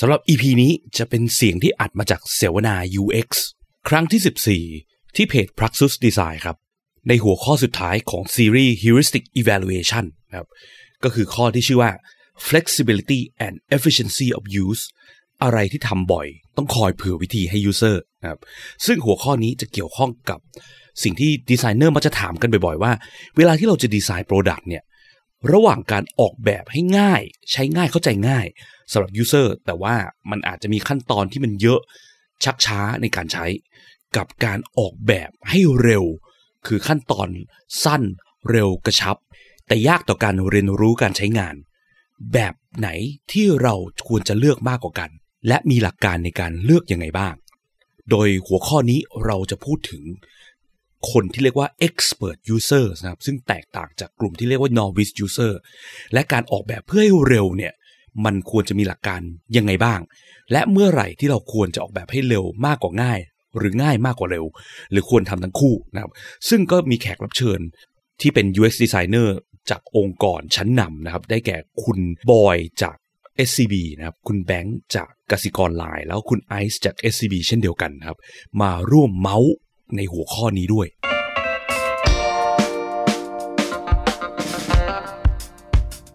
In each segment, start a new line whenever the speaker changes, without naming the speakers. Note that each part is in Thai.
สำหรับ EP นี้จะเป็นเสียงที่อัดมาจากเสวนา UX ครั้งที่ 14 ที่เพจ Praxis Design ครับ ในหัวข้อสุดท้ายของซีรีส์ Heuristic Evaluation ครับ ก็คือข้อที่ชื่อว่า Flexibility and Efficiency of Use อะไรที่ทำบ่อย ต้องคอยเผื่อวิธีให้ user นะครับ ซึ่งหัวข้อนี้จะเกี่ยวข้องกับสิ่งที่ดีไซเนอร์มักจะถามกันบ่อยๆ ว่า เวลาที่เราจะดีไซน์ product เนี่ย ระหว่างการออกแบบให้ง่าย ใช้ง่ายเข้าใจง่ายสำหรับ User แต่ว่ามันอาจจะมีขั้นตอนที่มันเยอะชักช้าในการใช้ กับการออกแบบให้เร็ว คือขั้นตอนสั้นเร็วกระชับ แต่ยากต่อการเรียนรู้การใช้งาน แบบไหนที่เราควรจะเลือกมากกว่ากัน และมีหลักการในการเลือกยังไงบ้าง โดยหัวข้อนี้เราจะพูดถึง คนที่เรียกว่า expert user นะครับ ซึ่งแตกต่างจากกลุ่มที่เรียกว่า novice user และการออกแบบเพื่อให้เร็วเนี่ยมันควรจะมีหลักการยังไงบ้าง และเมื่อไหร่ที่เราควรจะออกแบบให้เร็วมากกว่าง่าย หรือง่ายมากกว่าเร็ว หรือควรทำทั้งคู่นะครับ ซึ่งก็มีแขกรับเชิญที่เป็น UX designer จากองค์กรชั้นนำนะครับ ได้แก่คุณบอยจาก SCB นะครับ คุณแบงค์จากกสิกรไลน์แล้วคุณไอซ์จาก SCB เช่นเดียวกันนะครับ มาร่วมเมาส์ ในหัวข้อนี้ด้วย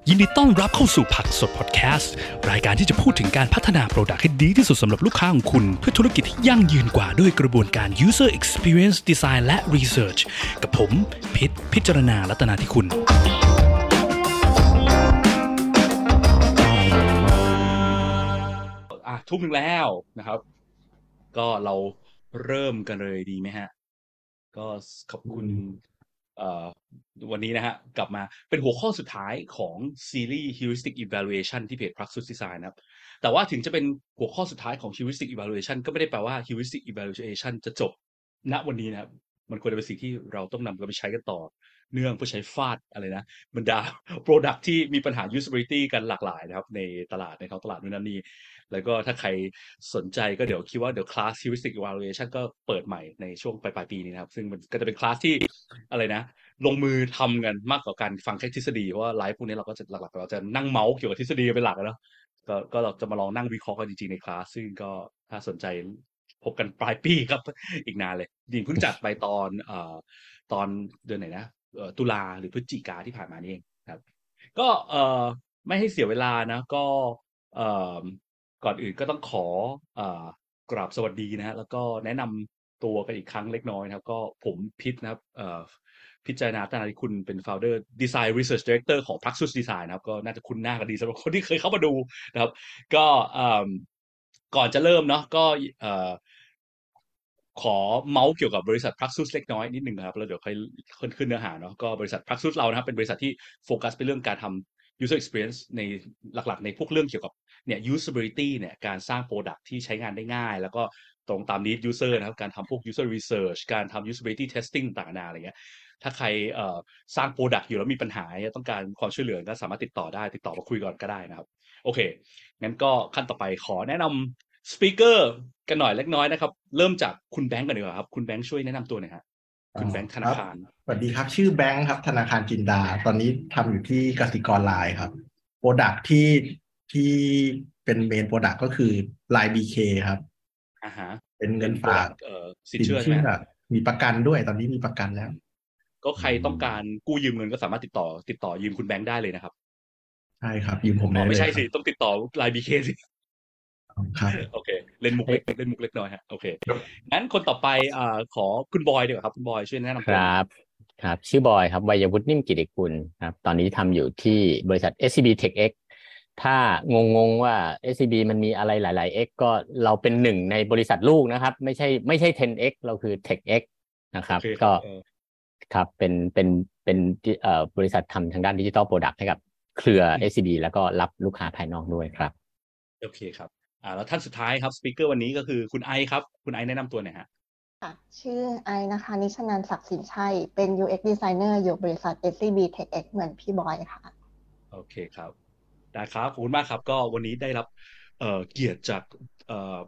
ยินดีต้อนรับเข้าสู่ผักสดพอดแคสต์ รายการที่จะพูดถึงการพัฒนาโปรดักต์ให้ดีที่สุดสำหรับลูกค้าของคุณ เพื่อธุรกิจที่ยั่งยืนกว่าด้วยกระบวนการ user experience design และ research กับผมพิษพิจารณาลัตนาที่คุณ
อะทุ่มหนึ่งแล้วนะครับ ก็เรา เริ่มกันเลยดีไหมฮะ ก็ขอบคุณเอ่อวันนี้นะฮะ กลับมาเป็นหัวข้อสุดท้ายของซีรีส์ heuristic evaluation ที่เพจ Praxis Design นะครับ แต่ว่าถึงจะเป็นหัวข้อสุดท้ายของ heuristic evaluation ก็ไม่ได้แปลว่า heuristic evaluation จะจบณวันนี้นะครับ มันควรจะเป็นสิ่งที่เราต้องนำไปใช้กันต่อ เนื่องเพื่อใช้ฟาดอะไรนะบรรดา Product ที่มีปัญหา usability กันหลากหลายนะครับ ในตลาดในท้องตลาดนู่นนั่นนี่ แล้วก็ถ้าใครสนใจก็เดี๋ยวคิดว่าเดี๋ยวคลาส heuristic evaluation ก็เปิดใหม่ในช่วงปลายปลายปีนี้นะครับ ซึ่งมันก็จะเป็นคลาสที่อะไรนะ ลงมือทำกันมากกว่าการฟังแค่ทฤษฎี เพราะว่าไลฟ์พวกนี้เราก็จะหลักๆเราจะนั่งเมาส์เกี่ยวกับทฤษฎีเป็นหลักอะเนาะก็ก็เราจะมาลองนั่งวิเคราะห์กันจริงๆในคลาส ซึ่งก็ถ้าสนใจพบกันปลายปีครับ อีกนานเลยจริงเพิ่งจัดไปตอนเอ่อตอนเดือนไหนนะเอ่อตุลาหรือพฤศจิกาที่ผ่านมานี่เองครับ ก็เอ่อไม่ให้เสียเวลานะ ก็เอ่อ ก่อนอื่นก็ต้องขออกราบสวัสดีนะฮะแล้วก็แนะนำตัวกันอีกครั้งเล็กน้อยนะครับ ก็ผมพิษนะครับพิจารณาตนาธิคุณเป็น founder design research director ของ Praxis Design นะครับ ก็น่าจะคุ้นหน้ากันดีสำหรับคนที่เคยเข้ามาดูนะครับ ก็ก่อนจะเริ่มเนาะก็ขอเมาส์เกี่ยวกับบริษัท Praxis เล็กน้อยนิดหนึ่งครับแล้วเดี๋ยวค่อยขึ้นเนื้อหาเนาะก็บริษัท Praxis เรานะครับเป็นบริษัทที่โฟกัสไปเรื่องการทำ user experience ในหลักๆ ในพวกเรื่องเกี่ยวกับเนี่ย usability เนี่ยการสร้าง product ที่ใช้งานได้ง่าย แล้วก็ตรงตาม need user นะครับ การทำพวก user research การทำ usability testing ต่างๆอะไรเงี้ยถ้าใครสร้าง product อยู่แล้วมีปัญหาต้องการความช่วยเหลือก็สามารถติดต่อได้ ติดต่อมาคุยก่อนก็ได้นะครับ โอเค งั้นก็ขั้นต่อไปขอแนะนำ speaker กันหน่อยเล็กน้อยนะครับ เริ่มจากคุณแบงก์กันดีกว่าครับ คุณแบงค์ช่วยแนะนำตัวหน่อยฮะคุณแบงค์ธนาคาร
สวัสดีครับ ชื่อแบงค์ครับ ธนาคารจินดา ตอนนี้ทำอยู่ที่กสิกรไลน์ครับ product ที่ที่เป็น main product ก็คือ LINE BK ครับ
อ่าฮะ
เป็นเงินฝาก
เอ่อสินเชื่อใช่ไหมฮะ
มีประกันด้วยตอนนี้มีประกันแล้ว
ก็ใครต้องการกู้ยืมเงินก็สามารถติดต่อ ติดต่อยืมคุณแบงค์ได้เลยนะครับ
ใช่ครับ ยืมผม
อ๋
ได้
อ
เลย
ไม่ใช่
ครับ
สิ ต้องติดต่อไลน์บีเคสิ
ครับ
โอเค เล่นมุกเล็กเล่นมุกเล็กน้อยฮะโอเคงั้นคนต่อไปอ่าขอคุณบอยดีกว่าครับ คุณบอยช่วยแนะนำ
ค
ตัวหน่
รั
อย
บ ครับชื่อบอยครับวัยวุฒินิ่มกิติกุลครับตอนนี้ทำอยู่ที่บริษัท SCB TechX ถ้างงงๆว่า SCB มันมีอะไรหลาย ๆ X ก็เราเป็นหนึ่งในบริษัทลูกนะครับ ไม่ใช่ไม่ใช่ 10X เราคือ TechX นะครับ
โอเค
ก็
เออ
ครับเป็นเป็นเป็นเอ่อบริษัททำทางด้านดิจิ t a ลโปรดักต์ให้กับเครือ SCB แล้วก็รับลูกค้าภายนอกด้วยครับ
โอเคครับอ่าแล้วท่านสุดท้ายครับ speaker วันนี้ก็คือคุณไอซ์ครับ คุณไอซ์แนะนำตัวหน่อยฮะ
ค่ะ ชื่อไอซ์นะคะนิชนันศักดิ์สินชัย เป็น UX designer อยู่บริษัท SCB TechX เหมือนพี่บอยค่ะ
โอเคครับได้ครับขอบคุณมากครับ ก็วันนี้ได้รับเกียรติจาก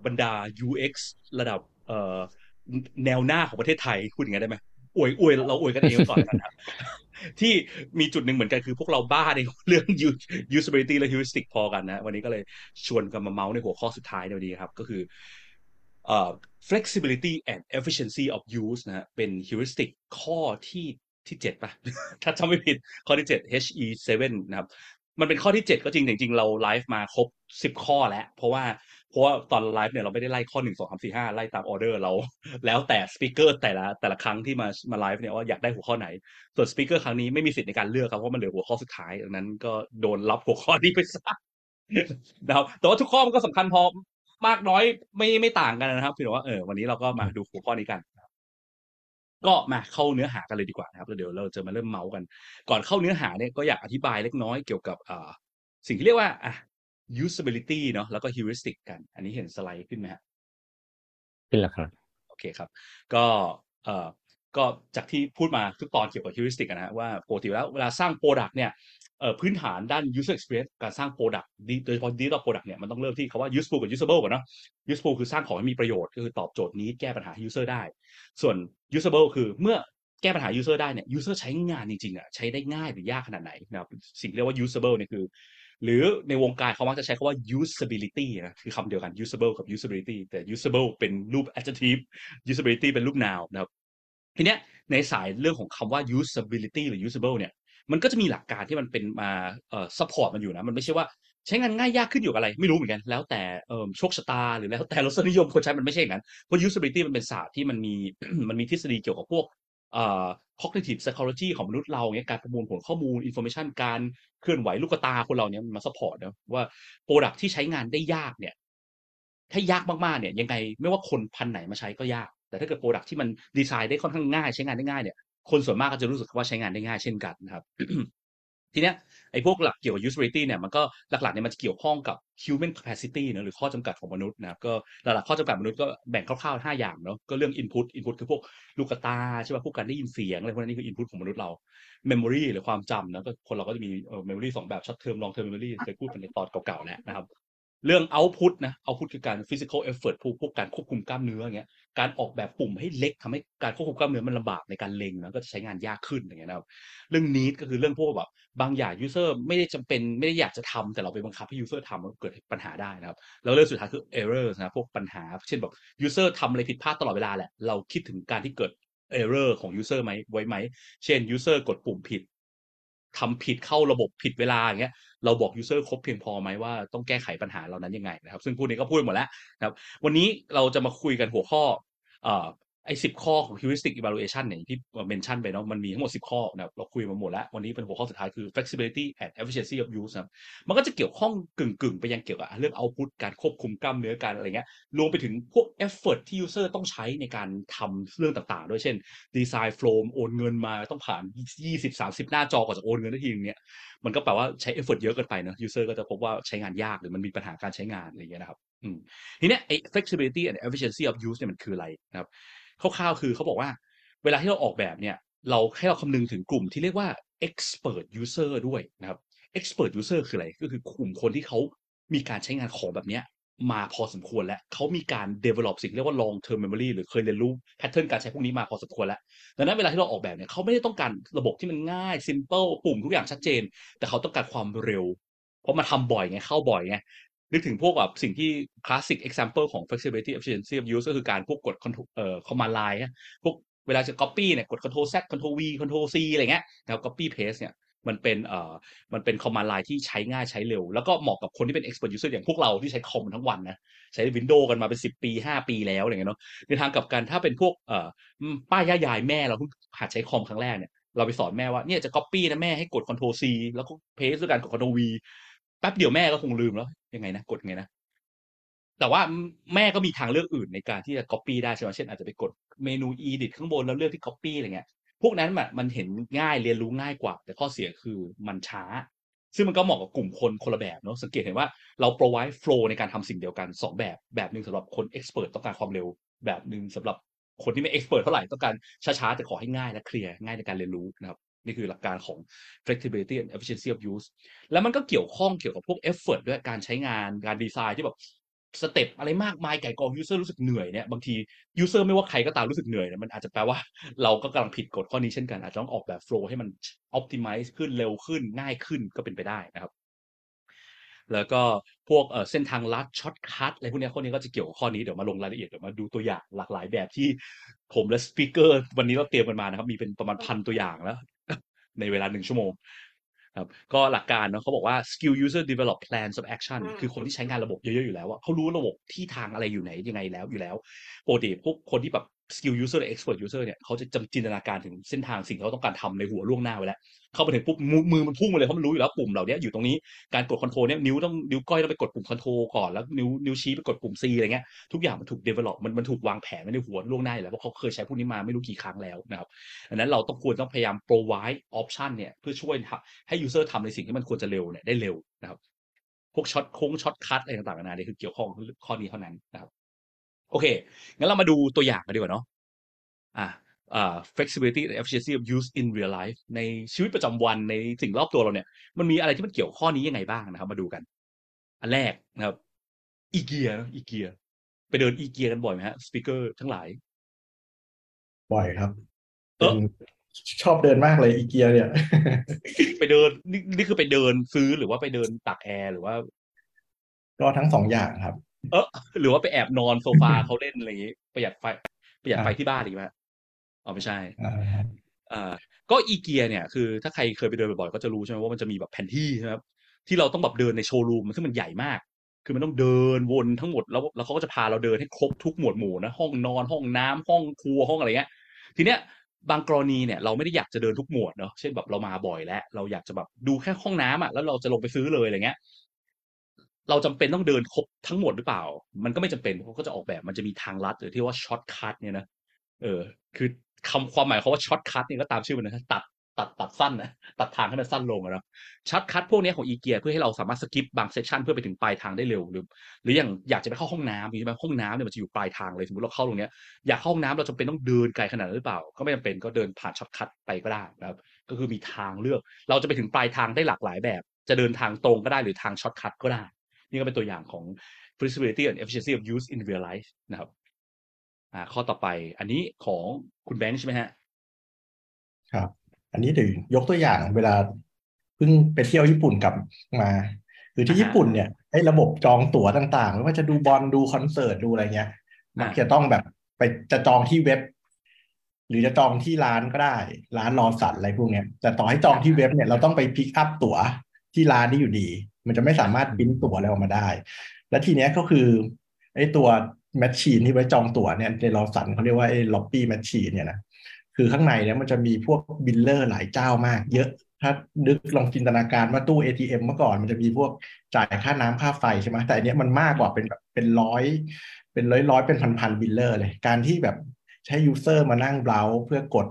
บรรดา UX ระดับแนวหน้าของประเทศไทยพูดอย่างนี้นได้ไหมอวยอวยเราอวยกันเองก่อนกันนะครับที่มีจุดหนึ่งเหมือนกันคือพวกเราบ้าในเรื่อง usability และ heuristic พอกันนะ วันนี้ก็เลยชวนกันมาเมาส์ในหัวข้อสุดท้ายในวันนี้ครับ ก็คืออ flexibility and efficiency of use นะฮะเป็น heuristic ข้อที่ที่เจ็ดป่ะ ถ้าจำไม่ผิดข้อที่เจ็ด HE 7 นะครับมันเป็นข้อที่เจ็ดก็จริงแต่จริง ๆ เราไลฟ์มาครบสิบข้อแล้ว เพราะว่าเพราะว่าตอนไลฟ์เนี่ยเราไม่ได้ไล่ข้อหนึ่งสองสามสี่ห้าไล่ตามออเดอร์เรา แล้วแต่สปีกเกอร์แต่ละแต่ละครั้งที่มามาไลฟ์เนี่ยว่าอยากได้หัวข้อไหน ส่วนสปีกเกอร์ครั้งนี้ไม่มีสิทธิ์ในการเลือกครับเพราะมันเหลือหัวข้อสุดท้ายดังนั้นก็โดนรับหัวข้อนี้ไปซะนะครับแต่ว่าทุกข้อมันก็สำคัญพอ มากน้อยไม่ไม่ต่างกันนะครับคือว่าเออวันนี้เราก็มาดูหัวข้อนี้กันก็มาเข้าเนื้อหากันเลยดีกว่านะครับแล้วเดี๋ยวเราจะมาเริ่มเมาส์กัน ก่อนเข้าเนื้อหาเนี่ยก็อยากอธิบายเล็กน้อยเกี่ยวกับอ่าสิ่งที่เรียกว่าอะ usability เนาะแล้วก็ heuristic กัน อันนี้เห็นสไลด์ขึ้นไหมฮะ
ขึ้นแล้วครับ
โอเคครับ ก็เอ่อก็จากที่พูดมาทุกตอนเกี่ยวกับ heuristic อะนะฮะว่าปกติแล้วเวลาสร้าง product เนี่ยเอ่อ พื้นฐานด้าน user experience การสร้าง product โดยเฉพาะ digital product เนี่ยมันต้องเริ่มที่คำว่า useful กับ usable ก่อนเนาะ useful คือสร้างของให้มีประโยชน์ก็คือตอบโจทย์นี้แก้ปัญหาให้ user ได้ ส่วน usable คือเมื่อแก้ปัญหา user ได้เนี่ย user ใช้งานจริงๆอะใช้ได้ง่ายหรือยากขนาดไหนนะครับสิ่งที่เรียกว่า usable เนี่ยคือ หรือในวงการเขามักจะใช้คำว่า usability นะคือคำเดียวกัน usable กับ usability แต่ usable เป็นรูป adjective usability เป็นรูป noun นะครับทีเนี้ยในสายเรื่องของคำว่า usability หรือ usable เนี่ย มันก็จะมีหลักการที่มันเป็นมาเอ่อ support มันอยู่นะ มันไม่ใช่ว่าใช้งานง่ายยากขึ้นอยู่กับอะไร ไม่รู้เหมือนกัน แล้วแต่เอ่อโชคชะตาหรือแล้วแต่รสนิยมคนใช้มันไม่ใช่อย่างนั้น เพราะ usability มันเป็นศาสตร์ที่มันมีมันมีทฤษฎีเกี่ยวกับพวกเอ่อ cognitive psychology ของมนุษย์เราเงี้ยการประมวลผลข้อมูล information การเคลื่อนไหวลูกตาคนเราเนี่ยมันมา support นะว่า product ที่ใช้งานได้ยากเนี่ยถ้ายากมากๆเนี่ยยังไงไม่ว่าคนพันไหนมาใช้ก็ยาก แต่ถ้าเกิดโปรดักที่มันดีไซน์ได้ค่อนข้างง่ายใช้งานได้ง่ายเนี่ย คนส่วนมากก็จะรู้สึกว่าใช้งานได้ง่ายเช่นกันนะครับ ทีเนี้ยไอ้พวกหลักเกี่ยวกับ usability เนี่ยมันก็หลักๆเนี่ยมันจะเกี่ยวข้องกับ human capacity เนอะหรือข้อจำกัดของมนุษย์นะครับก็หลักๆข้อจำกัดมนุษย์ก็แบ่งคร่าวๆห้าอย่างเนาะก็เรื่อง input input คือพวกลูกตาใช่ป่ะพวกการได้ยินเสียงอะไรพวกนั้คือ input ของมนุษย์เรา memory หรือความจำนะก็คนเราก็จะมี memory สองแบบ short term long term memory เคยพูดกันในตอนเก่าๆแล้วนะครับ เรื่อง output นะ output คือการ physical effort พวกพวกการควบคุมกล้ามเนื้ออย่างเงี้ยการออกแบบปุ่มให้เล็กทำให้การควบคุมกล้ามเนื้อมันลำบากในการเล็งนะก็จะใช้งานยากขึ้นอย่างเงี้ยนะครับเรื่อง need ก็คือเรื่องพวกแบบบางอย่าง user ไม่ได้จำเป็นไม่ได้อยากจะทำแต่เราไปบังคับให้ user ทำมันเกิดปัญหาได้นะครับแล้วเรื่องสุดท้ายคือ error นะพวกปัญหา เช่นแบบ user ทำอะไรผิดพลาดตลอดเวลาแหละเราคิดถึงการที่เกิด error ของ user ไหมไว้ไหม เช่น user กดปุ่มผิด ทำผิดเข้าระบบผิดเวลาอย่างเงี้ยเราบอกยูเซอร์ครบเพียงพอไหมว่าต้องแก้ไขปัญหาเหล่านั้นยังไงนะครับ ซึ่งพูดนี้ก็พูดหมดแล้วนะครับ วันนี้เราจะมาคุยกันหัวข้ออ่อ ไอ้สิบข้อของ heuristic evaluation เนี่ยที่ mention ไปเนาะมันมีทั้งหมดสิบข้อนะเราคุยมาหมดแล้ว วันนี้เป็นหัวข้อสุดท้ายคือ flexibility and efficiency of use นะมันก็จะเกี่ยวข้องกึ่งๆ ไปยังเกี่ยวกับเรื่อง output การควบคุมกล้ามเนื้อการอะไรเงี้ยรวมไปถึงพวก effort ที่ user ต้องใช้ในการทำเรื่องต่างๆ ด้วยเช่น design flow โอนเงินมาต้องผ่าน 20-30 หน้าจอกว่าจะโอนเงินได้ทีนึงเนี่ยมันก็แปลว่าใช้ effort เยอะเกินไปเนอะ user ก็จะพบว่าใช้งานยากหรือมันมีปัญหาการใช้งานอะไรอย่างเงี้ยนะครับอืมทีเนี้ยไอ้ flexibility and efficiency of use เนี่ยมันคืออะไรนะครับคร่าวๆคือเขาบอกว่าเวลาที่เราออกแบบเนี่ยเราให้เราคำนึงถึงกลุ่มที่เรียกว่า expert user ด้วยนะครับ expert user คืออะไร ก็คือกลุ่มคนที่เขามีการใช้งานของแบบเนี้ย มาพอสมควรแล้วเขามีการ develop สิ่งเรียกว่า long term memory หรือเคยเรียนรู้ pattern การใช้พวกนี้มาพอสมควรแล้ว ดังนั้นเวลาที่เราออกแบบเนี่ยเขาไม่ได้ต้องการระบบที่มันง่าย simple ปุ่มทุกอย่างชัดเจน แต่เขาต้องการความเร็ว เพราะมาทำบ่อยไง เข้าบ่อยไง นึกถึงพวกแบบสิ่งที่ classic example ของ flexibility efficiency of use ก็คือการพวกกด control เอ่อ command line พวกเวลาจะ copy เนี่ยกด control z control v control c อะไรเงี้ยแล้ว copy paste เนี่ย มันเป็นเอ่อมันเป็น command line ที่ใช้ง่ายใช้เร็ว แล้วก็เหมาะกับคนที่เป็น expert user อย่างพวกเราที่ใช้คอมทั้งวันนะ ใช้ Windows กันมาเป็น 10 ปี 5 ปีแล้วอะไรเงี้ยเนาะในทางกลับกันถ้าเป็นพวกเอ่อป้าย่ายายแม่เราเพิ่งหัดใช้คอมครั้งแรกเนี่ยเราไปสอนแม่ว่าเนี่ยจะ copy นะแม่ให้กด ctrl c แล้วก็ paste ด้วยการกด ctrl v แป๊บเดียวแม่ก็คงลืมแล้วยังไงนะกดไงนะแต่ว่าแม่ก็มีทางเลือกอื่นในการที่จะ copy ได้ใช่ไหมเช่นอาจจะไปกดเมนู edit ข้างบนแล้วเลือกที่ copy อะไรเงี้ย พวกนั้นมันมันเห็นง่ายเรียนรู้ง่ายกว่า แต่ข้อเสียคือมันช้า ซึ่งมันก็เหมาะกับกลุ่มคนคนละแบบเนาะสังเกตเห็นว่าเรา provide flow ในการทำสิ่งเดียวกันสองแบบ แบบหนึ่งสำหรับคน expert ต้องการความเร็ว แบบหนึ่งสำหรับคนที่ไม่ expert เท่าไหร่ต้องการช้าๆแต่ขอให้ง่ายและเคลียร์ง่ายในการเรียนรู้นะครับนี่คือหลักการของ flexibility and efficiency of use แล้วมันก็เกี่ยวข้องเกี่ยวกับพวก effort ด้วยการใช้งานการดีไซน์ที่แบบ step อะไรมากมายไก่กอง user รู้สึกเหนื่อยเนี่ยบางที user ไม่ว่าใครก็ตามรู้สึกเหนื่อยเนี่ยมันอาจจะแปลว่าเราก็กำลังผิดกฎข้อนี้เช่นกันอาจจะต้องออกแบบ flow ให้มันออ t ติมิซ์ขึ้นเร็วขึ้นง่ายขึ้นก็เป็นไปได้นะครับ แล้วก็พวกเส้นทางลัด shortcut อะไรพวกนี้ข้อนี้ก็จะเกี่ยวกับข้อนี้เดี๋ยวมาลงรายละเอียดเดี๋ยวมาดูตัวอย่างหลากหลายแบบที่ผมและ speaker วันนี้เราเตรียมกันมานะครับ มีเป็นประมาณพันตัวอย่างแล้ว ในเวลาหนึ่งชั่วโมง ครับก็หลักการเนาะเขาบอกว่า skill user develop plans of action คือคนที่ใช้งานระบบเยอะๆอยู่แล้วอะเขารู้ระบบที่ทางอะไรอยู่ไหนยังไงแล้วอยู่แล้วปกติพวกคนที่แบบ skill user หรือ expert user เนี่ยเขาจะจำจินตนาการถึงเส้นทางสิ่งที่เขาต้องการทำในหัวล่วงหน้าไว้แล้ว เข้าไปถึงปุ๊บมือมือมันพุ่งมาเลยเพราะมันรู้อยู่แล้วปุ่มเหล่านี้อยู่ตรงนี้การกด control เนี่ยนิ้วต้องนิ้วก้อยต้องไปกดปุ่ม control ก่อนแล้วนิ้วนิ้วชี้ไปกดปุ่ม C อะไรเงี้ยทุกอย่างมันถูก develop มันมันถูกวางแผนไว้ในหัวล่วงหน้าอยู่แล้วเพราะเขาเคยใช้พวกนี้มาไม่รู้กี่ครั้งแล้วนะครับดังนั้นเราต้องควรต้องพยายาม provide option เนี่ยเพื่อช่วยให้ user ทำในสิ่งที่มันควรจะเร็วเนี่ยได้เร็วนะครับพวก shortcut shortcut อะไรต่างๆนานาเนี่ยคือเกี่ยวข้องข้อนี้เท่านั้นนะครับ โอเค งั้นเรามาดูตัวอย่างกันดีกว่าเนาะอะ uh, flexibility and efficiency of use in real life ในชีวิตประจำวันในสิ่งรอบตัวเราเนี่ย มันมีอะไรที่มันเกี่ยวข้อนี้ยังไงบ้างนะครับ มาดูกัน อันแรกนะครับอีเกียอีเกียไปเดินอีเกียกันบ่อยไหมฮะสปีกเกอร์ทั้งหลาย
บ่อยครับ
เออ
ชอบเดินมากเลยอีเกียเนี่ย
ไปเดินนี่นี่คือไปเดินซื้อหรือว่าไปเดินตักแอร์หรือว่า
ก็ทั้งสองอย่างครับ
เออหรือว่าไปแอบนอนโซฟาเขาเล่นอะไรอย่างงี้ประหยัดไฟประหยัดไฟที่บ้านอีกไหมอ๋อไม่ใช่
อ่า
อ่าก็อีเกียเนี่ยคือถ้าใครเคยไปเดินบ่อยๆก็จะรู้ใช่ไหมว่ามันจะมีแบบแผนที่ใช่ไหมครับที่เราต้องแบบเดินในโชว์รูมซึ่งมันใหญ่มาก คือมันต้องเดินวนทั้งหมดแล้วแล้วเขาก็จะพาเราเดินให้ครบทุกหมวดหมู่นะห้องนอนห้องน้ำห้องครัวห้องอะไรเงี้ย ทีเนี้ยบางกรณีเนี่ยเราไม่ได้อยากจะเดินทุกหมวดเนาะเช่นแบบเรามาบ่อยแล้ว เราอยากจะแบบดูแค่ห้องน้ำอะแล้วเราจะลงไปซื้อเลยอะไรเงี้ย เราจำเป็นต้องเดินครบทั้งหมดหรือเปล่า มันก็ไม่จำเป็นเขาก็จะออกแบบมันจะมีทางลัดหรือที่ว่า shortcut เนี่ยนะเออ คือคำความหมายเขาว่า shortcut เนี่ยก็ตามชื่อมันนะตัดตัดตัดสั้นนะตัดทางให้มันสั้นลงอะนะ shortcut พวกนี้ของอีเกียเพื่อให้เราสามารถ skip บาง section เพื่อไปถึงปลายทางได้เร็วหรือ หรืออย่างอยากจะไปเข้าห้องน้ำใช่ไหมห้องน้ำเนี่ยมันจะอยู่ปลายทางเลยสมมติเราเข้าตรงเนี้ยอยากเข้าห้องน้ำเราจำเป็นต้องเดินไกลขนาดนั้นหรือเปล่า ก็ไม่จำเป็นก็เดินผ่าน shortcut ไปก็ได้นะครับ ก็คือมีทางเลือก เราจะไปถึงปลายทางได้หลากหลายแบบ จะเดินทางตรงก็ได้หรือทาง shortcut ก็ได้ นี่ก็เป็นตัวอย่างของ flexibility and efficiency of use in real life นะครับอ่าข้อต่อไปอันนี้ของคุณแบงค์ใช่ไหมฮะ
ครับ อันนี้เดี๋ยวยกตัวอย่างเวลาเพิ่งไปเที่ยวญี่ปุ่นกลับมาคือที่
อ่าฮะ
ญี่ปุ่นเนี่ยไอ้ระบบจองตั๋วต่างๆ ไม่ว่าจะดูบอลดูคอนเสิร์ตดูอะไรเงี้ย มัก
อ่า
จะต้องแบบไปจะจองที่เว็บ หรือจะจองที่ร้านก็ได้ ร้าน Lawson อะไรพวกเนี้ยแต่ต่อให้จองที่เว็บเนี่ยเราต้องไป pick up ตั๋วที่ร้านนี่อยู่ดีมันจะไม่สามารถปริ้นตั๋วอะไรออกมาได้ และทีเนี้ยก็คือไอ้ตัว machine ที่ไว้จองตั๋วเนี่ยใน Lawson เขาเรียกว่าไอ้ Loppi machine เนี่ยนะคือข้างในเนี่ยมันจะมีพวก biller หลายเจ้ามาก เยอะถ้านึกลองจินตนาการว่าตู้ ATM เมื่อก่อนมันจะมีพวกจ่ายค่าน้ำค่าไฟใช่ไหมแต่อันเนี้ยมันมากกว่าเป็นแบบเป็นร้อย เป็นร้อยร้อยเป็นพันพัน biller เลย การที่แบบใช้ user มานั่ง browse เพื่อกด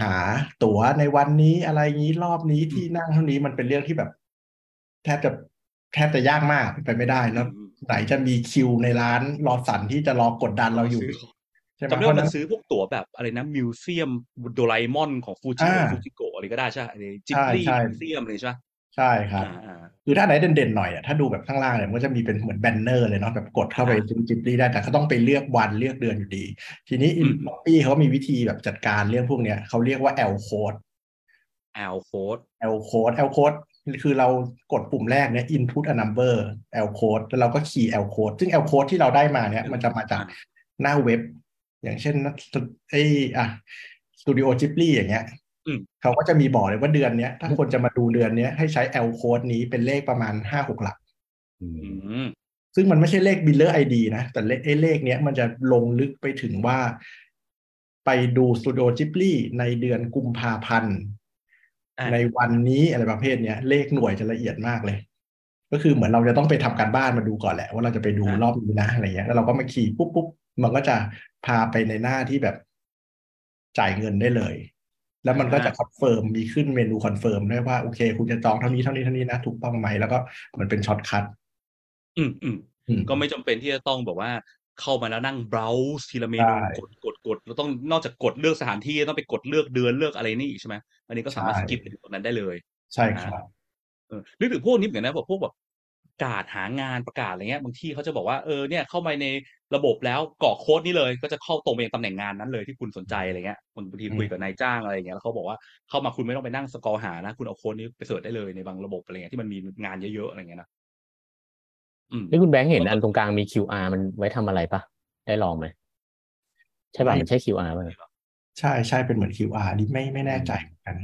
หาตั๋วในวันนี้อะไรงี้รอบนี้ที่นั่งเท่านี้มันเป็นเรื่องที่แบบ แทบจะแทบจะยากมากเป็นไปไม่ได้แล้ว
อืม
ไหนจะมีคิวในร้าน Lawson ที่จะรอกดดันเราอยู่
ซื้อ
ใช่ไหม
จำได้
เพราะ
ว่า
ฉะ
มั
นั้นมัน
ซื้อพวกตั๋วแบบอะไรนะ museum โดราเอมอนของฟูจิ
อ่า
ฟูจิโกะอะไรก็ได้ใช่ไหม Ghibli
ใช่ใช่
museum เลยใช่ไหม
ใช่ครับ
อ่าอ่า
คือถ้าไหนเด่นๆหน่อยอะถ้าดูแบบข้างล่างเนี่ยมันก็จะมีเป็นเหมือน banner เลยเนาะแบบกดเข้าไป
อ่า
ดู Ghibli ได้แต่เขาต้องไปเลือกวันเลือกเดือนอยู่ดี ทีนี้
อืม
Loppi เขามีวิธีแบบจัดการเรื่องพวกเนี้ยเขาเรียกว่า L code
L code
L code L code คือ เรากดปุ่มแรกเนี่ย input a number L code แล้วเราก็ key L code ซึ่ง L code ที่เราได้มาเนี่ย มันจะมาจากหน้าเว็บ อย่างเช่นไอ้อะ Studio Ghibli อย่างเงี้ย
อืม
เขาก็จะมีบอกเลยว่าเดือนเนี้ย ถ้าคนจะมาดูเดือนเนี้ยให้ใช้ L code นี้เป็นเลขประมาณห้าหกหลัก
อืม
ซึ่งมันไม่ใช่เลข Biller ID นะ แต่เลขไอ้เลขเนี้ยมันจะลงลึกไปถึงว่า ไปดู Studio Ghibli ในเดือนกุมภาพันธ์
อ่า
ในวันนี้อะไรประเภทเนี้ยเลขหน่วยจะละเอียดมากเลย ก็คือเหมือนเราจะต้องไปทำการบ้านมาดูก่อนแหละ ว่าเราจะไปดู
อ่าร
อบนี้นะอะไรเงี้ยแล้วเราก็มาขี่ปุ๊บปุ๊บมันก็จะพาไปในหน้าที่แบบจ่ายเงินได้เลย แล้วมันก็จะ confirm มีขึ้นเมนู confirm ด้วยว่าโอเค คุณจะจองเท่านี้เท่านี้เท่านี้นะถูกต้องไหมแล้วก็เหมือนเป็น
shortcutมอืม
อืม
ก็ไม่จำเป็นที่จะต้องแบบว่า เข้ามาแล้วนั่ง browse ทีละเมนู
ใช่
กดกดกดเราต้องนอกจากกดเลือกสถานที่ต้องไปกดเลือกเดือนเลือกอะไรนี่อีกใช่ไหมอันนี้ก็สามารถ
ใช่
skip ไปถึงตรงนั้นได้เลย
ใช่ครับ
เออนึกถึงพวกนี้เหมือนกันนะแบบพวกแบบประกาศหางานประกาศอะไรเงี้ยบางที่เขาจะบอกว่าเออเนี่ยเข้ามาในระบบแล้วกรอกโค้ดนี้เลย ก็จะเข้าตรงไปยังตำแหน่งงานนั้นเลยที่คุณสนใจอะไรเงี้ยบางทีคุยกับนายจ้างอะไรเงี้ยแล้วเขาบอกว่าเข้ามาคุณไม่ต้องไปนั่งสกอร์หานะ คุณเอาโค้ดนี้ไปเสิร์ชได้เลยในบางระบบอะไรเงี้ยที่มันมีงานเยอะๆอะไรเงี้ยนะอืม
นี่คุณแบงค์เห็นอันตรงกลางมี QR มันไว้ทำอะไรปะได้ลองไหมใช่ป่ะมันใช่ QR ป่ะ
ใช่ใช่เป็นเหมือน QR นี่ไม่ไม่แน่ใจเหมือนกัน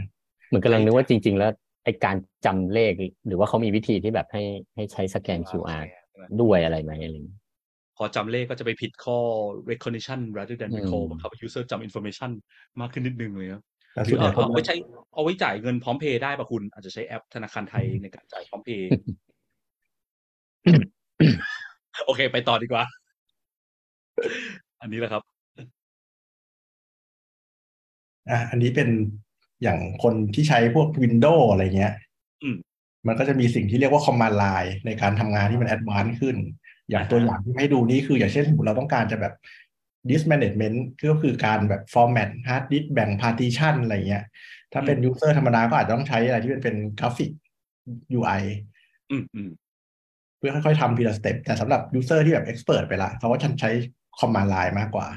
เหมือนกำลังนึกว่าจริง ๆ แล้วไอการจำเลข หรือว่าเขามีวิธีที่แบบให้ให้ใช้สแกน QR ด้วยอะไรไหมอะไรอย่างเงี้ย
พอจำเลขก็จะไปผิดข้อ recognition rather than
อืม
recall บังคับให้ user จำ information มากขึ้นนิดนึงเลยครับ
แต่
หรื
ส่ว
อน
ให
เอา
ญ่
เอาไว้ใช้เอาไว้จ่ายเงินพร้อมเพย์ได้ป่ะคุณ อาจจะใช้แอปธนาคารไทยในการจ่ายพร้อมเพย์ โอเค ไปต่อดีกว่า อันนี้แหละครับ
อะอันนี้เป็นอย่างคนที่ใช้พวก Windows อะไรเงี้ย
อืม
มันก็จะมีสิ่งที่เรียกว่า command line ในการทำงานที่มัน advanced ขึ้น อย่างตัวอย่างที่ให้ดูนี่คืออย่างเช่นสมมติเราต้องการจะแบบ disk management ก็คือการแบบ format hard disk แบ่ง partition อะไรเงี้ย ถ้าเป็น user ธรรมดาก็อาจจะต้องใช้อะไรที่เป็นเป็นกราฟิก UI
อืมอืม
เพื่อค่อยๆทำทีละสเต็ปแต่สำหรับ user ที่แบบ expert ไปละเขาก็จะใช้ command line มากกว่า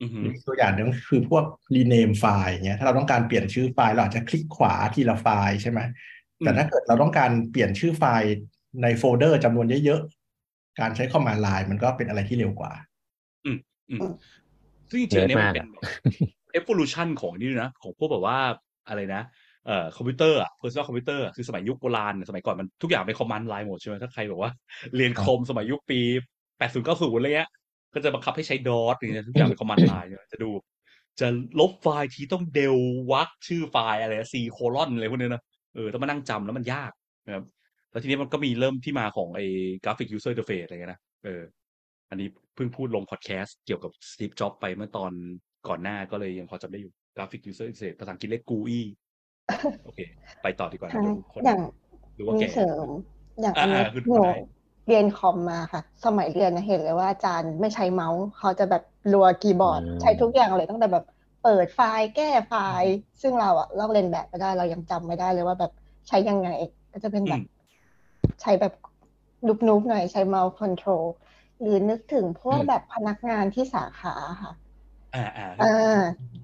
อืม
หรืออีกตัวอย่างหนึงคือพวก rename ไฟล์อย่างเงี้ยถ้าเราต้องการเปลี่ยนชื่อไฟล์เราอาจจะคลิกขวาทีละไฟล์ใช่ไหมแต่ถ้าเกิดเราต้องการเปลี่ยนชื่อไฟล์ในโฟลเดอร์จำนวนเยอะๆ การใช้ command line มันก็เป็นอะไรที่เร็วกว่า
อืมซึ่งจริงๆอันเนี้ยมัน
เย
เป็
อะมาก
evolution ของนี่ด้วยนะ ของพวกแบบว่าอะไรนะ เอ่อคอมพิวเตอร์อะ personal คอมพิวเตอร์คือสมัยยุคโบราณสมัยก่อนมันทุกอย่างเป็น command line หมดใช่ไหมถ้าใครบอกว่าเรียนคอมสมัยยุคปี80 90อะไรเงี้ยก็จะบังคับให้ใช้ DOS อย่างเงี้ยทุกอย่างเป็น command line ใช่ไหมจะดู จะลบไฟล์ทีต้อง del วรรคชื่อไฟล์อะไร C colon อะไรพวกเนี้ยนะเออต้องมานั่งจำแล้วมันยากนะครับแล้วทีนี้มันก็มีเริ่มที่มาของไอ้ graphic user interface อะไรเงี้ยนะเออ อันนี้เพิ่งพูดลงพอดแคสต์เกี่ยวกับสตีฟจ็อบไปเมื่อตอนก่อนหน้าก็เลยยังพอจำได้อยู่กราฟิก user interface ภาษาอังกฤษเรียก GUI โอเค ไปต่อดีกว่านะ
ใช่
เดี๋ยวคน
อย่าง
หรือว่า
มี
แก
เสริม อย่างอันนี้
อ่าๆคือ
หนู
ได้
เรียนคอมมาค่ะ สมัยเรียนนะเห็นเลยว่าอาจารย์ไม่ใช้เมาส์ เขาจะแบบรัวคีย์บอร์ด
อืม
ใช้ทุกอย่างเลยตั้งแต่แบบเปิดไฟล์แก้ไฟล์ ซึ่งเราอะลอกเลียนแบบไม่ได้เรายังจำไม่ได้เลยว่าแบบใช้ยังไง ก็จะเป็นแบบ ใช้แบบ noob ๆหน่อยใช้เมาส์ control หรือนึกถึงพวก
อืม
แบบพนักงานที่สาขาค่ะ
อ่าอ่า
อ่า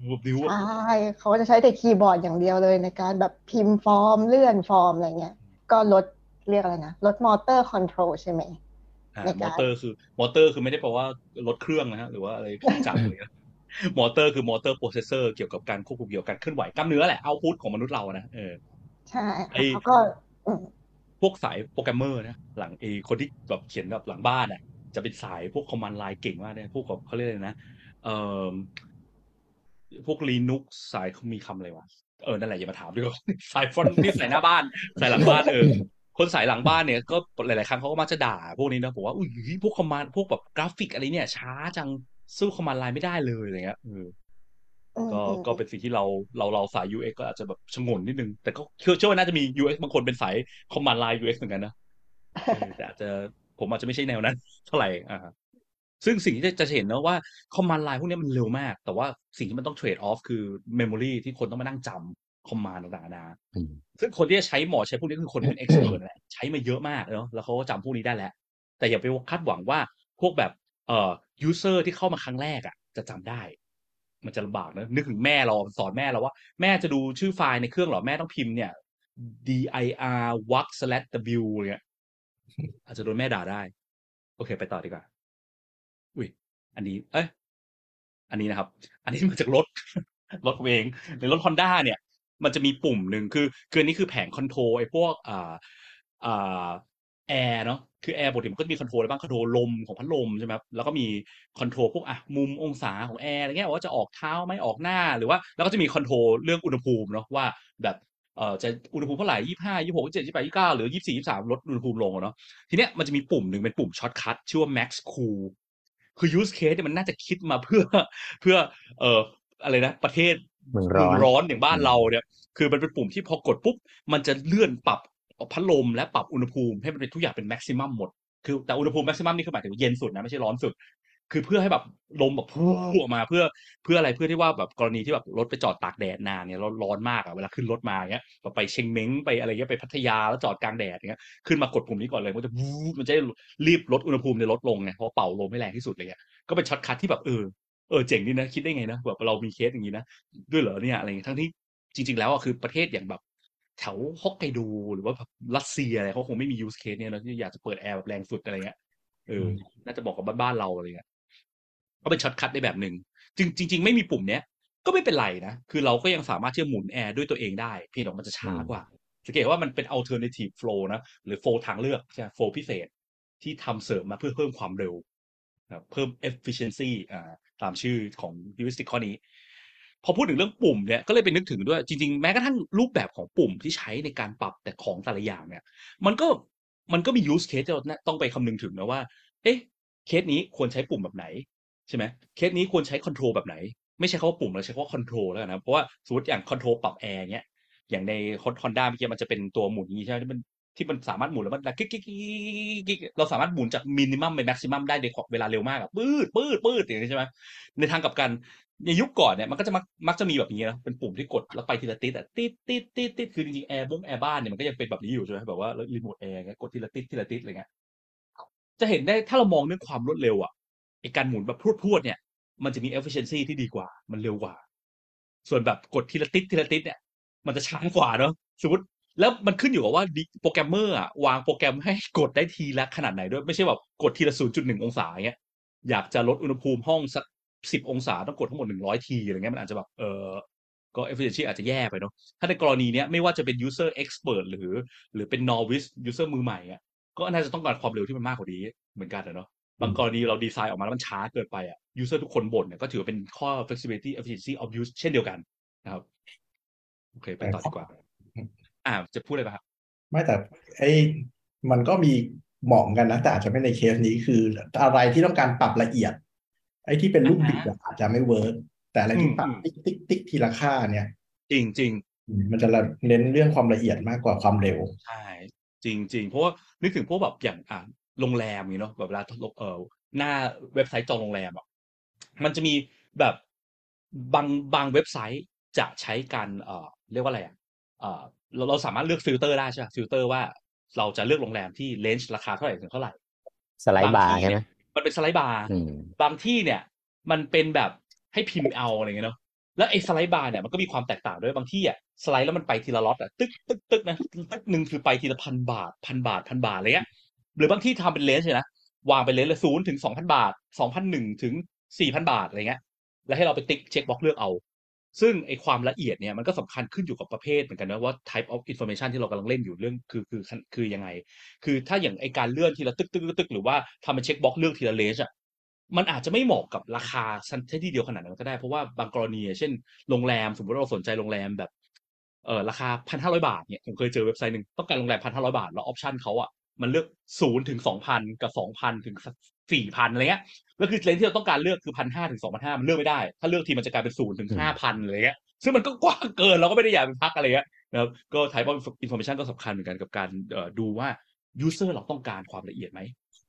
รูปนิ้ว
ใช่
อะ
เขาจะใช้แต่คีย์บอร์ดอย่างเดียวเลยในการแบบพิมพ์ฟอร์มเลื่อนฟอร์มอะไรเงี้ย ก็ลดเรียกอะไรนะลด motor control ใช่ไหม
อ่า
ใน
ม
การ
เตอร์คือมอเตอร์คือไม่ได้แปลว่ารถเครื่องนะฮะหรือว่าอะไรเครื่องจักรอะไรเงี้ยมอเตอร์คือ motor processor เกี่ยวกับการควบคุมเกี่ยวกับการเคลื่อนไหวกล้ามเนื้อแหละ output ของมนุษย์เรานะเออ
ใช่
ไอ้
ค่ะเขาก็อืม
พวกสายโปรแกรมเมอร์นะหลังไอ้คนที่แบบเขียนแบบหลังบ้านอะจะเป็นสายพวก command line เก่งมากเนี่ยพวกแบบเขาเรียกอะไรนะ เอ่อพวก Linuxสายมีคำอะไรวะเออนั่นแหละอย่ามาถามด้วยสาย front นี่สายหน้าบ้าน สายหลังบ้านเออคนสายหลังบ้านเนี่ยก็หลาย ๆ ครั้งเขาก็มักจะด่า พวกนี้นะบอกว่าอุ้ยพวก command พวกแบบกราฟิกอะไรเนี่ย ช้าจังสู้ command line ไม่ได้เลยอะไรเงี้ยเออ
อืม
ก็
อืม
ก็เป็นสิ่งที่เราเราเราสาย UX ก็อาจจะแบบฉงนนิดนึง แต่ก็เชื่อเชื่อว่าน่าจะมี UX บางคนเป็นสาย command line UX เหมือนกันนะเออแต่อาจจะผมอาจจะไม่ใช่แนวนั้น เท่าไหร่อ่าฮะ ซึ่งสิ่งที่จะเห็นนะว่า command line พวกนี้มันเร็วมาก แต่ว่าสิ่งที่มันต้อง trade off คือ memory ที่คนต้องมานั่งจำ command ต่างๆนานา
อืม
ซึ่งคนที่จะใช้หมอใช้พวกนี้คือคนที่เป็น expert แหละใช้มาเยอะมากเนาะแล้วเขาก็จำพวกนี้ได้แล้ว แต่อย่าไปคาดหวังว่าพวกแบบเอ่อ user ที่เข้ามาครั้งแรกอะ จะจำได้ มันจะลำบากนะนึกถึงแม่เราสอนแม่เราว่า แม่จะดูชื่อไฟล์ในเครื่องเหรอแม่ต้องพิมพ์เนี่ย dir walk slash w เนี่ยอาจจะโดนแม่ด่าได้ โอเค ไปต่อดีกว่า อันนี้ เอ้ยอันนี้นะครับ อันนี้มาจากรถรถเองในรถ Honda เนี่ย มันจะมีปุ่มหนึ่งคือคืออันนี้คือแผง control ไอ้พวกอ่าอ่าแอร์เนาะคือแอร์ปกติมันก็จะมี control อะไรบ้าง control ลมของพัดลมใช่ไหมครับแล้วก็มี control พวกอะมุมองศาของแอร์อะไรเงี้ยว่าจะออกเท้าไหมออกหน้าหรือว่า แล้วก็จะมี control เรื่องอุณหภูมิเนาะว่าแบบเอ่อจะอุณหภูมิเท่าไหร่ยี่ห้ายี่หกยี่เจ็ดยี่แปดยี่เก้าหรือยี่สี่ยี่สามลดอุณหภูมิลงเนาะทีเนี้ยมันจะมีปุ่มหนึ่งเป็นปุ่ม shortcut ชื่อว่า max cool คือ use case เนี่ยมันน่าจะคิดมาเพื่อเพื่อเอ่ออะไรนะ ประเทศ
เมืองร้อน
ร้อนอย่างบ้าน
อืม
เราเนี่ยคือมันเป็นปุ่มที่พอกดปุ๊บมันจะเลื่อนปรับพัดลมและปรับอุณหภูมิให้มันเป็นทุกอย่างเป็น maximum หมดคือแต่อุณหภูมิ maximum นี่คือหมายถึงเย็นสุดนะไม่ใช่ร้อนสุด คือเพื่อให้แบบลมแบบพุ่งออกมาเพื่อเพื่ออะไรเพื่อที่ว่าแบบกรณีที่แบบรถไปจอดตากแดดนานเนี่ยร้อนร้อนมากอะเวลาขึ้นรถมาเงี้ยแบบไปเชียงเม้งไปอะไรเงี้ยไปพัทยาแล้วจอดกลางแดดเงี้ยขึ้นมากดปุ่มนี้ก่อนเลยมันจะวูบมันจะได้รีบลดอุณหภูมิในรถลงไงเพราะเป่าลมไม่แรงที่สุดเลยเงี้ยก็เป็น shortcut ที่แบบเออเออเจ๋งดีนะคิดได้ไงนะแบบเรามีเคสอย่างนี้นะด้วยเหรอเนี่ยอะไรเงี้ยทั้งที่จริง ๆ แล้วอะคือประเทศอย่างแบบแถวฮอกไกโดหรือว่าแบบรัสเซียอะไรเขาคงไม่มี use case เนี่ยนะที่อยากจะเปิดแอร์แบบแรงสุดอะไรเงี้ยเออ น่าจะบอกกับบ้านๆเราอะไรเงี้ย ก็เป็น shortcut ได้แบบหนึ่งจริงจริงๆไม่มีปุ่มเนี้ยก็ไม่เป็นไรนะ คือเราก็ยังสามารถที่จะหมุนแอร์ด้วยตัวเองได้เพียงแต่ว่ามันจะช้ากว่าสังเกตว่ามันเป็น alternative flow นะ หรือ flow ทางเลือกใช่ไหม flow พิเศษที่ทำเสริมมาเพื่อเพิ่มความเร็วนะครับเพิ่ม efficiency อ่าตามชื่อของ heuristic ข้อนี้ พอพูดถึงเรื่องปุ่มเนี่ย ก็เลยไปนึกถึงด้วย จริง ๆ แม้กระทั่งรูปแบบของปุ่มที่ใช้ในการปรับแต่งของแต่ละอย่างเนี่ย มันก็มันก็มี use case ที่เราต้องไปคำนึงถึงนะว่า เอ๊ะ เคสนี้ควรใช้ปุ่มแบบไหนใช่ไหมเคสนี้ควรใช้ control แบบไหน ไม่ใช่คำว่าปุ่มเราใช้คำว่า control แล้วนะเพราะว่าสมมติอย่าง control ปรับแอร์เงี้ยอย่างในฮอนด้าเมื่อกี้มันจะเป็นตัวหมุนอย่างนี้ใช่ไหมที่มันที่มันสามารถหมุนแล้วมันกิ๊กกิ๊กกิ๊กเราสามารถหมุนจาก minimum ไป maximum ได้ในเวลาเร็วมากอะปืดปืดปืดอย่างนี้ใช่ไหมในทางกลับกันในยุคก่อนเนี่ยมันก็จะมักมักจะมีแบบนี้นะเป็นปุ่มที่กดแล้วไปทีละติดอะติดติดติดติดคือจริงๆแอร์บุ้งแอร์บ้านเนี่ยมันก็ยังเป็นแบบนี้อยู่ใช่ไหมแบบว่ารีโมทแอร์เงี้ยกดทีละติดทีละติดอะไรเงี้ยจะเห็นได้ถ้าเรามองเรื่องความรวดเร็วอะ ไอการหมุนแบบพรวดๆเนี่ย มันจะมี efficiency ที่ดีกว่า มันเร็วกว่า ส่วนแบบกดทีละติดทีละติดเนี่ย มันจะช้ากว่าเนาะสมมติแล้วมันขึ้นอยู่กับว่าโปรแกรมเมอร์อะวางโปรแกรมให้กดได้ทีละขนาดไหนด้วย ไม่ใช่แบบกดทีละ0.1องศาเงี้ยอยากจะลดอุณหภูมิห้องสักสิบองศาต้องกดทั้งหมด100ทีอะไรเงี้ยมันอาจจะแบบเออก็ efficiency อาจจะแย่ไปเนาะถ้าในกรณีเนี้ยไม่ว่าจะเป็น user expert หรือ หรือเป็น novice user มือใหม่อะก็น่าจะต้องการความเร็วที่มันมากกว่านี้เหมือนกันนะเนาะ บางกรณีเราดีไซน์ออกมาแล้วมันช้าเกินไปอะ user ทุกคนบ่นเนี่ยก็ถือเป็นข้อ flexibility efficiency of use เช่นเดียวกันนะครับ โอเค ไปต่อดีกว่า อ่าจะพูดอะไรบ้างครับ
ไม่แต่ไอ้มันก็มีเหมาะกันนะ แต่อาจจะไม่ในเคสนี้คืออะไรที่ต้องการปรับละเอียด ไอ้ที่เป็นลูกบิดอาจจะไม่ workแต่อะไรที่ปรับติ๊กติ๊กติ๊กทีละค่าเนี่ย
จริงจริง
มันจะเน้นเรื่องความละเอียดมากกว่าความเร็ว
ใช่ จริงจริงเพราะว่านึกถึงพวกแบบอย่างอ่า โรงแรมอย่างเนาะแบบเวลาเออหน้าเว็บไซต์จองโรงแรมอะมันจะมีแบบบางบางเว็บไซต์จะใช้การเอ่อเรียกว่าอะไรอะเอ่อเราเราสามารถเลือกฟิลเตอร์ได้ใช่ไหมฟิลเตอร์ว่าเราจะเลือกโรงแรมที่ range ราคาเท่าไหร่ถึงเท่าไหร่
slide bar ใช่ไหม
มันเป็น slide bar
อืม
บางที่เนี่ย มันเป็นแบบให้พิมพ์เอาอะไรเงี้ยเนาะแล้วไอ้ slide bar เนี่ยมันก็มีความแตกต่างด้วยบางที่อะสไลด์แล้วมันไปทีละล็อตอะตึ๊กตึ๊กตึ๊กนะตึ๊กหนึ่งคือไปทีละพันบาทพันบาทพันบาทอะไรเงี้ย หรือบางที่ทำเป็น range นะวางเป็น range เลยศูนย์ถึงสองพันบาทสองพันหนึ่งถึงสี่พันบาทอะไรเงี้ย แล้วให้เราไปติ๊ก checkbox เลือกเอา ซึ่งไอความละเอียดเนี่ยมันก็สำคัญขึ้นอยู่กับประเภทเหมือนกันนะว่า type of information ที่เรากำลังเล่นอยู่เรื่องคือคือคือยังไง คือถ้าอย่างไอการเลื่อนทีละตึกตึกตึกตึกหรือว่าทำเป็น checkbox เลือกทีละ range อะมันอาจจะไม่เหมาะกับราคาชั้นที่เดียวขนาดนั้นก็ได้เพราะว่าบางกรณีเช่นโรงแรมสมมติเราสนใจโรงแรมแบบเออราคาพันห้าร้อยบาทเนี่ยผมเคยเจอเว็บไซต์หนึ่งต้องการโรงแรมพันห้าร้อยบาท แล้ว option เขาอะ มันเลือกศูนย์ถึงสองพันกับสองพันถึงสี่พันอะไรเงี้ยแล้วคือ range ที่เราต้องการเลือกคือพันห้าถึงสองพันห้ามันเลือกไม่ได้ ถ้าเลือกทีมันจะกลายเป็นศูนย์ถึงห้าพันอะไรเงี้ยซึ่งมันก็กว้างเกินเราก็ไม่ได้อยากเป็นพักอะไรเงี้ยนะครับก็ type of information ก็สำคัญเหมือนกันกับการดูว่า user เราต้องการความละเอียดไหม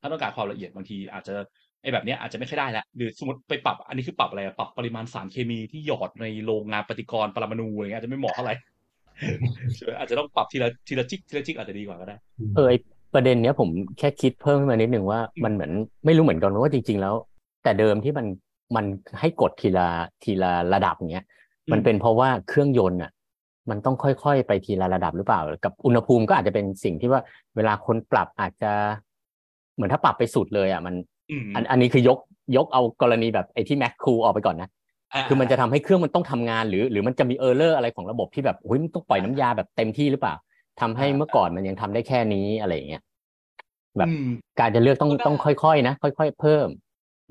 ถ้าต้องการความละเอียดบางทีอาจจะไอ้แบบเนี้ยอาจจะไม่ค่อยได้ละหรือสมมติไปปรับอันนี้คือปรับอะไรปรับปริมาณสารเคมีที่หยอดในโรงงานปฏิกรณ์ปรมาณูอะไรเงี้ยอาจจะไม่เหมาะเท่าไหร่อาจจะต้องปรับทีละทีละจิกทีละจิกอาจจะดีกว่าก็ได้
เออไอ ประเด็นเนี้ยผมแค่คิดเพิ่มขึ้นมานิดนึงว่ามันเหมือนไม่รู้เหมือนกันว่าจริง ๆ แล้ว แต่เดิมที่มันมันให้กดทีละทีละระดับเนี้ยมันเป็นเพราะว่าเครื่องยนต์อะ มันต้องค่อยๆ ไปทีละระดับหรือเปล่า กับอุณหภูมิก็อาจจะเป็นสิ่งที่ว่าเวลาคนปรับอาจจะ เหมือนถ้าปรับไปสุดเลยอะ มัน อันอันนี้คือยกยกเอากรณีแบบไอ้ที่แม็กคูออกไปก่อนนะคือมันจะทำให้เครื่องมันต้องทำงานหรือ หรือมันจะมีเออร์เลอร์อะไรของระบบที่แบบอุ้ยมันต้องปล่อยน้ำยาแบบเต็มที่หรือเปล่า ทำให้เมื่อก่อนมันยังทำได้แค่นี้อะไรอย่างเงี้ยแบบ
อืม
การจะเลือกต้อง
ก็ได้
ต้องค่อยๆนะค่อย ๆ เพิ่ม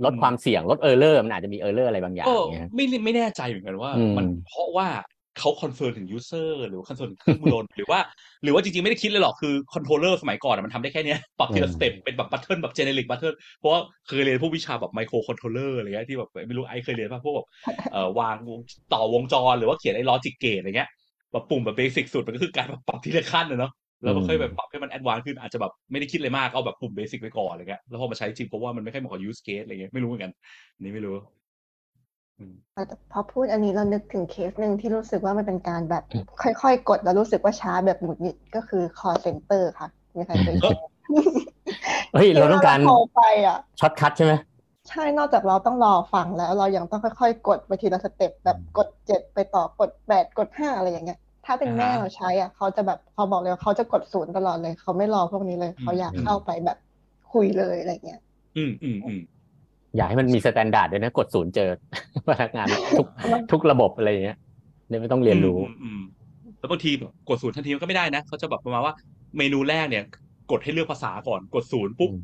ลด
อืม
ความเสี่ยงลด error มันอาจจะมี error อะไรบางอย่าง
ก็
เงี้ย
ไม่ไม่แน่ใจเหมือนกันว่า
อืม
มันเพราะว่าเขา concern ถึง user หรือ concern ถึงเครื่องยนต์หรือว่า หรือว่าจริงๆ ไม่ได้คิดเลยหรอกคือ controller สมัยก่อนอะมันทำได้แค่เนี้ยปรับทีละ step เป็นแบบ button แบบ generic button เพราะว่าเคยเรียนพวกวิชาแบบไมโครคอนโทรลเลอร์อะไรเงี้ยที่แบบไม่รู้ไอซ์เคยเรียนป่ะพวกแบบเอ่อวางต่อวงจรหรือว่าเขียนไอ้ logic gate อะไรเงี้ย แบบปุ่มแบบ basic สุดมันก็คือการแบบปรับทีละขั้นนะเนาะแล้วก็
อืม
ค่อยแบบปรับให้มัน advance ขึ้นอาจจะแบบไม่ได้คิดอะไรมากเอาแบบปุ่ม basic ไว้ก่อนอะไรเงี้ยแล้วพอมาใช้จริงเพราะว่ามันไม่ค่อยเหมาะกับ use case อะไรเงี้ยไม่รู้เหมือนกันอันนี้ไม่รู้อืม
แต่พอพูดอันนี้เรานึกถึงเคสหนึ่งที่รู้สึกว่ามันเป็นการแบบ ค่อยๆ กดแล้วรู้สึกว่าช้าแบบหงุดหงิดก็คือ call center ค่ะมีใครเคยเจอ
เฮ้ยเราต้องการ
โทรไปอะ
shortcut ใช่ไหม
ใช่นอกจากเราต้องรอฟังแล้ว เรายังต้องค่อยๆ กดไปทีละ step แบบกดเจ็ดไปต่อกดแปดกดห้าอะไรอย่างเงี้ย ถ้าเป็นแม่
อ่าฮะ
เราใช้อะเขาจะแบบเขาบอกเลยว่าเขาจะกดศูนย์ตลอดเลยเขาไม่รอพวกนี้เลยเขาอยากเข้าไปแบบคุยเลยอะไรเงี้ย
อืมอืมอืม
อยากให้มันมี standard ด้วยนะ กดศูนย์เจอพนักงานทุกทุกระบบอะไรอย่างเงี้ยเนี่ยไม่ต้องเรียนรู้
อืมอืมแล้วบางทีกดศูนย์ทันทีมันก็ไม่ได้นะเขาจะแบบประมาณว่าเมนูแรกเนี่ย กดให้เลือกภาษาก่อนกดศูนย์ปุ๊บ
อืม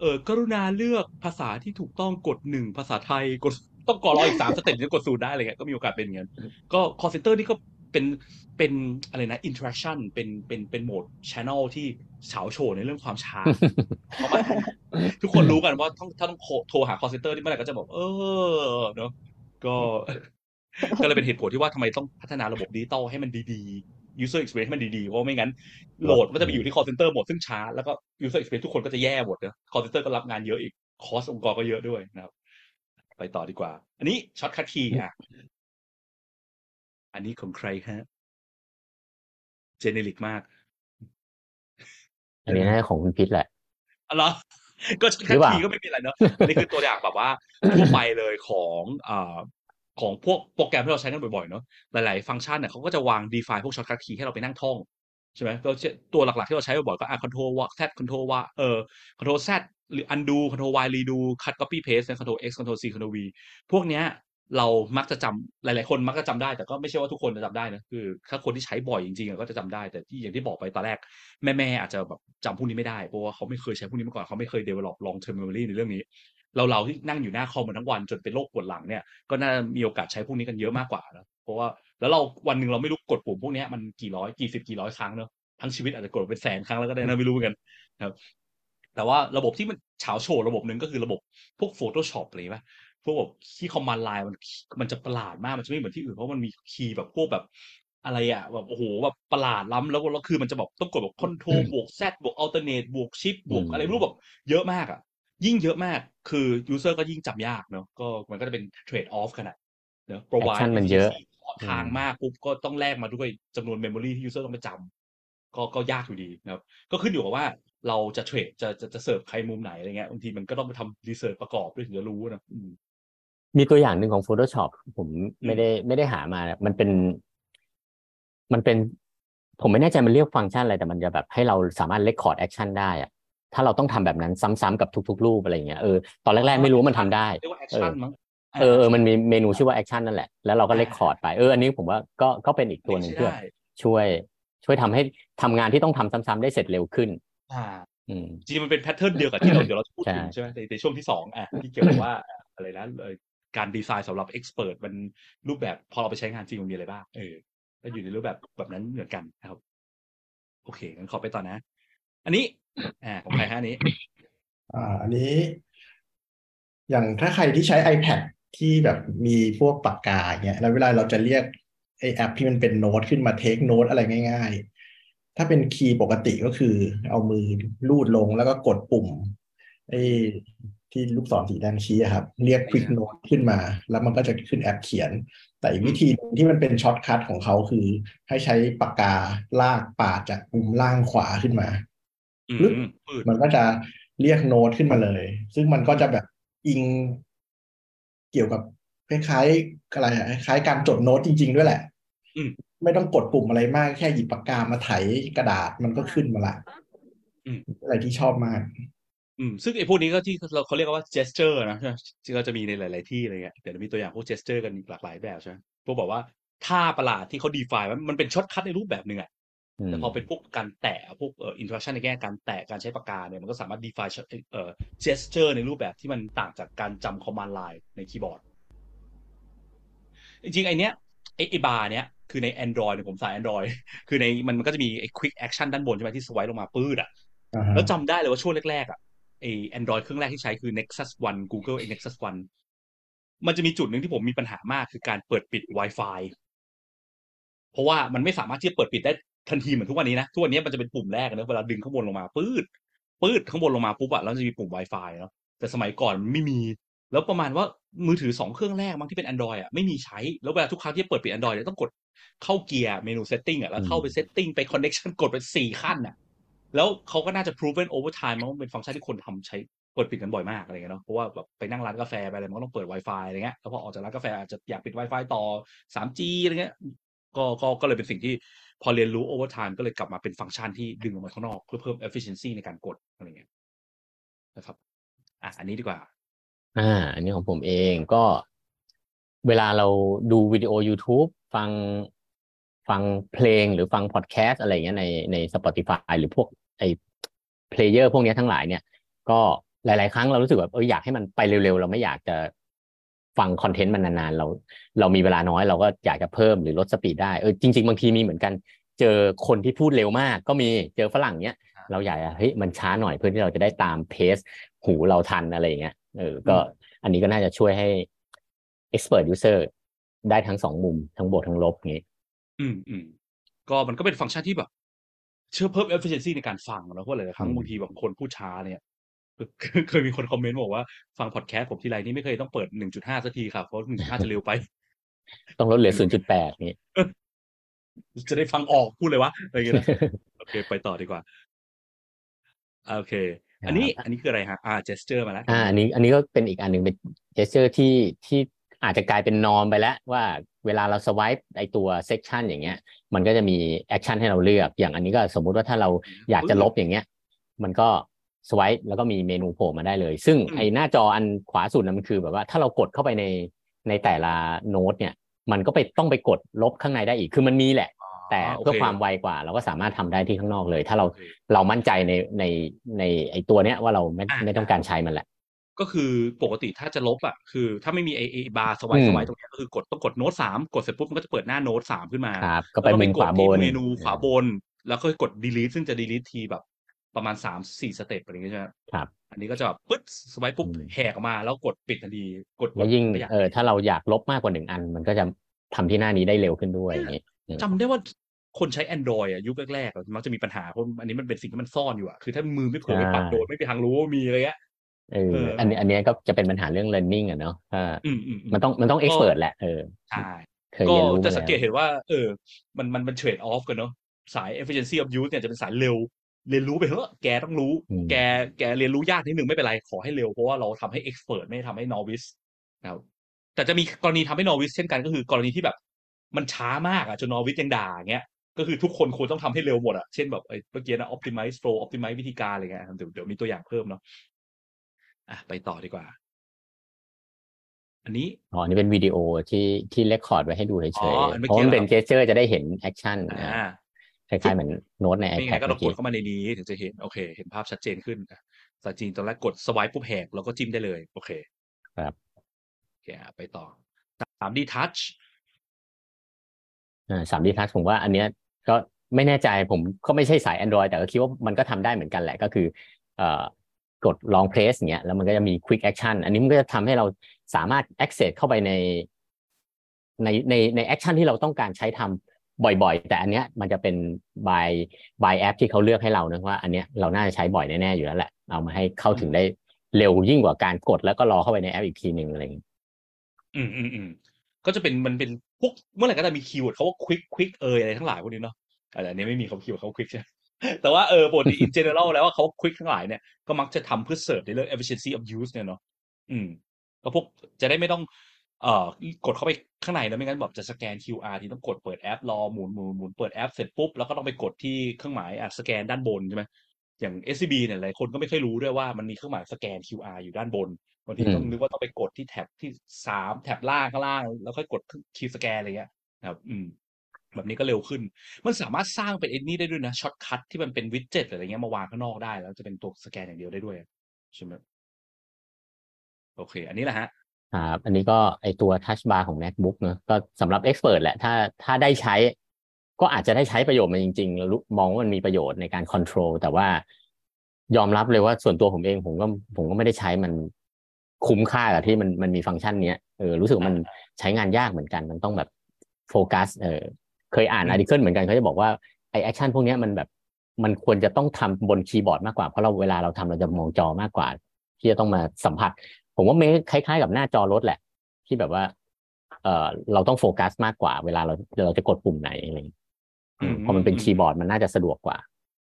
เออกรุณาเลือกภาษาที่ถูกต้องกดหนึ่งภาษาไทยกดต้องก่อรออีกสาม step ถึงจะกดศูนย์ได้อะไรเงี้ยก็มีโอกาสเป็นอย่างนั้นก็ call center นี่ก็ เป็นเป็นอะไรนะ interaction เป็นเป็นเป็นโหมด channel ที่ฉาวโฉ่ในเรื่องความช้าเพราะว่าทุกคนรู้กันว่าต้องถ้าต้องโทรหา call center นี่เมื่อไหร่ก็จะบอก เออเนาะก็ก็เลยเป็นเหตุผลที่ว่าทำไมต้องพัฒนาระบบดิจิตอลให้มันดีๆ user experience ให้มันดีๆ เพราะไม่งั้น โหลดมันจะไปอยู่ที่ call center หมดซึ่งช้า แล้วก็ user experience ทุกคนก็จะแย่หมดนะ call center ก็รับงานเยอะอีก cost องค์กรก็เยอะด้วยนะครับ ไปต่อดีกว่า อันนี้ shortcut key อะ อันนี้ของใครฮะ generic มาก
อันนี้น่าจะของคุณพิษแหละ
อะไรอก็ช็อต
ห
คั
รือ
ท
เปล่า
คีย์ก็ไม่มีอะไรเนอะอันนี้คือตัวอย่างแบบว่าทั่วไปเลยของอ่าของพวกโปรแกรมที่เราใช้กันบ่อยๆเนาะหลายๆฟังก์ชันเนี่ยเขาก็จะวาง define พวก shortcut key ให้เราไปนั่งท่องใช่ไหมก็ตัวหลักๆที่เราใช้บ่อยๆก็อะ control y z control y เอ่อ control z หรือ undo control y redo cut copy paste นะ control x control c control v พวกเนี้ย เรามักจะจำหลาย ๆ คนมักจะจำได้ แต่ก็ไม่ใช่ว่าทุกคนจะจำได้นะคือ ถ้าคนที่ใช้บ่อยจริงๆก็จะจำได้ แต่ที่อย่างที่บอกไปตอนแรก แม่ๆอาจจะแบบจำพวกนี้ไม่ได้เพราะว่าเขาไม่เคยใช้พวกนี้มาก่อนเขาไม่เคย develop long term memory ในเรื่องนี้ เราเราที่นั่งอยู่หน้าคอมมาทั้งวันจนเป็นโรคปวดหลังเนี่ยก็น่ามีโอกาสใช้พวกนี้กันเยอะมากกว่านะเพราะว่าแล้วเราวันหนึ่งเราไม่รู้กดปุ่มพวกนี้มันกี่ร้อยกี่สิบกี่ร้อยครั้งเนอะทั้งชีวิตอาจจะกดเป็นแสนครั้งแล้วก็ได้นะไม่รู้เหมือนกันครับแต่ว่าระบบที่มันฉาวโฉ่ระบบหนึ่งก็คือระบบพวก Photoshop อะไรป่ะ พวกแบบที่ command line มันมันจะประหลาดมากมันจะไม่เหมือนที่อื่นเพราะมันมี key แบบพวกแบบอะไรอะแบบโอ้โหแบบประหลาดล้ำแล้วแล้วคือมันจะแบบต้องกดแบบ control บวก Z บวก alternate บวก shift บวกอะไรไม่รู้แบบเยอะมากอะ ยิ่งเยอะมากคือ user ก็ยิ่งจำยากเนอะก็มันก็จะเป็น trade off กันอะเนอะ provide
Action มันเยอะ
ช่องทางมากปุ๊บก็ต้องแลกมาด้วยจำนวน memory ที่ user ต้องไปจำก็ก็ยากอยู่ดีนะครับ ก็ขึ้นอยู่กับว่าเราจะ trade จะจะจะเสิร์ฟใครมุมไหนอะไรเงี้ยบางทีมันก็ต้องไปทำ research ประกอบด้วยถึงจะรู้นะอื ม
มีตัวอย่างหนึ่งของ Photoshop ผมไม่ได้ไม่ได้หามานะมันเป็น มันเป็น ผมไม่แน่ใจมันเรียกฟังก์ชันอะไรแต่มันจะแบบให้เราสามารถ record action ได้อะถ้าเราต้องทำแบบนั้นซ้ำๆกับทุก ๆ รูปอะไรเงี้ยเออตอนแรกๆไม่รู้ว่ามันทำได้
เรียกว่า action มั้ง
เออเออมันมีเมนูชื่อว่า action นั่นแหละแล้วเราก็ record ไปเอออันนี้ผมว่าก็ก็เป็นอีกตัวหนึ่งที่
ใช้
แบบ
ได้
ช่วย ช่วยทำให้ทำงานที่ต้องทำซ้ำๆได้เสร็จเร็วขึ้น
อ่า
อืม
จริงๆมันเป็น pattern เดียวกับที่เราเดี๋ยวเราจะพูดถึง
ใช่
ใช่ไหมในในช่วงที่สองอะที่เกี่ยวกับว่าอะไรนะเอ่อ การดีไซน์สำหรับ expert มันรูปแบบพอเราไปใช้งานจริงมันมีอะไรบ้างเออก็อยู่ในรูปแบบแบบนั้นเหมือนกันนะครับ โอเคงั้นขอไปต่อนะ อันนี้ อ่าของใครฮะอันนี้
อ่า อันนี้ อย่างถ้าใครที่ใช้ iPad ที่แบบมีพวกปากกาเงี้ยแล้วเวลาเราจะเรียกไอแอปที่มันเป็นโน้ตขึ้นมา take note อะไรง่าย ๆ ถ้าเป็นคีย์ปกติก็คือ เอามือรูดลงแล้วก็กดปุ่มไอ้ ที่ลูกศรสีแดงชี้อะครับ เรียก Quick Note ขึ้นมา แล้วมันก็จะขึ้นแอปเขียน แต่อีกวิธีหนึ่งที่มันเป็น shortcut ของเขาคือ ให้ใช้ปากกาลากปาดจากมุมล่างขวาขึ้นมา
อืม
ปึ๊บ
ปืด
มันก็จะเรียกโน้ตขึ้นมาเลย ซึ่งมันก็จะแบบอิงเกี่ยวกับคล้ายๆอะไรอะคล้ายๆการจดโน้ตจริง ๆ ด้วยแหละ
อืม
ไม่ต้องกดปุ่มอะไรมากแค่หยิบปากกามาไถกระดาษมันก็ขึ้นมาละ
อืม
อะไรที่ชอบมาก
อืม ซึ่งไอ้พวกนี้ก็ที่เราเขาเรียกว่า gesture นะใช่ไหมที่เราจะมีในหลาย ๆ ที่อะไรเงี้ยเดี๋ยวจะมีตัวอย่างพวก gesture กันอีกหลากหลายแบบใช่ไหมพวกบอกว่าท่าประหลาดที่เขา define มันมันเป็น shortcut ในรูปแบบหนึ่งอะ
อืม
แต่พอเป็นพวกการแตะพวกเอ่อ interaction ในแง่การแตะการใช้ปากกาเนี่ยมันก็สามารถ define เอ่อ gesture ในรูปแบบที่มันต่างจากการจำ command line ในคีย์บอร์ดจริงๆไอเนี้ยไอไอบาร์เนี้ยคือใน Android เนี่ยผมใส่ Android คือในมันมันก็จะมีไอ quick action ด้านบนใช่ไหมที่สไวป์ลงมาปื้ดอะ
อ่าฮะ
แล้วจำได้เลยว่าช่วงแรกๆอะ ไอ Android เครื่องแรกที่ใช้คือ Nexus 1 Google Nexus 1 มันจะมีจุดหนึ่งที่ผมมีปัญหามากคือการเปิดปิด Wi-Fi เพราะว่ามันไม่สามารถที่จะเปิดปิดได้ทันทีเหมือนทุกวันนี้นะ ทุกวันนี้มันจะเป็นปุ่มแรกนะเวลาดึงข้างบนลงมาปืดปืดข้างบนลงมาปุ๊บอะแล้วจะมีปุ่ม Wi-Fi เนาะแต่สมัยก่อนไม่มี แล้วประมาณว่ามือถือสองเครื่องแรกมั้งที่เป็น Android อะไม่มีใช้ แล้วเวลาทุกครั้งที่เปิดปิด Android เนี่ยต้องกดเข้าเกียร์เมนู setting อะแล้วเข้าไป setting ไป connection กดไปสี่ขั้นอะ แล้วเขาก็น่าจะ proven over time มันเป็นฟังก์ชันที่คนทำใช้เปิดปิดกันบ่อยมากอะไรเงี้ยเนาะเพราะว่าแบบไปนั่งร้านกาแฟไปอะไรมันก็ต้องเปิด Wi-Fi อะไรเงี้ยแล้วพอออกจากร้านกาแฟอาจจะอยากปิด Wi-Fi ต่อ 3G อะไรเงี้ยก็ก็ก็เลยเป็นสิ่งที่พอเรียนรู้ over time ก็เลยกลับมาเป็นฟังก์ชันที่ดึงออกมาข้างนอกเพื่อเพิ่ม efficiency ในการกดอะไรเงี้ยนะครับอะอันนี้ดีกว่า
อ่า อันนี้ของผมเองก็เวลาเราดูวิดีโอ YouTube ฟังฟังเพลงหรือฟังพอดแคสต์อะไรเงี้ยในใน Spotify หรือพวก ไอ player พวกนี้ทั้งหลายเนี่ย ก็หลาย ๆ ครั้งเรารู้สึกแบบเอออยากให้มันไปเร็ว ๆ เราไม่อยากจะฟัง content มันนานๆ เรา เรามีเวลาน้อยเราก็อยากจะเพิ่มหรือลดสปีดได้เออจริง ๆ บางทีมีเหมือนกัน เจอคนที่พูดเร็วมาก ก็มีเจอฝรั่งเนี้ยเราอยากเฮ้ยมันช้าหน่อยเพื่อที่เราจะได้ตามเพสหูเราทันอะไรอย่างเงี้ยเออก็อันนี้ก็น่าจะช่วยให้ expert user ได้ทั้งสองมุมทั้งบวกทั้งลบอย่างงี้
อืมอืมก็มันก็เป็นฟังก์ชันที่แบบ เชื่อเพิ่ม efficiency ในการฟังนะเพราะหลายๆครั้ง
อืม
บางทีบางคนพูดช้าเนี่ยคือเคยมีคนคอมเมนต์บอกว่าฟังพอดแคสต์ผมทีไรนี่ไม่เคยต้องเปิด1.5สักทีค่ะเพราะ1.5จะเร็วไป
ต้องลดเหลือ0.8นี้
จะได้ฟังออกพูดเลยวะอะไรอย่างเงี้ยนะโอเค ไปต่อดีกว่าอ่าโอเค อันนี้
ครับ
อันนี้คืออะไรฮะอ่า gesture มาแล้ว
อ่าอันนี้ อันนี้ก็เป็นอีกอันหนึ่งเป็น gesture ที่ที่อาจจะกลายเป็น norm ไปแล้วว่า เวลาเราสว i p e ไอตัว section อย่างเงี้ย มันก็จะมี action ให้เราเลือก อย่างอันนี้ก็สมมุติว่าถ้าเราอยากจะลบอย่างเงี้ย มันก็สว i p e แล้วก็มีเมนูโผล่มาได้เลย ซึ่งไอหน้าจออันขวาสุดนั้นมันคือแบบว่าถ้าเรากดเข้าไปในในแต่ละโน้ตเนี่ย มันก็ไปต้องไปกดลบข้างในได้อีก คือมันมีแหละ แต่
โเพื่
อความไวกว่า เราก็สามารถทำได้ที่ข้างนอกเลย ถ้าเรา
โอเค
เรามั่นใจในในในไอตัวเนี้ยว่าเราไม่
อ่า
ไม่ต้องการใช้มันแหละ
ก็คือปกติถ้าจะลบอะคือ ถ้าไม่มีไอไอบาร์สวาย
อืม
สวายตรงเนี้ยก็คือกดต้องกดโน้ตสามกดเสร็จปุ๊บมันก็จะเปิดหน้าโน้ตสามขึ้นมา
ครับก็ไป
แล้ว
มุมขวาบน
ที่เมนูขวาบน แล้วก็กด delete ซึ่งจะ delete ทีแบบประมาณสามสี่สเต็ปอะไรอย่างเงี้ยใช่ไหม
ครับ
อันนี้ก็จะแบบปึ๊ดสวายปุ๊บ
อืม
แหกออกมา แล้วกดปิดทันทีกด
แล้วยิ่ง
ไม่อยาก
เออถ้าเราอยากลบมากกว่าหนึ่งอัน มันก็จะทำที่หน้านี้ได้เร็วขึ้นด้วยอย่างนี้
จำได้ว่าคนใช้ Android อะยุคแรกๆอะมักจะมีปัญหาเพราะอันนี้มันเป็นสิ่งที่มันซ่อนอยู่อะคือถ้ามือไม่เผลอไปปัดโดนไม่มีทางรู้ว่ามีอะไรเงี้ย
เออ
เอออั
อันนี้อันนี้ก็จะเป็นปัญหาเรื่อง learning อะเนาะอ่า
อืมอืมอืม
มันต้องมันต้อง
ก็
expert แหละเออ
ใช่
เคย
ก็
เรียนรู้
จะ
มา
สังเกต
แล้ว
เห็นว่า เออ มันมันมันเทรดออฟกันเนาะสาย efficiency of use เนี่ยจะเป็นสายเร็ว เรียนรู้ไปเถอะแกต้องรู้
อืม
แกแกเรียนรู้ยากนิดนึงไม่เป็นไร ขอให้เร็วเพราะว่าเราทำให้ expert ไม่ได้ทำให้ novice นะครับแต่จะมีกรณีทำให้ novice เช่นกันก็คือกรณีที่แบบมันช้ามากอะจน novice ยังด่าอย่างเงี้ยก็คือทุกคนควรต้องทำให้เร็วหมดอะเช่นแบบไอ้เมื่อกี้นะ optimize flow optimize วิธีการอะไรเงี้ยเดี๋ยวเดี๋ยวมีตัวอย่างเพิ่มเนาะ อะไปต่อดีกว่า อันนี้
อ๋ออันนี้เป็นวิดีโอที่ที่เรคคอร์ดไว้ให้ดูเฉ
อ๋
ย
อ
ๆ
อันเมื่อ
เพราะ
กี้
มันเป็น
เหรอ
gesture จะได้เห็นแอคชั่น
อ่า
คล้ายๆเหมือนโน้ตใน
ไม่ไง
iPad
ก็เรา
เมื่อก
ด
กี้
เข้ามาในนี้ถึงจะเห็นโอเค เห็นภาพชัดเจนขึ้นอะภาษาจีนตอนแรกกดสวายปุ๊บแหกแล้วก็จิ้มได้เลย โอเค
ครับ
โอเคอะไปต่อสามดีทัช
อ่าสามดีทัชผมว่าอันเนี้ยก็ไม่แน่ใจผมก็ไม่ใช่สาย Android แต่ก็คิดว่ามันก็ทำได้เหมือนกันแหละก็คือ เอ่อ กด long press อย่างเงี้ยแล้วมันก็จะมี quick action อันนี้มันก็จะทำให้เราสามารถ access เข้าไปในในในใน action ที่เราต้องการใช้ทำบ่อยๆ แต่อันเนี้ยมันจะเป็น by by app ที่เขาเลือกให้เรานะว่า อันเนี้ยเราน่าจะใช้บ่อยแน่ๆอยู่แล้วแหละ เอามาให้เข้าถึงได้เร็วยิ่งกว่าการกดแล้วก็รอเข้าไปในแอปอีกทีหนึ่งอะไรอย่างเงี้
อืมอืมอืมก็จะเป็นมันเป็นพวกเมื่อไหร่ก็จะมีคีย์เวิร์ดเขาว่า quick quick เอยอะไรทั้งหลายพวกนี้เนาะแต่อันนี้ไม่มีเขา keyword คำว่า quick ใช่ แต่ว่าเออปกติ in general แล้วคำว่า quick ทั้งหลายเนี่ยก็มักจะทำเพื่อเสิร์ฟในเรื่อง efficiency of use เนี่ยเนาะอืมก็พวกจะได้ไม่ต้องเอ่อกดเข้าไปข้างในแล้วไม่งั้นแบบจะสแกน QR ที่ต้องกดเปิดแอปรอหมุนหมุนหมุนเปิดแอปเสร็จปุ๊บแล้วก็ต้องไปกดที่เครื่องหมายอะสแกนด้านบนใช่ไหมอย่าง SCB เนี่ยหลายคนก็ไม่ค่อยรู้ด้วยว่ามันมีเครื่องหมายสแกน QR อยู่ด้านบนบางทีต้องนึกว่าต้องไปกดที่ tab ที่สาม tab ล่างข้างล่าง แล้วค่อยกดkey สแกนอะไรเงี้ยนะครับ อืม แบบนี้ก็เร็วขึ้น มันสามารถสร้างเป็นไอ้นี่ได้ด้วยนะ shortcut ที่มันเป็น widget อะไรเงี้ยมาวางข้างนอกได้ แล้วจะเป็นตัวสแกนอย่างเดียวได้ด้วยใช่ไหมโอเค อันนี้แหละฮะ
ครับอันนี้ก็ไอตัว Touch Bar ของ MacBook เนอะก็สำหรับ Expert แหละ ถ้าถ้าได้ใช้ ก็อาจจะได้ใช้ประโยชน์มันจริงๆแล้วรู้มองว่ามันมีประโยชน์ในการ Control แต่ว่ายอมรับเลยว่าส่วนตัวผมเองผมก็ผมก็ไม่ได้ใช้มันคุ้มค่ากับที่มันมันมีฟังก์ชันเนี้ยเออรู้สึกว่ามันใช้งานยากเหมือนกัน มันต้องแบบโฟกัสเออ เคยอ่าน
อืม
article เหมือนกันเขาจะบอกว่า action พวกเนี้ยมันแบบมันควรจะต้องทำบนคีย์บอร์ดมากกว่า เพราะเราเวลาเราทำเราจะมองจอมากกว่า ที่จะต้องมาสัมผัส ผมว่าเมคล้าย ๆ กับหน้าจอรถแหละ ที่แบบว่า เออเราต้องโฟกัสมากกว่า เวลาเราเราจะกดปุ่มไหนอะไรอย่างเงี้ย
อืม
พอมันเป็นคีย์บอร์ดมันน่าจะสะดวกกว่า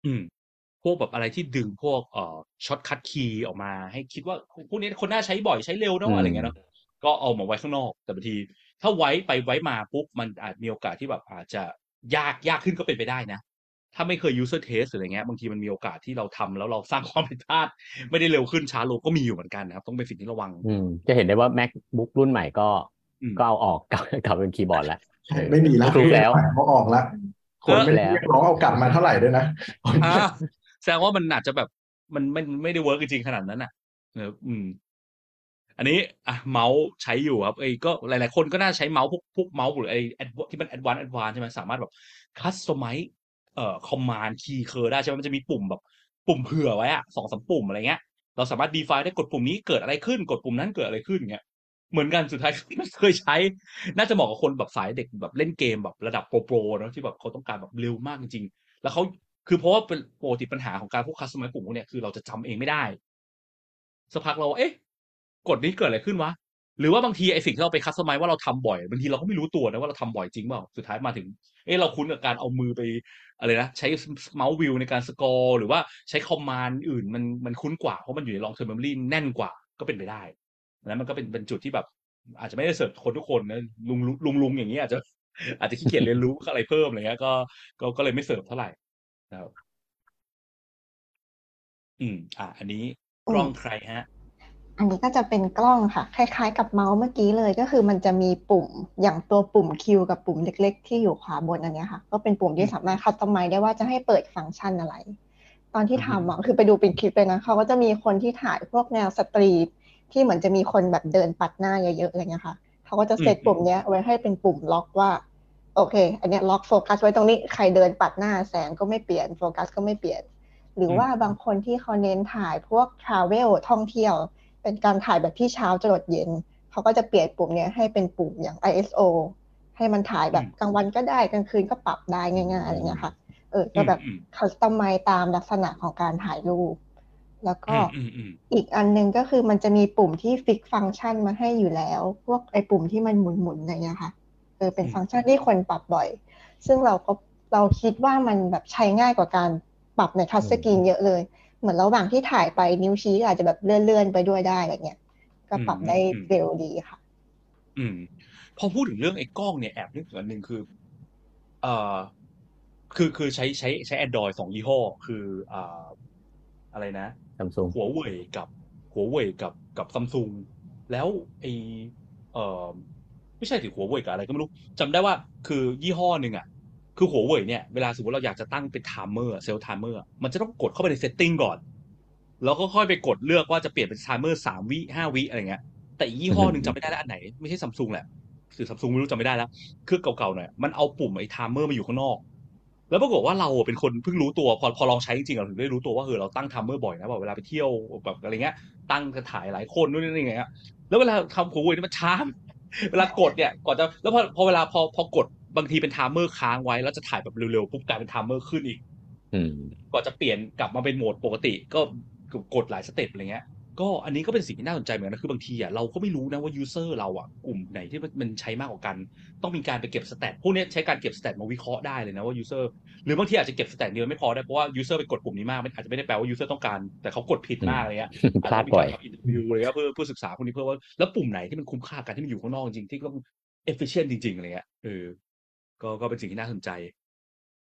อืมพวกแบบอะไรที่ดึงพวกเอ่อ shortcut key ออกมา ให้คิดว่าพวกนี้คนน่าใช้บ่อยใช้เร็วเน
อืม
อะไรเงี้ยเนาะก็เอามาไว้ข้างนอก แต่บางที ถ้าไว้ไปไว้มาปุ๊บมันอาจมีโอกาสที่แบบอาจจะยากยากขึ้นก็เป็นไปได้นะ ถ้าไม่เคย user test หรืออะไรเงี้ยบางทีมันมีโอกาสที่เราทำแล้วเราสร้างความผิดพลาด ไม่ได้เร็วขึ้นช้าลงก็มีอยู่เหมือนกันนะครับ ต้องเป็นสิ่งที่ระวัง
อืมจะเห็นได้ว่า macbook รุ่นใหม่ก็
อืม
ก็เอาออกกลับกลับเป็นคีย์บอร์ดแล้ว
ใช่ไม่มีแล้ว
ถูกแล้ว
เขาออกแล้วคนไม่ได้เรียกร้องเอากลับมาเท่าไหร่ด้วยนะ
อ่าแสดงว่ามันอาจจะแบบมันไม่ไม่ได้ work จริงๆขนาดนั้นอะเอออืม อันนี้อะเมาส์ใช้อยู่ครับไอ้ยก็หลาย ๆ คนก็น่าใช้เมาส์พวกพวกเมาส์หรือไอ้ที่มัน advance advance ใช่ไหมสามารถแบบ customize เอ่อ command key เออได้ใช่ไหมมันจะมีปุ่มแบบปุ่มเผื่อไว้อะสองสามปุ่มอะไรเงี้ย เราสามารถ define ได้กดปุ่มนี้เกิดอะไรขึ้น กดปุ่มนั้นเกิดอะไรขึ้นเงี้ยเหมือนกันสุดท้ายไม่เคยใช้ น่าจะเหมาะกับคนแบบสายเด็กแบบเล่นเกมแบบระดับ pro pro นะที่แบบเขาต้องการแบบเร็วมากจริงๆ แล้วเขาคือเพราะว่าเป็นปกติปัญหาของการพวก customize ปุ่มพวกเนี้ยคือเราจะจำเองไม่ได้สักพักเราเอ๊ะ กดนี้เกิดอะไรขึ้นวะ หรือว่าบางทีไอสิ่งที่เราไป customize ว่าเราทำบ่อยบางทีเราก็ไม่รู้ตัวนะว่าเราทำบ่อยจริงเปล่าสุดท้ายมาถึง เอ๊ะเราคุ้นกับการเอามือไปอะไรนะใช้เมาส์ wheel ในการ scroll หรือว่าใช้ command อื่นมันมันคุ้นกว่าเพราะมันอยู่ในลองเทอร์ม m ม m แน่นกว่าก็เป็นไปได้แล้วมันก็เป็นเป็นจุดที่แบบ อาจจะไม่ได้เสิร์ฟคนทุกคนนะลุงลุงลุงอย่างนี้อาจจะอาจจะขี้เกียจเรียนรู้อะไรเพิ่มอะไรเงี้ยก็ก็ก็เลยไม่เสิร์ฟเท่าไหร่นะครับอืม อะอันนี้กล้องใครฮะ
อันนี้ก็จะเป็นกล้องค่ะ คล้ายๆ กับเมาส์เมื่อกี้เลยก็คือมันจะมีปุ่มอย่างตัวปุ่ม Q กับปุ่มเล็ก ๆ ที่อยู่ขวาบนอันเนี้ยค่ะ ก็เป็นปุ่มที่สามารถคัสตอมไมซ์ได้ว่าจะให้เปิดฟังก์ชันอะไร ตอนที่ทำอะคือไปดูเป็นคลิปเลยนะเขาก็จะมีคนที่ถ่ายพวกแนว street ที่เหมือนจะมีคนแบบเดินปัดหน้าเยอะๆอะไรเงี้ยค่ะเขาก็จะเซต
อืม
ปุ่มเนี้ยไว้ให้เป็นปุ่มล็อกว่า โอเค อันเนี้ยล็อกโฟกัสไว้ตรงนี้ใครเดินปัดหน้าแสงก็ไม่เปลี่ยนโฟกัสก็ไม่เปลี่ยน หรือว่าบางคนที่เขาเน้นถ่ายพวก travel ท่องเที่ยว เป็นการถ่ายแบบที่เช้าจรดเย็น เขาก็จะเปลี่ยนปุ่มเนี้ยให้เป็นปุ่มอย่าง ISO ให้มันถ่ายแบบ
อืม
กลางวันก็ได้กลางคืนก็ปรับได้ง่ายๆอะไรเงี้ยค่ะ เออก็แบบ
อืม
customize ตามลักษณะของการถ่ายรูป แล้วก็
อืมอืมอืม
อีกอันหนึงก็คือมันจะมีปุ่มที่ fix function มาให้อยู่แล้ว พวกไอ้ปุ่มที่มันหมุนๆอะไรเงี้ยค่ะเออเป็น
อืม
ฟังก์ชันที่คนปรับบ่อย ซึ่งเราก็เราคิดว่ามันแบบใช้ง่ายกว่าการปรับใน touch screen เยอะเลย เหมือนระหว่างที่ถ่ายไปนิ้วชี้อาจจะแบบเลื่อนๆไปด้วยได้อะไรเงี้ยก็ปรับได้เร็วดีค่ะ
อืม พอพูดถึงเรื่องไอ้กล้องเนี่ยแอบนึกถึงอันหนึ่งคือ เอ่อ คือคือใช้ใช้ใช้ Android สองยี่ห้อ คืออ่าอะไรนะ
ซัมซุง
หัวเว่ยกับหัวเว่ยกับกับซัมซุงแล้วไอเอ่อไม่ใช่ถือหัวเว่ยกับอะไรก็ไม่รู้จำได้ว่าคือยี่ห้อหนึ่งอะ คือหัวเว่ยเนี่ยเวลาสมมติเราอยากจะตั้งเป็น timer self timer มันจะต้องกดเข้าไปใน setting ก่อน แล้วก็ค่อยไปกดเลือกว่าจะเปลี่ยนเป็น timer สามวิห้าวิอะไรเงี้ย แต่อีกยี่ห้อหนึ่งจำไม่ได้แล้วอันไหน ไม่ใช่ซัมซุงแหละหรือซัมซุงไม่รู้จำไม่ได้แล้วเครื่องเก่าๆหน่อยมันเอาปุ่มไอ้ timer มาอยู่ข้างนอก แล้วปรากฏว่าเราอะเป็นคนเพิ่งรู้ตัว พอพอลองใช้จริงๆเราถึงได้รู้ตัวว่าเออเราตั้ง timer บ่อยนะแบบเวลาไปเที่ยวแบบอะไรเงี้ย ตั้งจะถ่ายหลายคนนู่นนี่อะไรเงี้ยแล้วเวลาทำหัวเว่ยนี่มันช้าเวลากดเนี่ยก่อนจะแล้วพอพอเวลาพอพอกด บางทีเป็น timer ค้างไว้แล้วจะถ่ายแบบเร็วๆปุ๊บกลายเป็น timer ขึ้นอีก
อืม
ก่อนจะเปลี่ยนกลับมาเป็นโหมดปกติ ก็กดหลาย step อะไรเงี้ย ก็อันนี้ก็เป็นสิ่งที่น่าสนใจเหมือนกันนะคือบางทีอะเราก็ไม่รู้นะว่า user เราอะกลุ่มไหนที่มันใช้มากกว่ากัน ต้องมีการไปเก็บ stat พวกเนี้ยใช้การเก็บ stat มาวิเคราะห์ได้เลยนะว่า user หรือบางทีอาจจะเก็บ stat เดียวไม่พอได้เพราะว่า user ไปกดปุ่มนี้มากมันอาจจะไม่ได้แปลว่า user ต้องการแต่เขากดผิดมากอะไรเงี้ย
พลาดบ่อย
interview เลยครับเพื่อเพื่อศึกษาพวกนี้เพื่อว่าแล้วปุ่มไหนที่มันคุ้มค่ากันที่มันอยู่ข้างนอกจริงๆที่ต้อง efficient จริงๆอะไรเงี้ยเออ ก็ก็เป็นสิ่งที่น่าสนใจ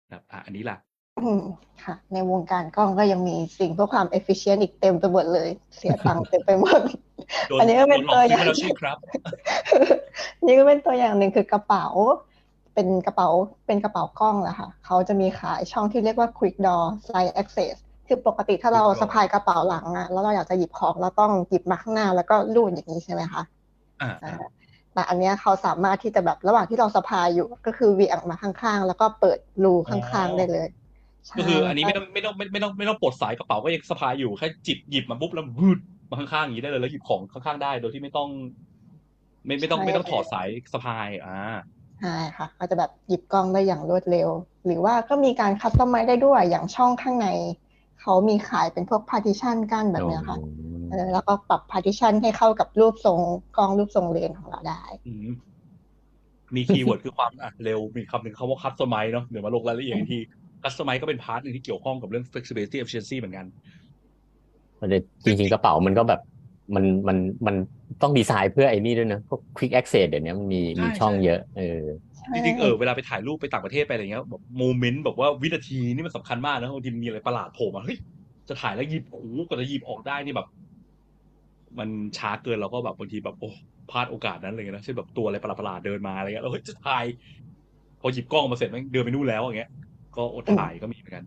นะครับอะอันนี้ล่ะ
อืมค่ะ ในวงการกล้องก็ยังมีสิ่งเพื่อความ efficient อีกเต็มไปหมดเลย เสียตังค์เต็มไปหมด
โดน
อันนี้ก็เป็น
โดนหลอก
ตัวอ
ซื้อย่างไปแล้วใช่ครับ
นี่ก็เป็นตัวอย่างหนึ่งคือกระเป๋า เป็นกระเป๋าเป็นกระเป๋ากล้องแหละค่ะ เขาจะมีขายช่องที่เรียกว่า quick door slide access คือปกติถ้าเรา
Quick door
สะพายกระเป๋าหลังอะแล้วเราอยากจะหยิบของเราต้องหยิบมาข้างหน้าแล้วก็ลูดอย่างนี้ใช่ไหมคะ
อ่า
อ่า แต่อันเนี้ยเขาสามารถที่จะแบบระหว่างที่เราสะพายอยู่ ก็คือเหวียงมาข้างๆ แล้วก็เปิดรูข้างๆได้เลยใช่
ก็คืออันนี้ไม่ต้องไม่ต้องไม่ไม่ต้องไม่ต้องปลดสายกระเป๋าก็ยังสะพายอยู่แค่จิบหยิบมาปุ๊บแล้ววืดมาข้างๆอย่างนี้ได้เลยแล้วหยิบของข้างๆได้ โดยที่ไม่ต้อง ไม่ไม่ต้องไม่ต้องถอดสายสะพายอ่า
ใช่ค่ะก็จะแบบหยิบกล้องได้อย่างรวดเร็ว หรือว่าก็มีการ customize ได้ด้วยอย่างช่องข้างใน เขามีขายเป็นพวก partition กั้นแบบเนี้ยค่ะ เออแล้วก็ปรับ partition ให้เข้ากับรูปทรงกล้องรูปทรงเลนส์ของเราได้
อืมมี keyword คือความอะเร็วมีคำหนึ่งคำว่า customize เนาะเดี๋ยวมาลงรายละเอียดอีกที customize ก็เป็น part หนึ่งที่เกี่ยวข้องกับเรื่อง flexibility efficiency เหมือนกัน
แต่จริงๆกระเป๋ามันก็แบบมันมันมันต้องดีไซน์เพื่อไอ้นี่ด้วยนะพวก quick access เดี๋ยวนี้มันมี
ใช่
มีช่อง
ใช่
เยอะเออ
จริงๆเออเวลาไปถ่ายรูปไปต่างประเทศไปอะไรเงี้ยแบบ moment แบบว่าวินาทีนี่มันสำคัญมากนะบางทีมันมีอะไรประหลาดโผล่มาเฮ้ยจะถ่ายแล้วหยิบโอ้โหกว่าจะหยิบออกได้นี่แบบ มันช้าเกินเราก็แบบบางทีแบบโอ้พลาดโอกาสนั้นเลยนะเช่นแบบตัวอะไรประหลาดๆเดินมาอะไรเงี้ยเราเฮ้ยจะถ่ายพอหยิบกล้องมาเสร็จแม่งเดินไปนู่นแล้วอย่างเงี้ย ก็อดถ่ายก็มีเหมือนกัน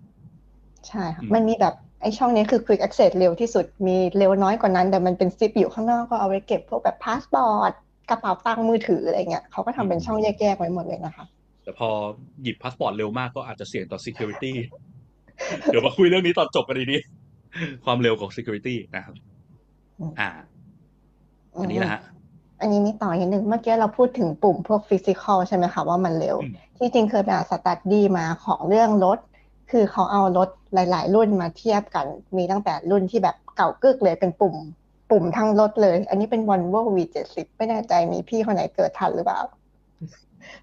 ใช่ค่ะ
อืม
มันมีแบบไอช่องนี้คือ quick access เร็วที่สุดมีเร็วน้อยกว่านั้น แต่มันเป็นซิปอยู่ข้างนอกก็เอาไว้เก็บพวกแบบพาสปอร์ตกระเป๋าตังค์มือถืออะไรเงี้ยเขาก็ทำเป็นช่องแยกๆไว้หมดเลยนะคะ
แต่พอหยิบพาสปอร์ตเร็วมากก็อาจจะเสี่ยงต่อ security เดี๋ยวมาคุยเรื่องนี้ตอนจบกันดีนี้ความเร็วของ security นะครับ
อืม
อ่า อันนี้นะฮะ
อันนี้มีต่ออีกหนึ่งเมื่อกี้เราพูดถึงปุ่มพวก physical ใช่ไหมคะว่ามันเร็ว
อืม
ที่จริงเคยไปอ่าน study มาของเรื่องรถ คือเขาเอารถหลาย ๆ รุ่นมาเทียบกัน มีตั้งแต่รุ่นที่แบบเก่ากึกเลยเป็นปุ่ม ปุ่มทั้งรถเลย อันนี้เป็น Volvo V70 ไม่แน่ใจมีพี่คนไหนเกิดทันหรือเปล่า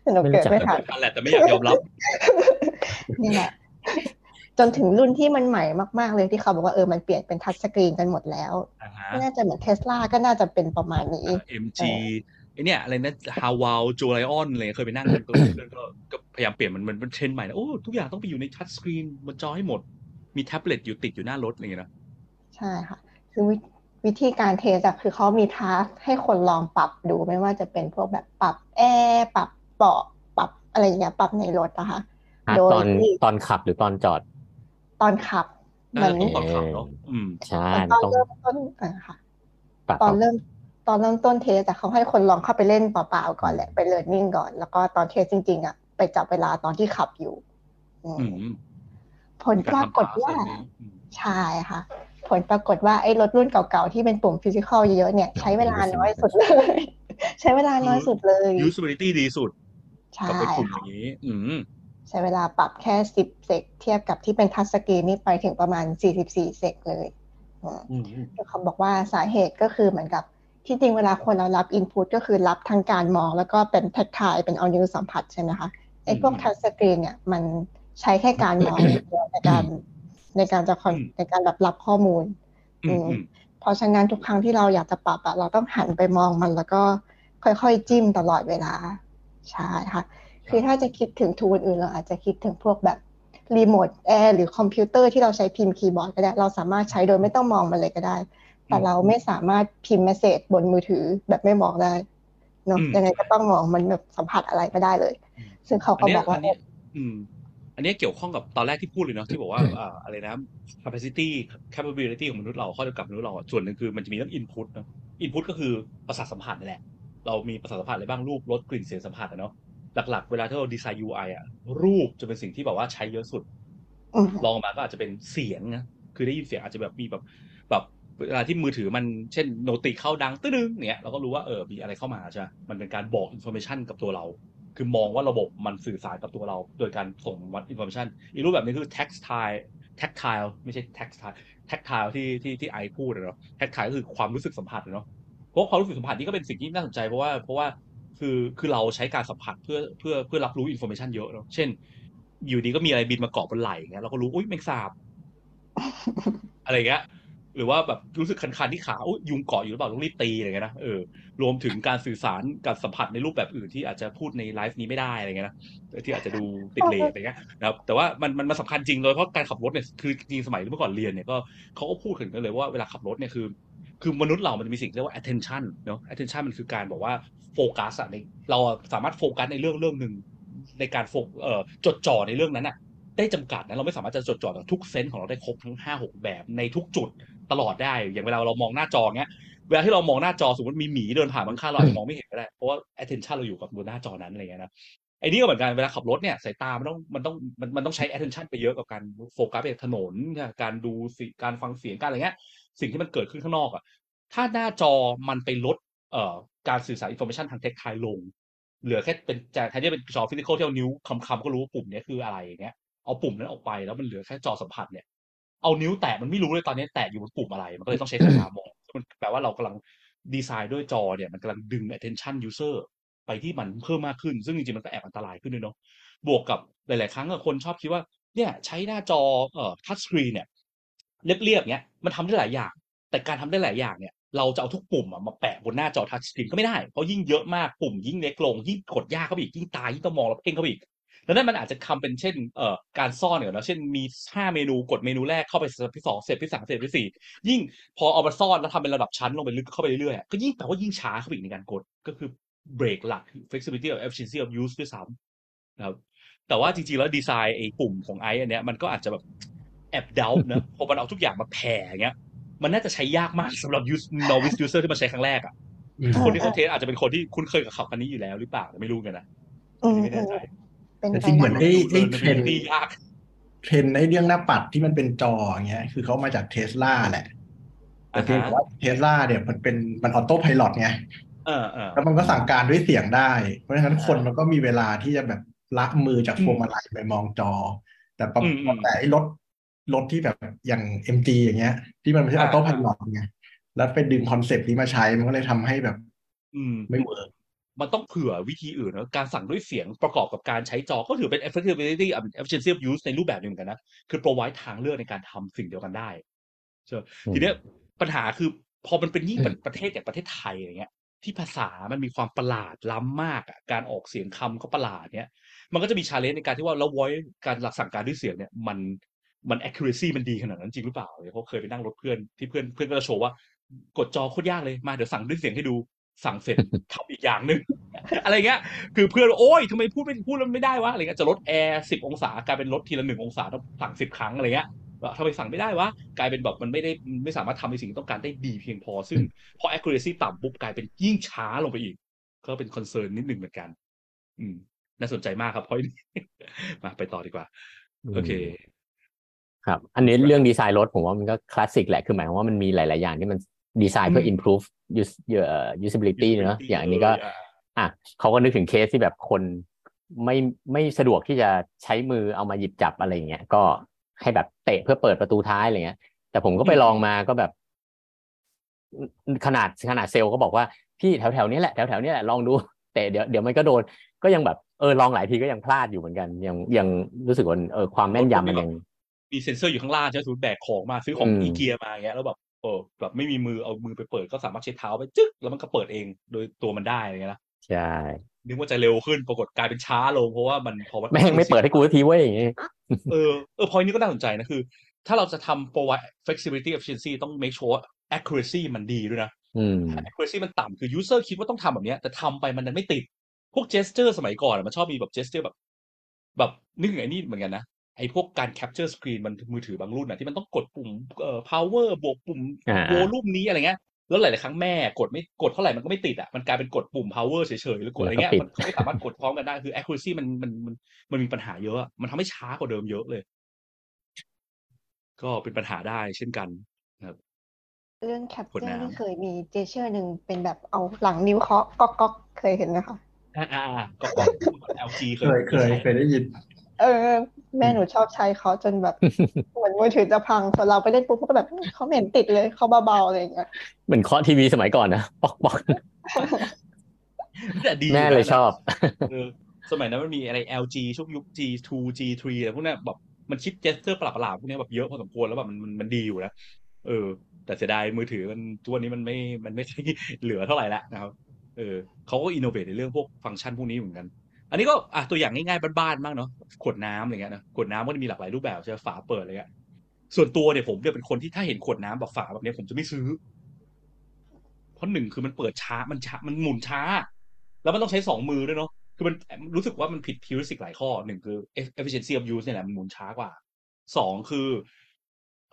แต่หนูเกิดไม่ทัน
ทันแหละแต่ไม่อยากยอมรับ
นี่แหละ จนถึงรุ่นที่มันใหม่มากๆเลยที่เขาบอกว่าเออมันเปลี่ยนเป็น touch screen กันหมดแล้ว
อ่าฮะ
น่าจะเหมือนเทสลาก็น่าจะเป็นประมาณนี้
MG ไอเนี่ยอะไรนะ Haval Jolion เลยเคยไปนั่งกันก็ก็ก็พยายามเปลี่ยนมันมันเป็นเทรนด์ใหม่นะโอ้ทุกอย่างต้องไปอยู่ใน touch screen บนจอให้หมด มีแท็บเล็ตอยู่ติดอยู่หน้ารถอะไรอย่างเงี้ยนะ
ใช่ค่ะ คือวิวิธีการ test อะคือเขามี task ให้คนลองปรับดูไม่ว่าจะเป็นพวกแบบปรับแอร์ปรับเบาะปรับอะไรอย่างเงี้ยปรับในรถนะคะ
อะ
โดย
ตอน
ที่
ตอนขับหรือตอนจอด
ตอนขับเห
น่า
มือน
จะต้องตอนขับเนาะอืม
ใช่
ตอน
ต้อง
เริ่มต้นอ่าค่ะ
ปรับ
ตอนเริ่มตอนเริ่มต้น test แต่เขาให้คนลองเข้าไปเล่นเปล่าๆก่อนแหละไป learning ก่อน แล้วก็ตอน test จริง ๆอะไปจับเวลาตอนที่ขับอยู่อืม
อืม
ผลปรากฏว่า
มีรทำ task อืม
ใช่ค่ะ ผลปรากฏว่าไอ้รถรุ่นเก่าๆ ที่เป็นปุ่ม physical เยอะๆเนี่ย ใช้เวลาน้อยสุดเลย ใช้เวลาน้อยสุดเลย
usability ดีสุด
ใช่
กับไอ้กลุ่มอ
ค่ะ
ย่างนี้ อืม
ใช้เวลาปรับแค่สิบ sec เทียบกับที่เป็น touch screen นี่ไปถึงประมาณสี่สิบสี่ sec เลยอืม
อืม
เขาบอกว่าสาเหตุก็คือเหมือนกับที่จริงเวลาคนเรารับ input ก็คือรับทางการมอง แล้วก็เป็น tactile เป็นเอานิ้วสัมผัสใช่ไหมคะไอ้พวก
อืม
touch screen เนี่ยมันใช้แค่การมองอย่างเดียวในการในการจะคอน
อืม
ในการแบบรับข้อมูล
อืมอืม
เพราะฉะนั้นทุกครั้งที่เราอยากจะปรับอะเราต้องหันไปมองมันแล้วก็ค่อยๆจิ้มตลอดเวลาใช่ค่ะ คือถ้าจะคิดถึง tool อื่นเราอาจจะคิดถึงพวกแบบรีโมทแอร์หรือคอมพิวเตอร์ที่เราใช้พิมพ์คีย์บอร์ดก็ได้ เราสามารถใช้โดยไม่ต้องมองมันเลยก็ได้ แต่เราไม่สามารถพิมพ์ message บนมือถือแบบไม่มองได้เนาะ
อืม
ยังไงก็ต้องมองมันแบบสัมผัสอะไรไม่ได้เลย ซึ่งเขาก็
อันเนี้ยบ
อกว่า
อันเนี้ยอืม อันเนี้ยเกี่ยวข้องกับตอนแรกที่พูดเลยเนาะที่บอกว่าอ่าอะไรนะ capacity capability ของมนุษย์เราข้อจำกัดมนุษย์เราอะส่วนหนึ่งคือมันจะมีเรื่อง input เนาะ input ก็คือประสาทสัมผัสนั่นแหละเรามีประสาทสัมผัสอะไรบ้างรูปรสกลิ่นเสียงสัมผัสอะเนาะ หลักๆ เวลาที่เราดีไซน์ UI อะรูปจะเป็นสิ่งที่แบบว่าใช้เยอะสุด
อืม
รองมาก็อาจจะเป็นเสียงนะคือได้ยินเสียงอาจจะแบบมีแบบแบบเวลาที่มือถือมันเช่น noti เข้าดังตึ้งเนี่ยเราก็รู้ว่าเออมีอะไรเข้ามาใช่ไหมมันเป็นการบอกอินโฟ a t ชันกับตัวเรา คือมองว่าระบบมันสื่อสารกับตัวเรา โดยการส่งวัดอินโฟ a t ชันอีกรูปแบบหนึงคือ tactile tactile ไม่ใช่ tactile tactile ที่ที่ที่ไอพูดอะเนาะ tactile ก็คือความรู้สึกสัมผัสอะเนาะเพราะความรู้สึกสัมผัสนี่ก็เป็นสิ่งที่น่าสนใจเพราะว่าเพราะว่า คือคือเราใช้การสัมผัสเพื่อเพื่อเพื่อรับรู้อินโฟ a t ชันเยอะเนาะเช่น อยู่ดีก็มีอะไรบินมาเกาะบนไหล่เงี้ยเราก็รู้อุ้ยแมงสาบอะไรเงี้ยหรือว่าแบบรู้สึกคันๆที่ขาอุ้ยยุงเกาะอยู่หรือเปล่าต้องรีบตีอะไรเงี้ยนะเออรวมถึงการสื่อสารการสัมผัสในรูปแบบอื่นที่อาจจะพูดในไลฟ์นี้ไม่ได้อะไรเงี้ยนะที่อาจจะดูติดเลทอะไรเงี้ยนะครับแต่ว่ามันมันมันสำคัญจริงเลยเพราะการขับรถเนี่ยคือจริงสมัยเมื่อก่อนเรียนเนี่ยก็เขาก็พูดถึงกันเลยว่าเวลาขับรถเนี่ยคือ คือมนุษย์เรามันจะมีสิ่งเรียกว่า attention เนาะ attention มันคือการบอกว่าโฟกัสอะในเราสามารถโฟกัสในเรื่องเรื่องหนึ่งในการโฟกเอ่อจดจ่อในเรื่องนั้นอะได้จำกัดนะเราไม่สามารถจะจดจ่อกับทุกเซนส์ของเราได้ครบทั้งห้าหกแบบในทุกจุดตลอดได้ อย่างเวลาเรามองหน้าจอเงี้ยเวลาที่เรามองหน้าจอสมมติมีหมีเดินผ่านข้างเราอาจจะมองไม่เห็นก็ได้เพราะว่า attention เราอยู่กับบนหน้าจอนั้นอะไรเงี้ยนะไอ้นี่ก็เหมือนกันเวลาขับรถเนี่ยสายตามันต้องมันต้องมันมันต้องใช้ attention ไปเยอะกับการโฟกัสไปถนนการดูสิการฟังเสียงการอะไรเงี้ย สิ่งที่มันเกิดขึ้นข้างนอกอะถ้าหน้าจอมันไปลดเอ่อการสื่อสารอินโฟ a t ชันทางเทคไทลง เหลือแค่เป็นจากแทนที่จะเป็นจอ physical ที่เอานิ้วคลำๆก็รู้ว่าปุ่มนี้คืออะไรอย่างเงี้ยเอาปุ่มนั้นออกไปแล้วมันเหลือแค่จอสัมผัสเนี่ยเอานิ้วแตะมันไม่รู้เลยตอนนี้แตะอยู่บนปุ่มอะไร มันก็เลยต้องใช้สายตามองมันแปลว่าเรากำลังดีไซน์ด้วยจอเนี่ยมันกำลังดึง attention user ไปที่มันเพิ่มมากขึ้น ซึ่งจริงๆ มันก็แอบอันตรายขึ้นด้วยเนาะบวกกับหลาย ๆ ครั้งคนชอบคิดว่าเนี่ยใช้หน้าจอเอ่อทัชสกรีนเนี่ย เรียบๆเนี้ยมันทำได้หลายอย่าง แต่การทำได้หลายอย่างเนี่ย เราจะเอาทุกปุ่มอะมาแปะบนหน้าจอทัชสกรีนก็ไม่ได้เพราะยิ่งเยอะมากปุ่มยิ่งเล็กลงยิ่งกดยากเข้าไปอีกยิ่งตายยิ่งต้องมองแล้วเพ่งเข้าไปอีกแล้วนั่นมันอาจจะทำเป็นเช่นเอ่อการซ่อนเนี่ยนะเช่นมีห้าเมนูกดเมนูแรกเข้าไป step ที่สอง step ที่สาม step ที่สี่ยิ่งพอเอามาซ่อนแล้วทำเป็นระดับชั้นลงไปลึกเข้าไปเรื่อยๆก็ยิ่งแปลว่ายิ่งช้าเข้าไปอีกในการกดก็คือเบรกหลัก flexibility of efficiency of use ด้วยซ้ำนะครับแต่ว่าจริงๆแล้วดีไซน์ไอ้ปุ่มของไออันเนี้ยมันก็อาจจะแบบ แอบเดาเนอะพอมันเอาทุกอย่างมาแผ่อย่างเงี้ย มันน่าจะใช้ยากมากสำหรับ use novice user ที่มาใช้ครั้งแรกอะ
อืม
คนที่เขาเทสสอาจจะเป็นคนที่คุ้นเคยกับขับคันนี้อยู่แล้วหรือเปล่าไม่รู้กันนะ
อืม
ไม่แน่ใจ
เป็น
แต่
ไป
จริงเหมือน
ได้
ไอ้ไอ้เทรนด์
ตียาก
เทรนด์ไอ้เรื่องหน้าปัดที่มันเป็นจออย่างเงี้ย คือเขามาจากเทสลาแหละแต่เพียงแต่ว่าเทสลาเนี่ยมันเป็นมัน autopilot ไง
เออเออ
แล้วมันก็สั่งการด้วยเสียงได้ เพราะฉะนั้นคน
อ่ามั
มันก็มีเวลาที่จะแบบละมือจากพวงมาลัยไปมองจอ แต่แบบ
อืมอืม
แต่ไอ้รถ รถที่แบบอย่างเอ็มจีอย่างเงี้ย ที่มันไม่ใช่อ่า autopilot ไงแล้วไปดึง concept นี้มาใช้มันก็เลยทำให้แบบ
อืม
ไม่ work
มันต้องเผื่อวิธีอื่นนะการสั่งด้วยเสียงประกอบกับการใช้จอก็ถือเป็น flexibility and efficiency of use ในรูปแบบหนึ่งเหมือนกันนะ คือ provide ทางเลือกในการทำสิ่งเดียวกันได้ใช่ไหม
อืม
ทีเนี้ยปัญหาคือพอมันเป็นยิ่งเป็นประเทศอย่างประเทศไทยอย่างเงี้ย ที่ภาษามันมีความประหลาดล้ำมากอะการออกเสียงคำก็ประหลาดเนี้ยมันก็จะมี challenge ในการที่ว่าแล้ว voice การหลักสั่งการด้วยเสียงเนี่ย มัน มัน accuracy มันดีขนาดนั้นจริงหรือเปล่าเพราะเคยไปนั่งรถเพื่อนที่เพื่อนเพื่อนก็จะโชว์ว่ากดจอโคตรยากเลยมาเดี๋ยวสั่งด้วยเสียงให้ดูสั่งเสร็จทำอีกอย่างหนึ่งอะไรเงี้ย คือเพื่อนโอ้ยทำไมพูดไม่พูดแล้วไม่ได้วะอะไรเงี้ยจะลดแอร์สิบองศากลายเป็นลดทีละหนึ่งองศาต้องสั่งสิบครั้งอะไรเงี้ยว่าทำไมสั่งไม่ได้วะกลายเป็นแบบมันไม่ได้ไม่สามารถทำในสิ่งที่ต้องการได้ดีเพียงพอ ซึ่งพอ accuracy ต่ำปุ๊บกลายเป็นยิ่งช้าลงไปอีก ก็เป็น concern นิดหนึ่งเหมือนกัน อืม น่าสนใจมากครับเพราะมาไปต่อดีกว่า โอเค
ครับ อันนี้เรื่องดีไซน์รถผมว่ามันก็คลาสสิกแหละ คือหมายความว่ามันมีหลาย ๆ อย่างที่มันดีไซน์เพื่อ improve use เอ่อ usability เนอะอย่างอันนี้ก็ อะเขาก็นึกถึงเคสที่แบบคนไม่ไม่สะดวกที่จะใช้มือเอามาหยิบจับอะไรอย่างเงี้ย ก็ให้แบบเตะเพื่อเปิดประตูท้ายอะไรเงี้ย แต่ผมก็ไปลองมาก็แบบ ขนาดขนาดเซลล์ก็บอกว่าพี่แถวแถวๆนี้แหละแถวแถวๆนี้แหละลองดู แต่เดี๋ยวเดี๋ยวมันก็โดน ก็ยังแบบเออลองหลายทีก็ยังพลาดอยู่เหมือนกัน ยังยังรู้สึกว่าเออความแม่นยำมันยัง
มีเซ็นเซอร์อยู่ข้างล่างใช่ไหมสมมติแบกของมาซื้อของ
อืม
อีเกียมาอย่างเงี้ยแล้วแบบเออแบบไม่มีมือเอามือไปเปิดก็สามารถใช้เท้าไปจึ๊กแล้วมันก็เปิดเองโดยตัวมันได้อะไรเงี้ยนะ
ใช่
นึกว่าจะเร็วขึ้นปรากฏกลายเป็นช้าลงเพราะว่ามันพอมัน
แม่งไม่เปิดให้กูสักทีเว้ยอย่างเงี้ย
เออเออพอยนี้ก็น่าสนใจนะคือ ถ้าเราจะทำ provide flexibility efficiency ต้อง make sure ว่า accuracy มันดีด้วยนะ
อืม
ถ้า accuracy มันต่ำคือ user คิดว่าต้องทำแบบเนี้ยแต่ทำไปมันดันไม่ติด พวก gesture สมัยก่อนอะมันชอบมีแบบ gesture แบบ แบบนึกถึงไอ้นี่เหมือนกันนะ ไอ้พวกการ capture screen มันมือถือบางรุ่นนะที่มันต้องกดปุ่มเอ่อ power บวกปุ่ม
อ่า
volume นี้อะไรเงี้ยแล้วหลายๆครั้งแม่งกดไม่กดเท่าไหร่มันก็ไม่ติดอะมันกลายเป็นกดปุ่ม power เฉยๆหรือกดอะไรเงี้ย
แล้วก็ปิด
มันไม่สามารถกดพร้อมกันได้คือ accuracy มันมันมันมันมีปัญหาเยอะอะมันทำให้ช้ากว่าเดิมเยอะเลย ก็เป็นปัญหาได้เช่นกันนะครับ
เรื่องแคป gesture
น้ำ
ที่เคยมี gesture หนึ่งเป็นแบบเอาหลังนิ้วเคาะก๊อกก๊อกเคยเห็นไหมคะ
อ่าอ่าอ่าก็ก็ LG เค
เค
ย
ยเคยเคยได้ยิน
เออ แม่หนูชอบใช้เขาจนแบบเหมือนมือถือจะพังส่วนเราไปเล่นปุ๊บก็แบบเขาไม่เห็นติดเลยเขาเบาๆอะไรอย่างเงี้ย
เหมือนเคาะทีวีสมัยก่อนนะปอกปอก
แต่ดี
แม่เลยชอบ
เออสมัยนั้นมันมีอะไร LG ช่วงยุค G2 G3 อะไรพวกเนี้ยแบบมันคิดเจสเตอร์ประหลาดๆพวกเนี้ยแบบเยอะพอสมควรแล้วแบบมันมันมันดีอยู่นะเออ แต่เสียดายมือถือมันทุกวันนี้มันไม่มันไม่เหลือเท่าไหร่แล้วนะครับเออเขาก็อินโนเวทในเรื่องพวกฟังก์ชันพวกนี้เหมือนกัน อันนี้ก็อะตัวอย่างง่ายๆบ้านๆมากเนาะขวดน้ำอะไรเงี้ยนะขวดน้ำก็จะมีหลากหลายรูปแบบใช่ไหมฝาเปิดอะไรเงี้ยส่วนตัวเนี่ยผมเนี่ยเป็นคนที่ถ้าเห็นขวดน้ำแบบฝาแบบเนี้ยผมจะไม่ซื้อ เพราะหนึ่งคือมันเปิดช้ามันช้ามันหมุนช้า แล้วมันต้องใช้สองมือด้วยเนาะคือมันรู้สึกว่ามันผิดฮิวริสิกหลายข้อหนึ่งคือ efficiency of use เนี่ยแหละมันหมุนช้ากว่าสองคือ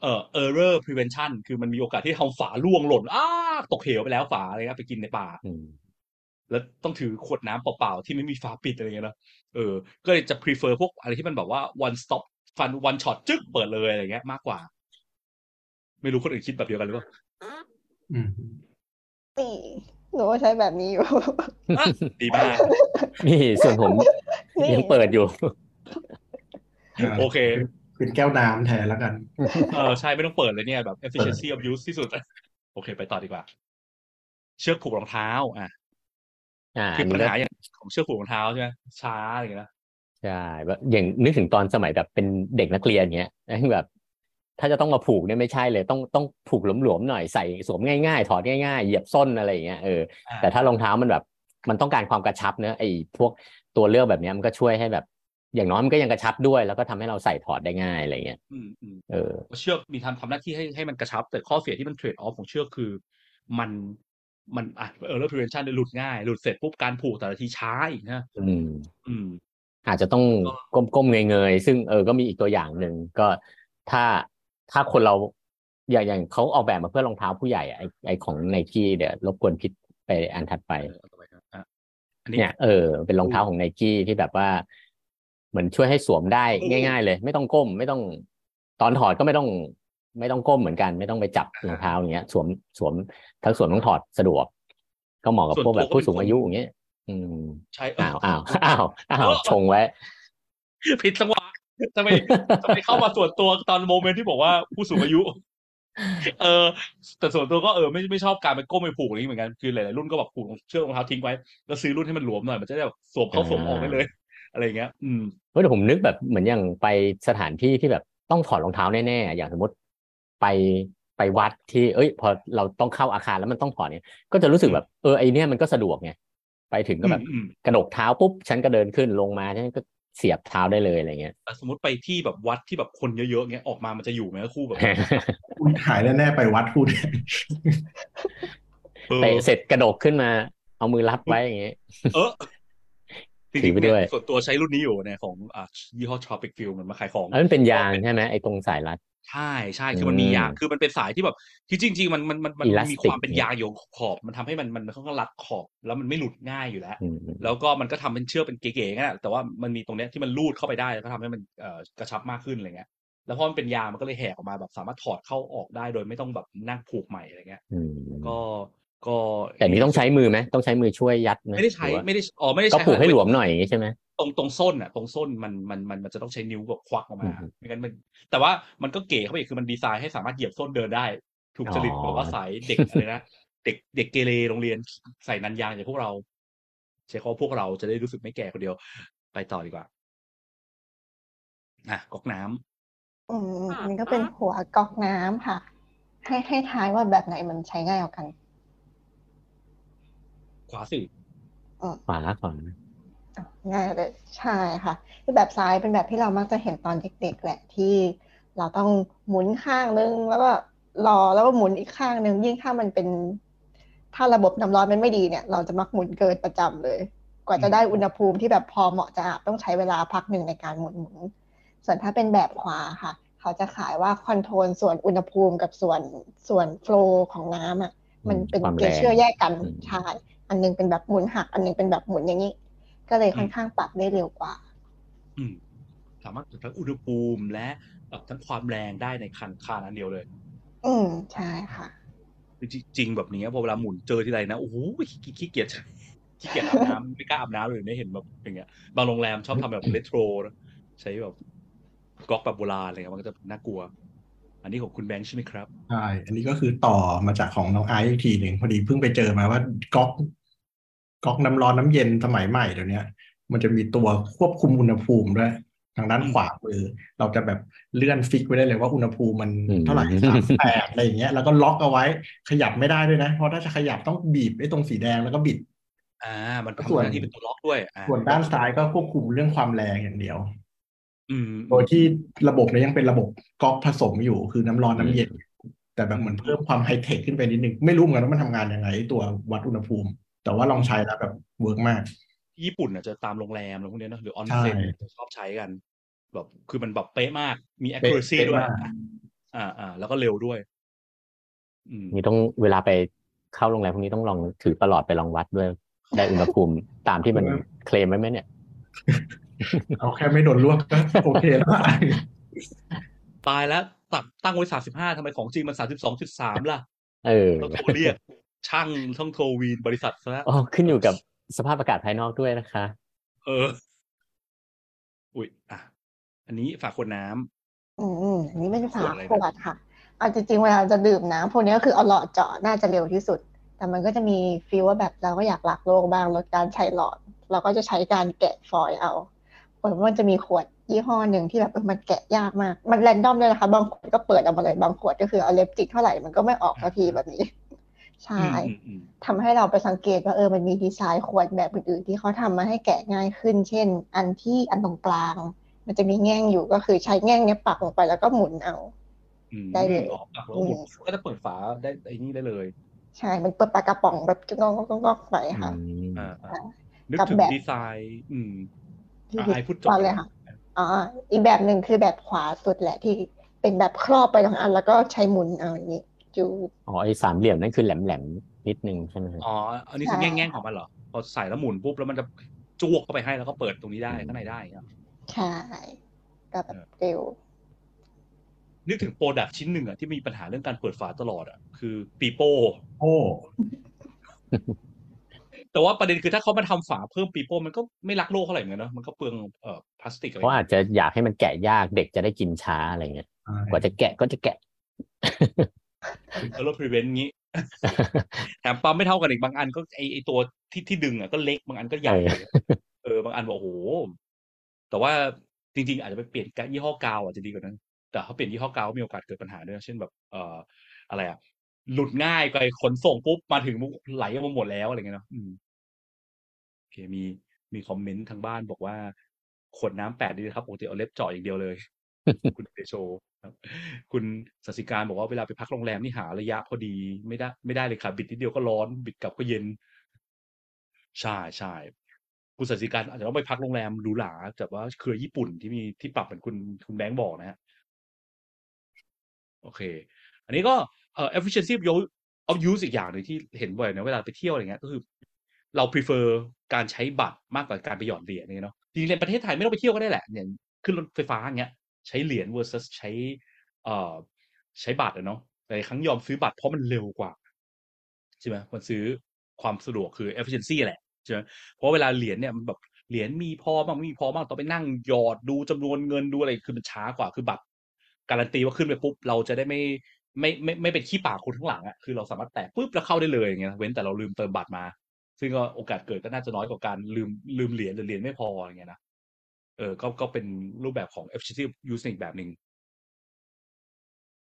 เอ่อ error prevention คือมันมีโอกาสที่ทำฝาล่วงหล่นอ้าตกเหวไปแล้วฝาอะไรเงี้ยไปกินในป่า แล้วต้องถือขวดน้ำเปล่าๆที่ไม่มีฝาปิดอะไรเงี้ยนะเออ ก็เลยจะ prefer พวกอะไรที่มันแบบว่า one stop ฟัน one shot จึ๊กเปิดเลยอะไรเงี้ยมากกว่า ไม่รู้คนอื่นคิดแบบเดียวกันหรือเปล่า
อืม
นี่หนูก็ใช้แบบนี้อยู่
อะดีมาก
นี่ส่วนผม
นี่
ยังเปิดอยู่
โอเค
เป็นแก้วน้ำแทนแล้วกัน
เออใช่ไม่ต้องเปิดเลยเนี่ยแบบ efficiency of use ที่สุด โอเค ไปต่อดีกว่า เชือกผูกรองเท้า อะ
อ่า
คือ
อัน
ปัญ
นี้ก็
หาอย่างของเชือกผูกรองเท้าใช่ไหมช้าอะไรอย่างเงี้ยนะ
ใช่แบบอย่างนึกถึงตอนสมัยแบบเป็นเด็กนักเรียนเงี้ยแบบ ถ้าจะต้องมาผูกเนี่ยไม่ใช่เลย ต้องต้องผูกหลวมๆหน่อยใส่สวมง่ายๆ ถอดง่ายๆ เหยียบส้นอะไรอย่างเงี้ยเออ
อ่า
แต่ถ้ารองเท้ามันแบบมันต้องการความกระชับเนอะไอ้พวกตัวเลือกแบบเนี้ยมันก็ช่วยให้แบบ อย่างน้อยมันก็ยังกระชับด้วย แล้วก็ทำให้เราใส่ถอดได้ง่ายอะไรเงี้ย
อืมอืม
เออ
เชือกมีทำทำหน้าที่ให้ให้มันกระชับ แต่ข้อเสียที่มันเทรดออฟของเชือกคือ มัน มันอะเออร์ prevention เนี่ยหลุดง่าย หลุดเสร็จปุ๊บการผูกแต่ละทีช้าอีกนะ
อืม
อืม
อาจจะต้อง
ก็
ก้มๆเงยๆ ซึ่งเออก็มีอีกตัวอย่างหนึ่งก็ถ้าถ้าคนเราอย่างอย่างเขาออกแบบมาเพื่อรองเท้าผู้ใหญ่อะไอไอของไนกี้เดี๋ยวรบกวนพิดไปอันถัดไป
เออเอาต่อไปครับอะอันนี้
เนี่ยเออเป็นรองเท้าของไนกี้ที่แบบว่าเหมือนช่วยให้สวมได้ง่าย ๆ เลย ไม่ต้องก้มไม่ต้องตอนถอดก็ไม่ต้อง ไม่ต้องก้มเหมือนกันไม่ต้องไปจับรองเท้าอย่างเงี้ย สวมสวมทั้งสวมทั้งถอดสะดวก ก็เหมาะกับ
ส่วน
พวกแบบ
ตัวก็
ผู้
เป็น
สูง
คน
อายุอย่างเงี้ยอืม
ใช่
อ้าวอ้าวอ้าวอ้าวชงไว้
ผิดจังหวะจะไปจะไปเข้ามาส่วนตัวตอน moment ที่บอกว่าผู้สูงอายุ เออ แต่ส่วนตัวก็เออไม่ไม่ชอบการไปก้มไปผูกอย่างนี้เหมือนกันคือหลายๆรุ่นก็แบบผูกเชือกรองเท้าทิ้งไว้ แล้วซื้อรุ่นให้มันหลวมหน่อยมันจะได้แบบสวมเข้าสวมออกได้เลย อะไรอย่างเงี้ย อืม
เฮ้ยแต่ผมนึกแบบเหมือนอย่างไปสถานที่ที่แบบต้องถอดรองเท้าแน่ๆอย่างสมมติ ไปไปวัดที่เอ้ย พอเราต้องเข้าอาคารแล้วมันต้องถอดเนี่ย ก็จะรู้สึกแบบเออไอเนี้ยมันก็สะดวกไงไปถึงก็แบบ
อืม
กระดกเท้าปุ๊บฉันก็เดินขึ้นลงมาฉันก็เสียบเท้าได้เลยอะไรเงี้ย
แต่สมมติไปที่แบบวัดที่แบบคนเยอะๆเงี้ยออกมามันจะอยู่ไหมคู่แบบ
คุณหายแน่ๆไปวัดพูด
เออ
เตะเสร็จกระดกขึ้นมา เอามือรับไว้อย่างเงี้ย
เออจ
ถื
ริ
องไป
ๆเนี่
ด้วย
ยส่วนตัวใช้รุ่นนี้อยู่เนี่ยของอะยี่ห้อ Tropic Field มันมาขายของ
เอ้ยมันเป็นยางใช่ไหมไอ้ตรงสายรัด
ใช่ใช่คือมันมี
อืม
ยางคือมันเป็นสายที่แบบที่จริง ๆ มันมันมันมัน
อิลาสติก
มีความเป็นยางอยู่ขอบ มันทำให้มันมันมันค่อนข้างรัดขอบ แล้วมันไม่หลุดง่ายอยู่แล้ว
อืม
แล้วก็มันก็ทำเป็นเชือกเป็นเก๋ๆงั้นแหละแต่ว่ามันมีตรงเนี้ยที่มันลูดเข้าไปได้แล้วก็ทำให้มันเอ่อกระชับมากขึ้นอะไรเงี้ยแล้วพอมันเป็นยางมันก็เลยแหกออกมาแบบสามารถถอดเข้าออกได้โดยไม่ต้องแบบนั่งผูกใหม่อะไรเงี้ย
อืม
ก็ ก็
แต่นี้ต้องใช้มือไหมต้องใใช้มือช่วยยัดไหม
ไม่ได้ใช้
หรือว่า
ไม่ได้อ๋อไม่ได้
ก็
ใช้
ผูกให้
ไว้
หลวมหน่อยอย่างงี้ใช่ไหม
ตรงตรงส้นอะตรงส้นมันมันมันมันจะต้องใช้นิ้วแบบควักออกมา
อืม
ไม่งั้นมัน แต่ว่ามันก็เก๋เข้าไปอีกคือมันดีไซน์ให้สามารถเหยียบส้นเดินได้ ถูกจริต
อ๋อ
แบบว่าสายเด็กอะไรนะเด็กเด็กเกเรโรงเรียนใส่นันยางอย่างพวกเราใช้คำว่าพวกเราจะได้รู้สึกไม่แก่คนเดียว ไปต่อดีกว่าอะก๊อกน้ำ
อืมอันนี้ก็เป็นหัวก๊อกน้ำค่ะ ให้ให้ทายว่าแบบไหนมันใช้ง่ายกว่ากัน
ขวาสิ
ขวาขวา
อะง่ายเลยใช่ค่ะคือแบบซ้ายเป็นแบบที่เรามักจะเห็นตอนเด็กๆแหละที่ เราต้องหมุนข้างนึงแล้วก็รอแล้วก็หมุนอีกข้างนึงยิ่งถ้ามันเป็น ถ้าระบบน้ำร้อนมันไม่ดีเนี่ย เราจะมักหมุนเกินประจำเลย กว่าจะได้อุณหภูมิที่แบบพอเหมาะจะอาบต้องใช้เวลาพักหนึ่งในการหมุนหมุนส่วนถ้าเป็นแบบขวาค่ะ เขาจะขายว่าคอนโทรลส่วนอุณหภูมิกับส่วนส่วนโฟลว์ของน้ำอะมันเป็น
ความ
เก
แรง
เชื่อแยกกัน
อืม
ใช่ อันหนึงเป็นแบบหมุนหัก อันหนึงเป็นแบบหมุนอย่างนี้ ก็เลยค่อนข้างปรับได้เร็วกว่า
อืม สามารถปรับทั้งอุณหภูมิและปรับทั้งความแรงได้ในคันคานอันเดียวเลย
อืมใช่ค่ะ
จริงๆแบบนี้พอเวลาหมุนเจอที่ไรนะโอ้โหขี้ขี้เกียจขี้เกียจอาบน้ำไม่กล้าอาบน้ำเลยไม่เห็นแบบอย่างเงี้ยบางโรงแรมชอบทำแบบเรโทรนะใช้แบบก๊อกแบบโบราณอะไรเงี้ยมันก็จะน่ากลัว อันนี้ของคุณแบงค์ใช่ไหมครับ
ใช่อันนี้ก็คือต่อมาจากของน้องไอซ์อีกทีหนึ่งพอดีเพิ่งไปเจอมาว่าก๊อก ก๊อกน้ำร้อนน้ำเย็นสมัยใหม่เดี๋ยวนี้มันจะมีตัวควบคุมอุณหภูมิด้วยทางด้านขวามือเราจะแบบเลื่อน fix ไว้ได้เลยว่าอุณหภูมิมัน
อืม
เท่าไหร่สามแปดอะไรอย่างเงี้ยแล้วก็ล็อกเอาไว้ขยับไม่ได้ด้วยนะ เพราะถ้าจะขยับต้องบีบไอ้ตรงสีแดงแล้วก็บิด
อ่า มัน
ส่วน
ทำหน้าที่เป็นตัวล็อกด้วยอ่า
ส่วนด้านซ้ายก็ควบคุมเรื่องความแรงอย่างเดียว
อืม
โดยที่ระบบเนี้ยยังเป็นระบบก๊อกผสมอยู่คือน้ำร้อนน้ำเย็น แต่แบบเหมือนเพิ่มความไฮเทคขึ้นไปนิดนึงไม่รู้เหมือนกันว่ามันทำงานยังไงไอ้ตัววัดอุณหภูมิ แต่ว่าลองใช้แล้วแบบ work มาก
ที่ญี่ปุ่นอะจะตามโรงแรมอะไรพวกเนี้ยนะหรือออนเซ็นใช่ชอบใช้กันแบบคือมันแบบเป๊ะมาก มี accuracy
เป๊ะ
ด้วย
มาก
อ่าอ่าแล้วก็เร็วด้วยอืม
นี่ต้องเวลาไปเข้าโรงแรมพวกนี้ต้องลองถือประหลอดไปลองวัดด้วย ได้อุณหภูมิตามที่มันเคลมไว้ไหมเนี่ย
เอาแค่ไม่โดนลวกก็โอเคแล้วอะ
ตายแล้วตัดตั้งไว้สามสิบห้าทำไมของจริงมันสามสิบสองจุดสามล่ะ
เออ
ต้องโทรเรียก ช่างท่องโทรวีนบริษัทซะแล้ว
อ๋อขึ้นอยู่กับสภาพอากาศภายนอกด้วยนะคะ
เออ อุ้ยอะอันนี้ฝากขวดน้ำ
อืมอันนี้ไม่ใช่ฝา
ขวดอะไรนะ
ขวดค่ะเอาจริงๆเวลาจะดื่มน้ำพวกนี้ก็คือเอาหลอดเจาะน่าจะเร็วที่สุด แต่มันก็จะมีฟีลว่าแบบเราก็อยากรักโลกบ้างลดการใช้หลอด เราก็จะใช้การแกะฟอยล์เอาเหมือนว่ามันจะมีขวดยี่ห้อหนึ่งที่แบบเออมันแกะยากมาก มันแรนดอมด้วยนะคะ บางขวดก็เปิดออกมาเลย บางขวดก็คือเอาเล็บจิกเท่าไหร่มันก็ไม่ออกสักทีแบบนี้ ใช่
อืมอืม
ทำให้เราไปสังเกตว่าเออมันมีดีไซน์ขวดแบบอื่นๆที่เขาทำมาให้แกะง่ายขึ้น เช่น อันที่อันตรงกลาง มันจะมีแง่งอยู่ก็คือใช้แง่งเนี้ยปักลงไปแล้วก็หมุนเอา
อืม
ได้เลย
ออกปากแล้วหมุนก็จะเปิดฝาได้ไอ้นี่ได้เลย
ใช่ มันเปิดปากกระป๋องแบบก้องก้องก้องไปค่ะ
อืม
อ่าอ่า
อ่า
นึก
กับ
ถึง
แบบ
ดีไซน์อืม
ที่
อะ
ผิด
ไอพูดจบ
ว่าเลยค่ะอ๋ออีกแบบหนึ่งคือแบบขวาสุดแหละที่เป็นแบบครอบไปทั้งอัน แล้วก็ใช้หมุนเอาอย่างนี้ จู
อ๋อไอ้สามเหลี่ยมนั่นคือแหลมแหลมๆนิดนึงใช่ไหมครับ
อ๋ออันนี้คือ
ใช่
แง่งๆของมันเหรอพอใส่แล้วหมุนปุ๊บแล้วมันจะจวกเข้าไปให้แล้วก็เปิดตรงนี้ได้ข้างในได้อย่างเงี้ย
ใช่ก็แบบเร็ว
นึกถึงโปรดักชิ้นหนึ่งอะที่มีปัญหาเรื่องการเปิดฝาตลอดอะคือปีโป้
โอ้
แต่ว่าประเด็นคือถ้าเขามาทำฝาเพิ่มปีโป้มันก็ไม่รักโลกเท่าไหร่เหมือนกันเนอะมันก็เปลืองเอ่อพลาสติกอะไร
เพราะอาจจะอยากให้มันแกะยากเด็กจะได้กินช้าอะไรเงี้ยกว่าจะแกะก็จะแกะ
error prevent งี้แถมปั๊มไม่เท่ากันอีกบางอันก็ไอไอตัวที่ที่ดึงอะก็เล็กบางอันก็ใหญ่
เออ
เออบางอันบอกโอ้โห แต่ว่าจริงๆ อาจจะไปเปลี่ยนกะยี่ห้อกาวอาจจะดีกว่านั้น แต่ถ้าเปลี่ยนยี่ห้อกาวก็มีโอกาสเกิดปัญหาด้วย เช่นแบบเอ่ออะไรอะหลุดง่ายไปขนส่งปุ๊บมาถึงไหลออกมาหมดแล้วอะไรเงี้ยเนาะอืมโอเคมีมีคอมเมนต์ทางบ้านบอกว่าขวดน้ำแปดดีนะครับปกติเอาเล็บเจาะอย่างเดียวเลย คุณเดโชครับ คุณสัสิการบอกว่าเวลาไปพักโรงแรมนี่หาระยะพอดีไม่ได้ไม่ได้เลยค่ะบิดนิดเดียวก็ร้อน บิดกลับก็เย็น ใช่ใช่คุณสัสิการอาจจะต้องไปพักโรงแรมหรูหราแต่ว่าเครือญี่ปุ่นที่มีที่ปรับเหมือนคุณคุณแบงค์บอกนะฮะโอเค อันนี้ก็เอ่อ efficiency of use of use อีกอย่างหนึ่งที่เห็นบ่อยนะเวลาไปเที่ยวอะไรเงี้ยก็คือ เรา prefer การใช้บัตรมากกว่าการไปหย่อดเหรียญเนี่ยเนาะจริงๆในประเทศไทยไม่ต้องไปเที่ยวก็ได้แหละอย่างขึ้นรถไฟฟ้าอย่างเงี้ย ใช้เหรียญ versus ใช้เอ่อใช้บัตรอะเนาะแต่ครั้งยอมซื้อบัตรเพราะมันเร็วกว่าใช่ไหมมันซื้อความสะดวกคือ efficiency แหละใช่ไหมเพราะเวลาเหรียญเนี่ยมันแบบเหรียญมีพอบ้างไม่มีพอบ้างต้องไปนั่งหยอดดูจำนวนเงินดูอะไรคือมันช้ากว่าคือบัตรการันตีว่าขึ้นไปปุ๊บเราจะได้ไม่ไม่ไม่ไม่เป็นขี้ปากคนข้างหลังอะคือเราสามารถแตะปุ๊บแล้วเข้าได้เลยอย่างเงี้ยเว้นแต่เราลืมเติมบัตรมา ซึ่งก็โอกาสเกิดก็น่าจะน้อยกว่าการลืมลืมเหรียญหรือเหรียญไม่พออย่างเงี้ยนะ เออก็ก็เป็นรูปแบบของ efficiency use อีกแบบหนึ่ง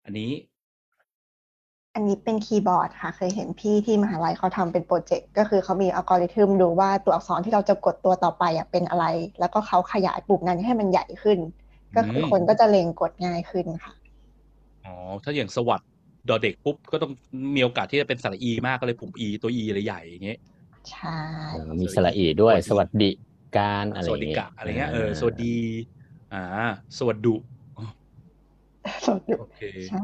อันนี้
อันนี้เป็นคีย์บอร์ดค่ะ เคยเห็นพี่ที่มหาลัยเขาทำเป็นโปรเจกต์ ก็คือเขามีอัลกอริทึมดูว่าตัวอักษรที่เราจะกดตัวต่อไปอะเป็นอะไร แล้วก็เขาขยายปุ่มนั้นให้มันใหญ่ขึ้น ก็คือ
ม
คนก็จะเล็งกดง่ายขึ้นค่ะ
อ๋อ ถ้าอย่างสวัสดดอเด็กปุ๊บ ก็ต้องมีโอกาสที่จะเป็นสระอีมากก็เลยปุ่ม e ตัว e เลยใหญ่อย่างเงี้ย
ใช่
มีสระอีด้วย
ส
ส
วั
วั
ส
ส
ดี
ดิ การอะไร
ส
อ
วัส
ย่าง
ดิ
เงี้ย
กะอะไรเงี้ยเออสวัสดี อ่า สวัสดุอ๋อ
สดอยู่
โอเค
ใช่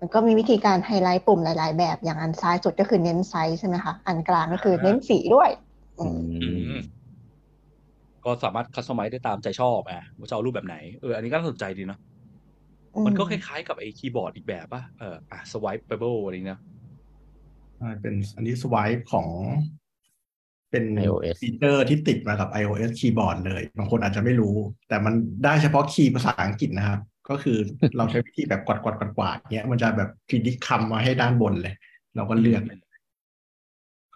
มันก็มีวิธีการไฮไลท์ปุ่มหลาย ๆ แบบอย่างอันซ้ายสุดก็คือเน้นไซส์ใช่ไหมคะ อันกลางก็คือเน้นสีด้วยอื
ออื
ม
อื
ม
ก็สามารถ customize ได้ตามใจชอบอะว่าจะเอารูปแบบไหนเอออันนี้ก็น่าสนใจดีเนาะมันก็คล้าย ๆ กับไอ้คีย์บอร์ดอีกแบบป่ะเอออะ swipeable อะไรเงี้ย
อ่าเป็นอันนี้ swipe ของ เป็น
iOS
feature ที่ติดมากับ iOS คีย์บอร์ดเลย บางคนอาจจะไม่รู้ แต่มันได้เฉพาะคีย์ภาษาอังกฤษนะครับ ก็คือเราใช้วิธีแบบกวาดกวาดกวาดกวาดเนี้ยมันจะแบบ predict คำมาให้ด้านบนเลย เราก็เลือก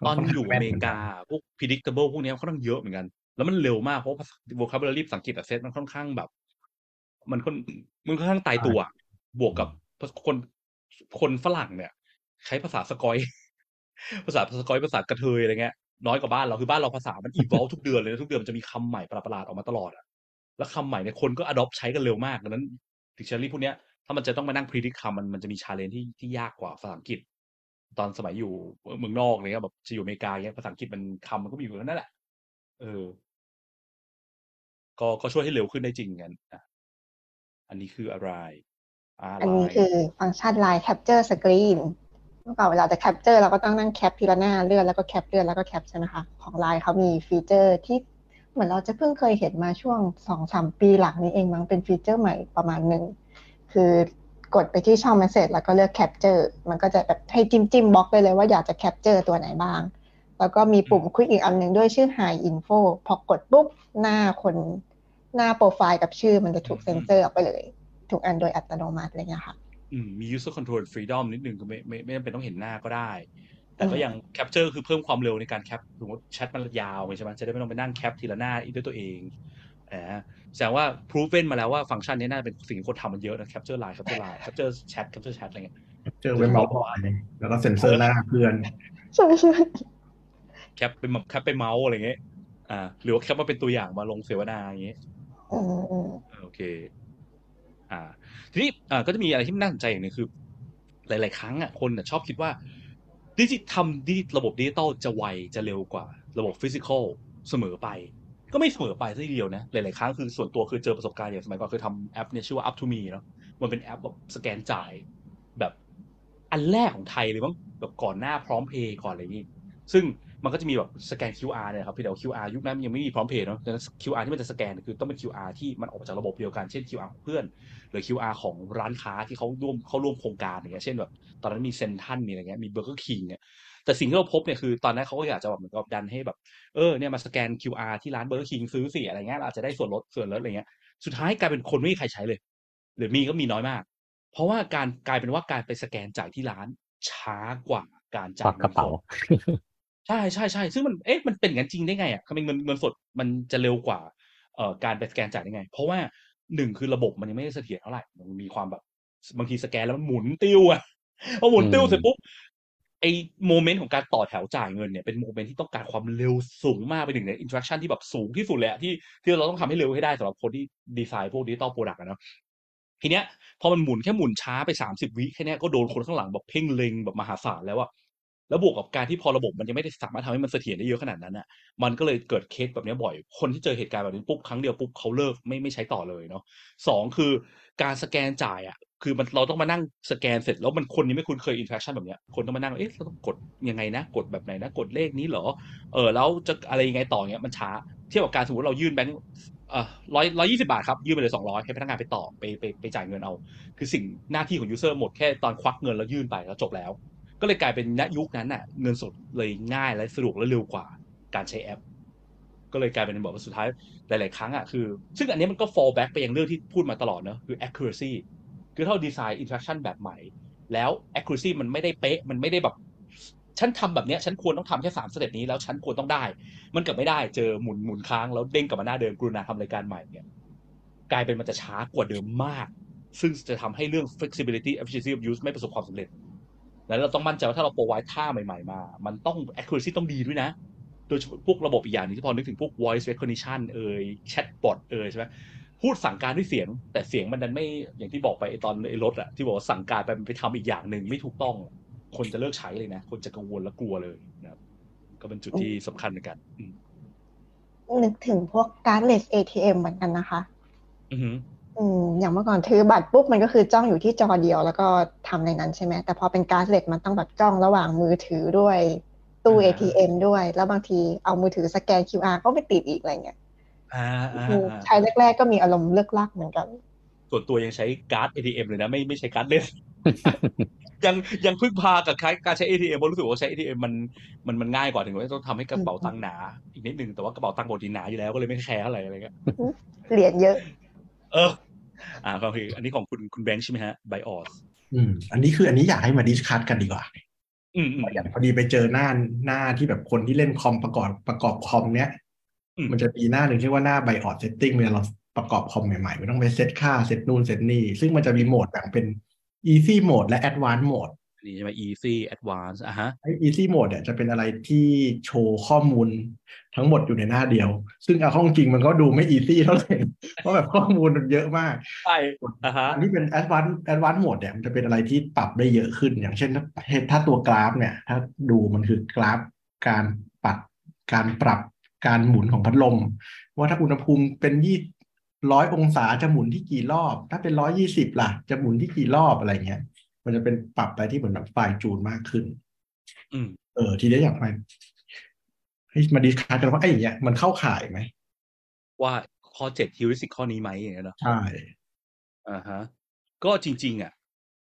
ตอน
ค่ข้ง
อยู่อ
แม่น
เมริกา พวก predictable พวกเนี้ยค่อนข้างเยอะเหมือนกัน แล้วมันเร็วมาก เพราะ vocabulary ภาษาอังกฤษอะเซตมันค่อนข้างแบบ มันค่อนมันค่อนข้างตายตัว บวกกับคนคนฝรั่งเนี่ย ใช้ภาษาสกอย ภาษาสกอยภาษากระเทยอะไรเงี้ย น้อยกว่าบ้านเราคือบ้านเราภาษามัน evolve ทุกเดือนเลยนะทุกเดือนมันจะมีคำใหม่ประหลาดๆออกมาตลอดอะแล้วคำใหม่เนี่ยคนก็ adopt ใช้กันเร็วมากดังนั้น dictionary พวกเนี้ยถ้ามันจะต้องมานั่ง predict คำมันมันจะมี challenge ที่ที่ยากกว่าภาษาอังกฤษ ตอนสมัยอยู่เมืองนอกอะไรเงี้ยแบบจะอยู่อเมริกาเงี้ยภาษาอังกฤษมันคำมันก็มีอยู่นั่นแหละเออ ก็ก็ช่วยให้เร็วขึ้นได้จริงกันอันนี้คืออะไร อั
นนี้คือฟังก์ชัน Line Capture Screen เมื่อก่อนเวลาจะ capture เราก็ต้องนั่งแคปทีละหน้าเลื่อนแล้วก็แคปเลื่อนแล้วก็แคปใช่ไหมคะของ Line เขามี feature ที่เหมือนเราจะเพิ่งเคยเห็นมาช่วงสองสามปีหลังนี้เองมั้งเป็น feature ใหม่ประมาณหนึ่งคือกดไปที่ช่อง message แล้วก็เลือก capture มันก็จะแบบให้จิ้มจิ้มบล็อกไปเลยว่าอยากจะ capture ตัวไหนบ้าง แล้วก็มีปุ่มคลิกอีกอันหนึ่งด้วยชื่อ hide info พอกดปุ๊บหน้าคนหน้าโปรไฟล์กับชื่อมันจะถูกเซ็นเซอร์ออกไปเลย ถูกอันโดยอัตโนมัติอะไรเงี้ยค่ะ
อืม มี user control freedom นิดนึงก็ไม่ไม่ไม่จำเป็นต้องเห็นหน้าก็ได้ แต่ก็ยัง capture คือเพิ่มความเร็วในการแคปสมมติแชทมันยาวใช่ไหมจะได้ไม่ต้องไปนั่งแคปทีละหน้าด้วยตัวเองอ่าแสดงว่า proven มาแล้วว่าฟังก์ชันนี้น่าจะเป็นสิ่งที่คนทำมันเยอะนะ capture line capture line capture chat capture chat อะไรเงี้ย
เจอแคปเมาท์บ่อยแล้วก็เซ็นเซอร์หน้าเพื่อน
ใช่ใช่
แคปเป็นแคปเป็นเมาส์อะไรเงี้ยอ่าหรือว่าแคปมาเป็นตัวอย่างมาลงเสวนาอย่างเงี้ย
อืมอืม
โอเค อ่า ทีนี้อ่าก็จะมีอะไรที่น่าสนใจอย่างนึงคือ หลาย ๆ ครั้งอะคนน่ะชอบคิดว่าดิจิทำดิระบบดิจิตอลจะไวจะเร็วกว่า ระบบ physical เสมอไป ก็ไม่เสมอไปซะทีเดียวนะ หลาย ๆ ครั้งคือส่วนตัวคือเจอประสบการณ์อย่างสมัยก่อนเคยทำแอปเนี่ยชื่อว่า Up to Me เนาะมันเป็นแอปแบบสแกนจ่ายแบบอันแรกของไทยเลยมั้งแบบก่อนหน้าพร้อมเพย์ก่อนอะไรอย่างนี้ซึ่ง มันก็จะมีแบบสแกน QR เนี่ยครับพี่เดี๋ยว QR ยุคนั้นยังไม่มีพร้อมเพย์เนาะดังนั้น QR ที่มันจะสแกนคือต้องเป็น QR ที่มันออกมาจากระบบเดียวกัน เช่น QR ของเพื่อน หรือ QR ของร้านค้าที่เขาร่วมเขาร่วมโครงการอย่างเงี้ย เช่นแบบตอนนั้นมีเซ็นทรัลมีอะไรเงี้ย มีเบอร์เกอร์คิงเนี่ย แต่สิ่งที่เราพบเนี่ยคือตอนนั้นเขาก็อยากจะแบบเหมือนกับดันให้แบบ เออเนี่ยมาสแกน QR ที่ร้านเบอร์เกอร์คิงซื้อสิอะไรเงี้ยเราอาจจะได้ส่วนลดส่วนลดอะไรเงี้ย สุดท้ายกลายเป็นคนไม่มีใครใช้เลย หรือมีก็มีน้อยมาก เพราะว่าการกลายเป็นว่าการไปสแกนจ่ายที่ร้านช้ากว่าการจ่าย
กระเป๋า
ใช่ใช่ใช่ซึ่งมันเอ๊ะมันเป็นอย่างนั้นจริงได้ไงอะทำไมเงินเงินสดมันจะเร็วกว่าเอ่อการไปสแกนจ่ายได้ไง เพราะว่าหนึ่งคือระบบมันยังไม่ได้เสถียรเท่าไหร่มันมีความแบบบางทีสแกนแล้วมันหมุนติ้วอะพอหมุนติ้ว
อืม
เสร็จปุ๊บไอ moment ของการต่อแถวจ่ายเงินเนี่ยเป็น moment ที่ต้องการความเร็วสูงมากเป็นหนึ่งใน interaction ที่แบบสูงที่สุดเลยอะที่ที่เราต้องทำให้เร็วให้ได้สำหรับคนที่ดีไซน์พวก digital product อะเนาะทีเนี้ยพอมันหมุนแค่หมุนช้าไปสามสิบวิแค่เนี้ยก็โดนคนข้างหลังแบบเพ่งเล็งแบบมหาศาลแล้วอะ แล้วบวกกับการที่พอระบบมันยังไม่ได้สามารถทำให้มันเสถียรได้เยอะขนาดนั้นอะมันก็เลยเกิดเคสแบบนี้บ่อย คนที่เจอเหตุการณ์แบบนี้ปุ๊บครั้งเดียวปุ๊บเขาเลิกไม่ไม่ใช้ต่อเลยเนาะสองคือการสแกนจ่ายอะคือมันเราต้องมานั่งสแกนเสร็จแล้วมันคนยังไม่คุ้นเคย interaction แบบเนี้ยคนต้องมานั่งเอ๊ะเราต้องกดยังไงนะ กดแบบไหนนะ กดเลขนี้เหรอเออแล้วจะอะไรยังไงต่อเงี้ยมันช้าเทียบกับการสมมติเรายื่นแบงค์ร้อยร้อยยี่สิบบาทครับ ยื่นไปเลยสองร้อยให้พนักงานไปต่อไปไปไปจ่ายเงินเอา คือสิ่งหน้าที่ของ user หมดแค่ตอนควักเงินแล้วยื่นไปแล้วจบแล้ว ก็เลยกลายเป็นณยุคนั้นน่ะ เงินสดเลยง่ายและสะดวกและเร็วกว่าการใช้แอป ก็เลยกลายเป็นบอกว่าสุดท้ายหลาย ๆ ครั้งอะคือ ซึ่งอันนี้มันก็ fall back ไปยังเรื่องที่พูดมาตลอดเนอะคือ accuracy คือถ้าเราดีไซน์ interaction แบบใหม่ แล้ว accuracy มันไม่ได้เป๊ะ มันไม่ได้แบบฉันทำแบบนี้ฉันควรต้องทำแค่สาม step นี้แล้วฉันควรต้องได้ มันเกิดไม่ได้เจอหมุนหมุนค้างแล้วเด้งกลับมาหน้าเดิมกรุณาทำรายการใหม่เนี่ยกลายเป็นมันจะช้ากว่าเดิมมาก ซึ่งจะทำให้เรื่อง flexibility efficiency of use ไม่ประสบความสำเร็จ แล้วเราต้องมั่นใจว่าถ้าเรา provide ท่าใหม่ๆมา มันต้อง accuracy ต้องดีด้วยนะ โดยเฉพาะพวกระบบอีกอย่างหนึงที่พอนึกถึงพวก voice recognition เอ่ย chatbot เอ่ยใช่ไหมพูดสั่งการด้วยเสียง แต่เสียงมันดันไม่อย่างที่บอกไปไอ้ตอนไอ้รถอะที่บอกว่าสั่งการไปมันไปทำอีกอย่างหนึ่งไม่ถูกต้อง คนจะเลิกใช้เลยนะ คนจะกังวลและกลัวเลยนะครับก็เป็นจุดที่สำคัญเหมือนกันอืม
นึกถึงพวกการ์ดเลส ATM เหมือนกันนะคะ
อือหื อ
อืมอย่างเมื่อก่อนถือบัตรปุ๊บมันก็คือจ้องอยู่ที่จอเดียว แล้วก็ทำในนั้นใช่ไหมแต่พอเป็น cardless มันต้องแบบจ้องระหว่างมือถือด้วยตู้
อ่า
ATM ด้วย แล้วบางทีเอามือถือสแกน QR ก็ไม่ติดอีกอะไรเงี้ย
อ่าอ่า
อืม
อ่า
ใช้แรก ๆ ก็มีอารมณ์เลิ่กลั่กเหมือนกัน
ส่วนตัวยังใช้การ์ด ATM เลยนะ ไม่ไม่ใช้ cardless ยังยังพึ่งพากับการใช้ ATM เพราะรู้สึกว่าใช้ ATM มันมันมันง่ายกว่าถึงว่าต้องทำให้กระเป๋าตังค์หนา อีกนิดนึงแต่ว่ากระเป๋าตังค์ปกติหนาอยู่แล้วก็เลยไม่แคร์เท่าไหร่อะไรเงี้ย
เหรียญเยอะ
เออ อ่าก็คืออันนี้ของคุณคุณแบงค์ใช่ไหมฮะ BIOSอื
มอันนี้คืออันนี้อยากให้มา discuss กันดีกว่า
อืมอืม
อย่างพอดีไปเจอหน้าหน้าที่แบบคนที่เล่นคอมประกอบประกอบคอมเนี้ย
อืม
มันจะมีหน้าหนึ่งที่ว่าหน้า BIOS setting เวลาเราประกอบคอมใหม่ๆมันต้องไปเซตค่าเซตนู่นเซตนี่ ซึ่งมันจะมีโหมดแบ่งเป็น easy mode และ advanced mode
อันนี้ใช่ไหม easy advance อะฮะ
ไอ้ easy mode เนี่ยจะเป็นอะไรที่โชว์ข้อมูล ทั้งหมดอยู่ในหน้าเดียว ซึ่งเอาเข้าจริงมันก็ดูไม่ easy เท่าไหร่เพราะแบบข้อมูลมันเยอะมาก
ใช่อะฮะ
อันนี้เป็น advanced advanced mode เนี่ยมันจะเป็นอะไรที่ปรับได้เยอะขึ้น อย่างเช่นถ้าถ้าตัวกราฟเนี่ย ถ้าดูมันคือกราฟการปรับการปรับการหมุนของพัดลม ว่าถ้าอุณหภูมิเป็นยี่ร้อยองศาจะหมุนที่กี่รอบ ถ้าเป็นร้อยยี่สิบล่ะ จะหมุนที่กี่รอบอะไรเงี้ย มันจะเป็นปรับไปที่เหมือนแบบไฟล์จูนมากขึ้น
อืม
เออทีนี้อยากมาให้มาดีคัสกันว่าไอ้อย่างเงี้ยมันเข้าข่ายไหม
ว่าข้อเจ็ดฮิวริสิกข้อนี้ไหมอย่างเงี้ยเนาะ
ใช่
อ่าฮะ ก็จริง ๆ อะ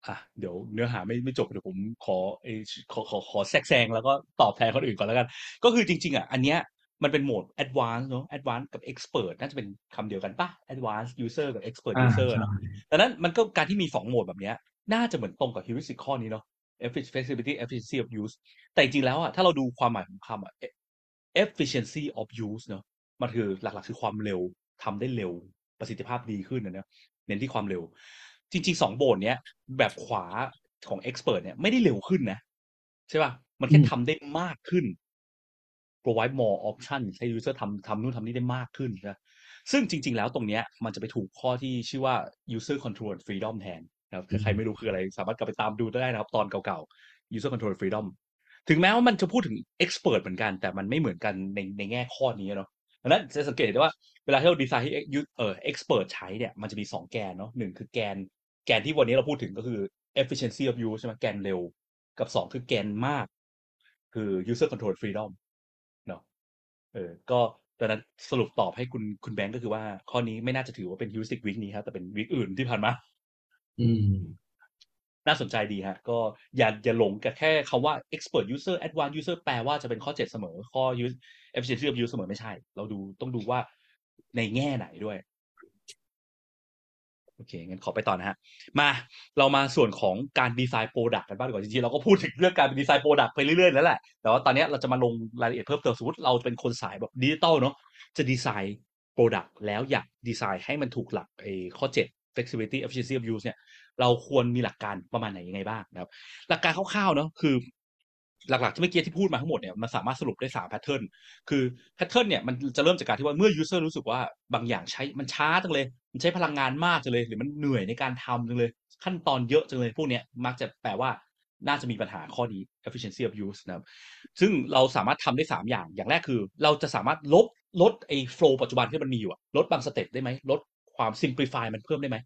อะเดี๋ยวเนื้อหาไม่ไม่จบเดี๋ยวผมขอเออขอขอขอแทรกแซงแล้วก็ตอบแทนคนอื่นก่อนแล้วกัน ก็คือจริง ๆ อะ อันเนี้ยมันเป็นโหมด advanced เนอะ advanced กับ expert น่าจะเป็นคำเดียวกันปะ advanced user กับ expert
อ่า
user
ใช่
เนอะดังนั้นมันก็การที่มีสองโหมดแบบเนี้ย น่าจะเหมือนตรงกับ heuristic ข้อนี้เนาะ effic- flexibility efficiency of use แต่จริงๆแล้วอะถ้าเราดูความหมายของคำอะ e- efficiency of use เนอะมันคือหลักๆ คือความเร็วทำได้เร็วประสิทธิภาพดีขึ้นนะเนอะเน้นที่ความเร็ว จริงๆสองโหมดเนี้ยแบบขวาของ expert เนี่ยไม่ได้เร็วขึ้นนะ ใช่ป่ะ มันแค่
อืม
ทำได้มากขึ้น provide more option ให้ user ทำทำนู่นทำนี่ได้มากขึ้นนะซึ่งจริง ๆ แล้วตรงเนี้ยมันจะไปถูกข้อที่ชื่อว่า user control and freedom แทนนะครับคือใครไม่รู้คืออะไร สามารถกลับไปตามดูได้นะครับ ตอนเก่าๆ user control and freedom ถึงแม้ว่ามันจะพูดถึง expert เหมือนกัน แต่มันไม่เหมือนกันในในแง่ข้อนี้เนาะดังนั้นจะสังเกตได้ว่าเวลาที่เราดีไซน์ให้เอ่อ expert ใช้เนี่ยมันจะมีสองแกนเนาะหนึ่งคือแกนแกนที่วันนี้เราพูดถึงก็คือ efficiency of use ใช่ไหมแกนเร็ว กับสองคือแกนมาก คือ user control freedom เนาะเออก็ดังนั้นสรุปตอบให้คุณคุณแบงก์ก็คือว่าข้อนี้ไม่น่าจะถือว่าเป็น heuristic week นี้ครับแต่เป็นวีคอื่นที่ผ่านมา
อืม
น่าสนใจดีฮะก็อย่าอย่าหลงกับแค่คำว่า expert user advanced user แปลว่าจะเป็นข้อ 7 เสมอข้อ use efficiency of use เสมอไม่ใช่ เราดูต้องดูว่าในแง่ไหนด้วยโอเคงั้นขอไปต่อนะฮะ มาเรามาส่วนของการ design product กันบ้างดีกว่าจริงๆเราก็พูดถึงเรื่องการ design product ไปเรื่อยๆแล้วแหละแต่ว่าตอนนี้เราจะมาลงรายละเอียดเพิ่มเติมสมมติเราเป็นคนสายแบบดิจิตอลเนาะจะ design product แล้วอยากดีไซน์ให้มันถูกหลักไอ้ข้อ 7 flexibility efficiency of use เนี่ย เราควรมีหลักการประมาณไหนยังไงบ้างนะครับ หลักการคร่าวๆเนาะคือ หลักๆที่เมื่อกี้ที่พูดมาทั้งหมดเนี่ยมันสามารถสรุปได้3 pattern คือแพทเทิร์นเนี่ยมันจะเริ่มจากการที่ว่าเมื่อ user รู้สึกว่าบางอย่างใช้มันช้าจังเลย มันใช้พลังงานมากจังเลย หรือมันเหนื่อยในการทำจังเลย ขั้นตอนเยอะจังเลยพวกเนี้ยมักจะแปลว่าน่าจะมีปัญหาข้อนี้ efficiency of use นะครับ ซึ่งเราสามารถทำได้ 3 อย่าง อย่างแรกคือ เราจะสามารถลดลดไอ้ flow ปัจจุบันที่มันมีอยู่ลดบางสเต็ปได้ไหม ลดความ simplify มันเพิ่มได้ไหม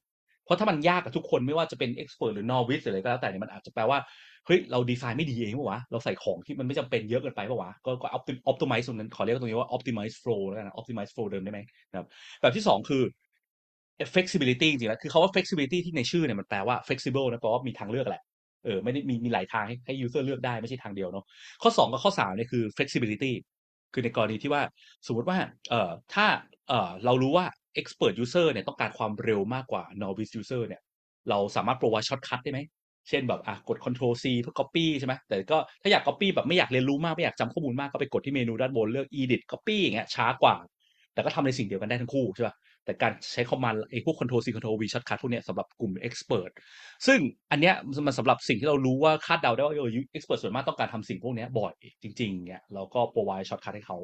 เพราะถ้ามันยากกับทุกคนไม่ว่าจะเป็น expert หรือ novice หรืออะไรก็แล้วแต่เนี่ยมันอาจจะแปลว่าเฮ้ยเราดีไซน์ไม่ดีเองปะวะเราใส่ของที่มันไม่จำเป็นเยอะเกินไปปะวะก็ก็ optim optimize ตรงนั้นขอเรียกตรงนี้ว่า optimize flow แล้วกันนะ optimize flow เดิมได้ไหมนะครับแบบที่สองคือ flexibility จริงๆแล้วคือคาว่า flexibility ที่ในชื่อเนี่ยมันแปลว่า flexible นะแปลว่ามีทางเลือกแหละเออไม่ได้มีมีหลายทางให้ให้ user เลือกได้ไม่ใช่ทางเดียวเนาะข้อสองกับข้อสามเนี่ยคือ flexibility คือในกรณีที่ว่าสมมติว่าเอ่อถ้าเอ่อเรารู้ว่า expert user เนี่ยต้องการความเร็วมากกว่า novice user เนี่ย เราสามารถ provide shortcut ได้ไหม เช่นแบบอะกด control C เพื่อ copy ใช่ไหมแต่ก็ถ้าอยาก copy แบบไม่อยากเรียนรู้มากไม่อยากจำข้อมูลมากก็ไปกดที่เมนูด้านบนเลือก edit copy อย่างเงี้ยช้ากว่า แต่ก็ทำในสิ่งเดียวกันได้ทั้งคู่ใช่ป่ะแต่การใช้คอมมานด์ไอ้พวก control C control V shortcut พวกเนี้ยสำหรับกลุ่ม expert ซึ่งอันเนี้ยมันสำหรับสิ่งที่เรารู้ว่าคาดเดาได้ว่าเออ expert ส่วนมากต้องการทำสิ่งพวกเนี้ยบ่อยจริงๆเนี่ยเราก็ provide shortcut ให้เขา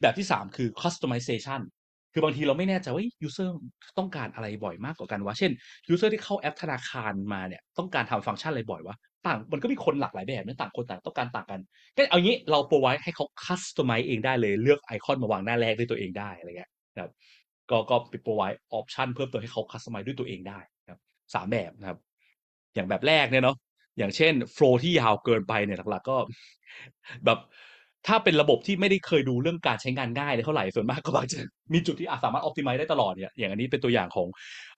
แบบที่สามคือ customization คือบางทีเราไม่แน่ใจว่า user ต้องการอะไรบ่อยมากกว่ากันวะเช่น user ที่เข้าแอปธนาคารมาเนี่ยต้องการทำฟังก์ชันอะไรบ่อยวะต่างมันก็มีคนหลากหลายแบบนะต่างคนต่างต้องการต่างกันก็เอางี้เรา provide ให้เขา customize เองได้เลยเลือกไอคอนมาวางหน้าแรกด้วยตัวเองได้อะไรเงี้ยนะครับก็ก็ไป provide option เพิ่มเติมให้เขา customize ด้วยตัวเองได้นะครับสามแบบนะครับ อย่างแบบแรกเนี่ยเนาะอย่างเช่น flow ที่ยาวเกินไปเนี่ยหลักๆก็แบบ ถ้าเป็นระบบที่ไม่ได้เคยดูเรื่องการใช้งานง่ายเลยเท่าไหร่ส่วนมากก็มักจะมีจุดที่อาจสามารถ optimize ได้ตลอดเนี่ยอย่างอันนี้เป็นตัวอย่างของ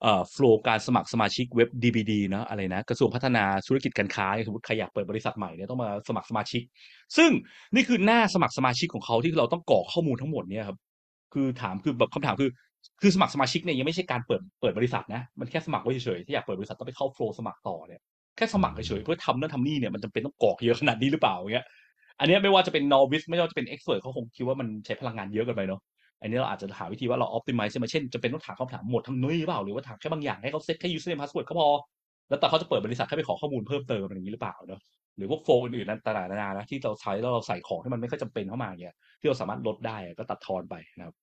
เอ่อ flow การสมัครสมาชิกเว็บ DBD เนาะอะไรนะกระทรวงพัฒนาธุรกิจการค้าสมมติใครอยากเปิดบริษัทใหม่เนี่ยต้องมาสมัครสมาชิก ซึ่งนี่คือหน้าสมัครสมาชิกของเขาที่เราต้องกรอกข้อมูลทั้งหมดเนี่ยครับคือถามคือแบบคำถามคือคือสมัครสมาชิกเนี่ยยังไม่ใช่การเปิดเปิดบริษัทนะมันแค่สมัครไว้เฉยๆถ้าอยากเปิดบริษัทต้องไปเข้า flow สมัครต่อเนี่ยแค่สมัครเฉยๆเพื่อทำนั่นทำนี่เนี่ยมันจำเป็นต้องกรอกเยอะขนาดนี้หรือเปล่าเงี้ย อันเนี้ยไม่ว่าจะเป็น novice ไม่ว่าจะเป็น expert เขาคงคิดว่ามันใช้พลังงานเยอะเกินไปเนาะอันนี้เราอาจจะหาวิธีว่าเรา optimize ใช่ไหมเช่นจะเป็นต้องถามคำถามหมดทั้งนุ้ยหรือเปล่าหรือว่าถามแค่บางอย่างให้เขาเซตแค่ username password ก็พอ แล้วแต่เขาจะเปิดบริษัทให้ไปขอข้อมูลเพิ่มเติมอะไรอย่างนี้หรือเปล่าเนาะหรือพวกโฟล์อื่นๆนั้นต่างๆนานานะที่เราใช้แล้วเราใส่ของที่มันไม่ค่อยจำเป็นเข้ามาเนี่ยที่เราสามารถลดได้ก็ตัดทอนไปนะครับ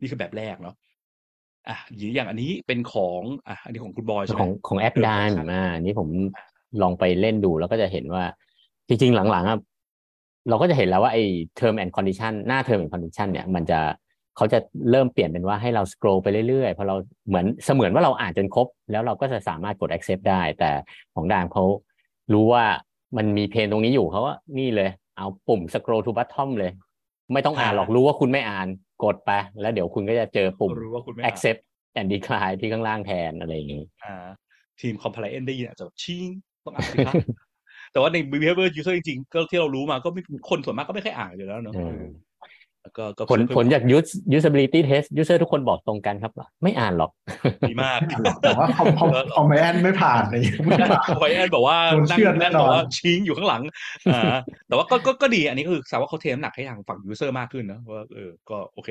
นี่คือแบบแรกเนาะอะหรืออย่างอันนี้เป็นของอะอันนี้ของคุณบอยใช่ไหม
ของของแอป
เออ
ดาน
ครับ
อ่านี่ผมลองไปเล่นดูแล้วก็จะเห็นว่าจริงๆหลังๆอะ เราก็จะเห็นแล้วว่าไอ้ term and condition หน้า term and condition เนี่ยมันจะเขาจะเริ่มเปลี่ยนเป็นว่าให้เรา scroll ไปเรื่อยๆเพราะเราเหมือนเสมือนว่าเราอ่านจนครบ แล้วเราก็จะสามารถกด accept ได้ แต่ของดามเขารู้ว่ามันมีเพนตรงนี้อยู่เขาว่านี่เลย เอาปุ่ม scroll to bottom เลย ไม่ต้องอ่านหรอกรู้ว่าคุณไม่อ่านกดไป แล้วเดี๋ยวคุณก็จะเจอปุ่ม
รู้ว่าคุณไม่อ่าน
accept and decline ที่ข้างล่างแทนอะไรอย่างนี้
อ่าทีม compliance ได้ยินอาจจะแบบชิงต้องอ่านสิครับ แต่ว่าใน behavior user จริงๆก็ที่เรารู้มาก็ไม่คนส่วนมากก็ไม่ค่อยอ่านอยู่แล้วเนอะ
อืม
แล้วก็ก็
ผล
เพิ่ม
ผลจาก use usability test user ทุกคนบอกตรงกันครับว่าไม่อ่านหรอก
ดีมาก
แต่ว่าคอมคอมคอมแอนไม่ผ่านเลยไม่ผ่าน
ไวแอนบอกว่า
โดน
นั่ง
เชื่อดแน่
นั่ง
นอน
บอกว่าชิงอยู่ข้างหลังอ่าแต่ว่าก็ก็ก็ดีอันนี้ก็คือแสดงว่าเขาเทน้ำหนักให้ทางฝั่ง user มากขึ้นนะว่าเออก็โอเค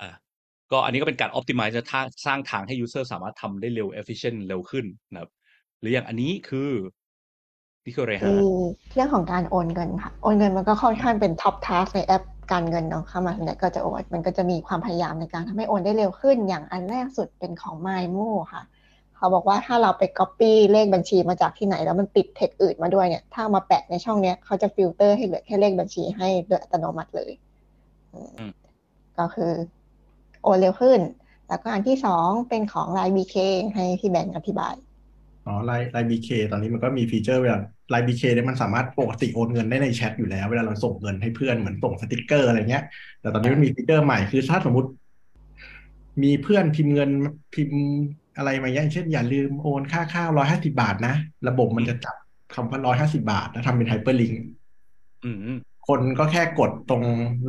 อ่าก็อันนี้ก็เป็นการ optimize จะท่าสร้างทางให้ user สามารถทำได้เร็ว efficient เร็วขึ้นนะครับ หรืออย่างอันนี้คือนี่คืออะไร
คื
ฮะ
อเรื่องของการโอนเงินค่ะ โอนเงินมันก็ค่อนข้างเป็นท็อปทัสในแอปการเงินเนาะเข้ามาเนี่ยก็จะโอนมันก็จะมีความพยายามในการทำให้โอนได้เร็วขึ้น อย่างอันแรกสุดเป็นของ m y m o ค่ะ เขาบอกว่าถ้าเราไป Copy เลขบัญชีมาจากที่ไหน แล้วมันติดเทคอื่นมาด้วยเนี่ย ถ้าเอามาแปะในช่องเนี้ยเขาจะฟิลเตอร์ให้เหลือแค่เลขบัญชีให้โดยอัตโนมัติเลยอืม
อืม
ก็คือ โอนเร็วขึ้น แล้วก็อันที่สองเป็นของ Line BK ให้พี่แบงค์อธิบาย
อ๋อ LINE LINE BK ตอนนี้มันก็มี feature เวลา LINE BK เนี่ยมันสามารถปกติโอนเงินได้ในแชทอยู่แล้ว เวลาเราส่งเงินให้เพื่อนเหมือนส่งสติกเกอร์อะไรเงี้ย แต่ตอนนี้มันมี feature ใหม่คือถ้าสมมติ มีเพื่อนพิมพ์เงินพิมพ์อะไรมาอย่างเช่น อย่าลืมโอนค่าข้าวร้อยห้าสิบาทนะ ระบบมันจะจับคำว่าร้อยห้าสิบาท แล้วทำเป็น hyperlink อื
ม
คนก็แค่กดตรง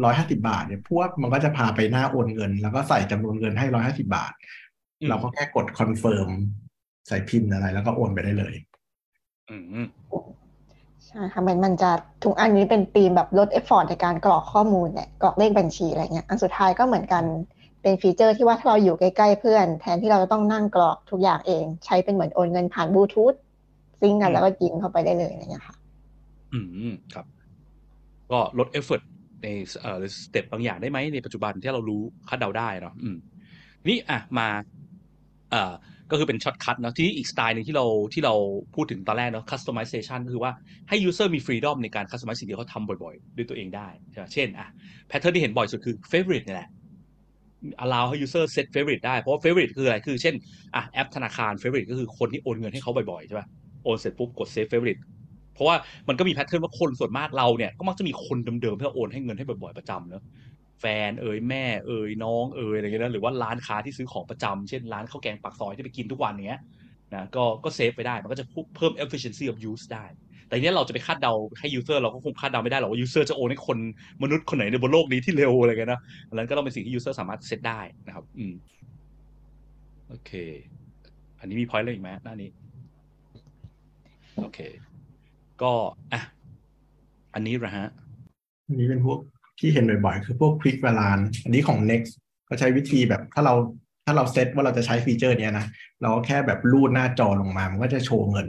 ร้อยห้าสิบาท เนี่ยพวกมันก็จะพาไปหน้าโอนเงิน แล้วก็ใส่จำนวนเงินให้ร้อยห้าสิบาท
อืม
เราก็แค่กด confirm ใส่ PIN อะไร แล้วก็โอนไปได้เลย
อืม
ใช่ค่ะมันมันจะทุกอันนี้เป็นธีมแบบลด effort ในการกรอกข้อมูลเนี่ยกรอกเลขบัญชีอะไรเงี้ยอันสุดท้ายก็เหมือนกันเป็น feature ที่ว่าถ้าเราอยู่ใกล้ๆเพื่อน แทนที่เราจะต้องนั่งกรอกทุกอย่างเอง ใช้เป็นเหมือนโอนเงินผ่านบลูทูธ sync กันแล้วก็ยิงเข้าไปได้เลยอะไรเงี้ยค่ะ
อืมครับ ก็ลด effort ในเอ่อ step บางอย่างได้ไหมในปัจจุบันที่เรารู้คาดเดาได้เนาะอืม นี่อะมา เอ่อ ก็คือเป็น shortcut เนาะที่อีกสไตล์หนึ่งที่เราที่เราพูดถึงตอนแรกเนาะ customization ก็คือว่าให้ user มี freedom ในการ customize สิ่งที่เขาทำบ่อยๆ ด้วยตัวเองได้ใช่ไหมเช่นอะ pattern ที่เห็นบ่อยสุดคือ favorite นี่แหละ allow ให้ user set favorite ได้ เพราะ favorite คืออะไร คือเช่นอะแอปธนาคาร favorite ก็คือคนที่โอนเงินให้เขาบ่อยๆ ใช่ป่ะ โอนเสร็จปุ๊บกด save favorite เพราะว่ามันก็มีแพทเทิร์นว่าคนส่วนมากเราเนี่ยก็มักจะมีคนเดิมๆที่โอนให้เงินให้บ่อยๆประจำเนอะ แฟนเอ่ยแม่เอ่ยน้องเอ่ยอะไรเงี้ยนะหรือว่าร้านค้าที่ซื้อของประจำเช่นร้านข้าวแกงปากซอยที่ไปกินทุกวันเงี้ยนะก็ก็เซฟไปได้มันก็จะเพิ่ม efficiency of use ได้ แต่เนี้ยเราจะไปคาดเดาให้ user เราก็คงคาดเดาไม่ได้หรอกว่า user จะโอนให้คนมนุษย์คนไหนในบนโลกนี้ที่เร็วอะไรเงี้ยนะอันนั้นก็ต้องเป็นสิ่งที่ user สามารถเซตได้นะครับ อืมโอเค อันนี้มี point อะไรอีกไหมหน้านี้โอเค ก็อะอันนี้นะฮะ
อันนี้เป็นพวก ที่เห็นบ่อยๆ คือพวก quick balance อันนี้ของ next ก็ใช้วิธีแบบถ้าเราถ้าเราเซตว่าเราจะใช้ฟีเจอร์เนี้ยนะเราก็แค่แบบรูดหน้าจอลงมา มันก็จะโชว์เงิน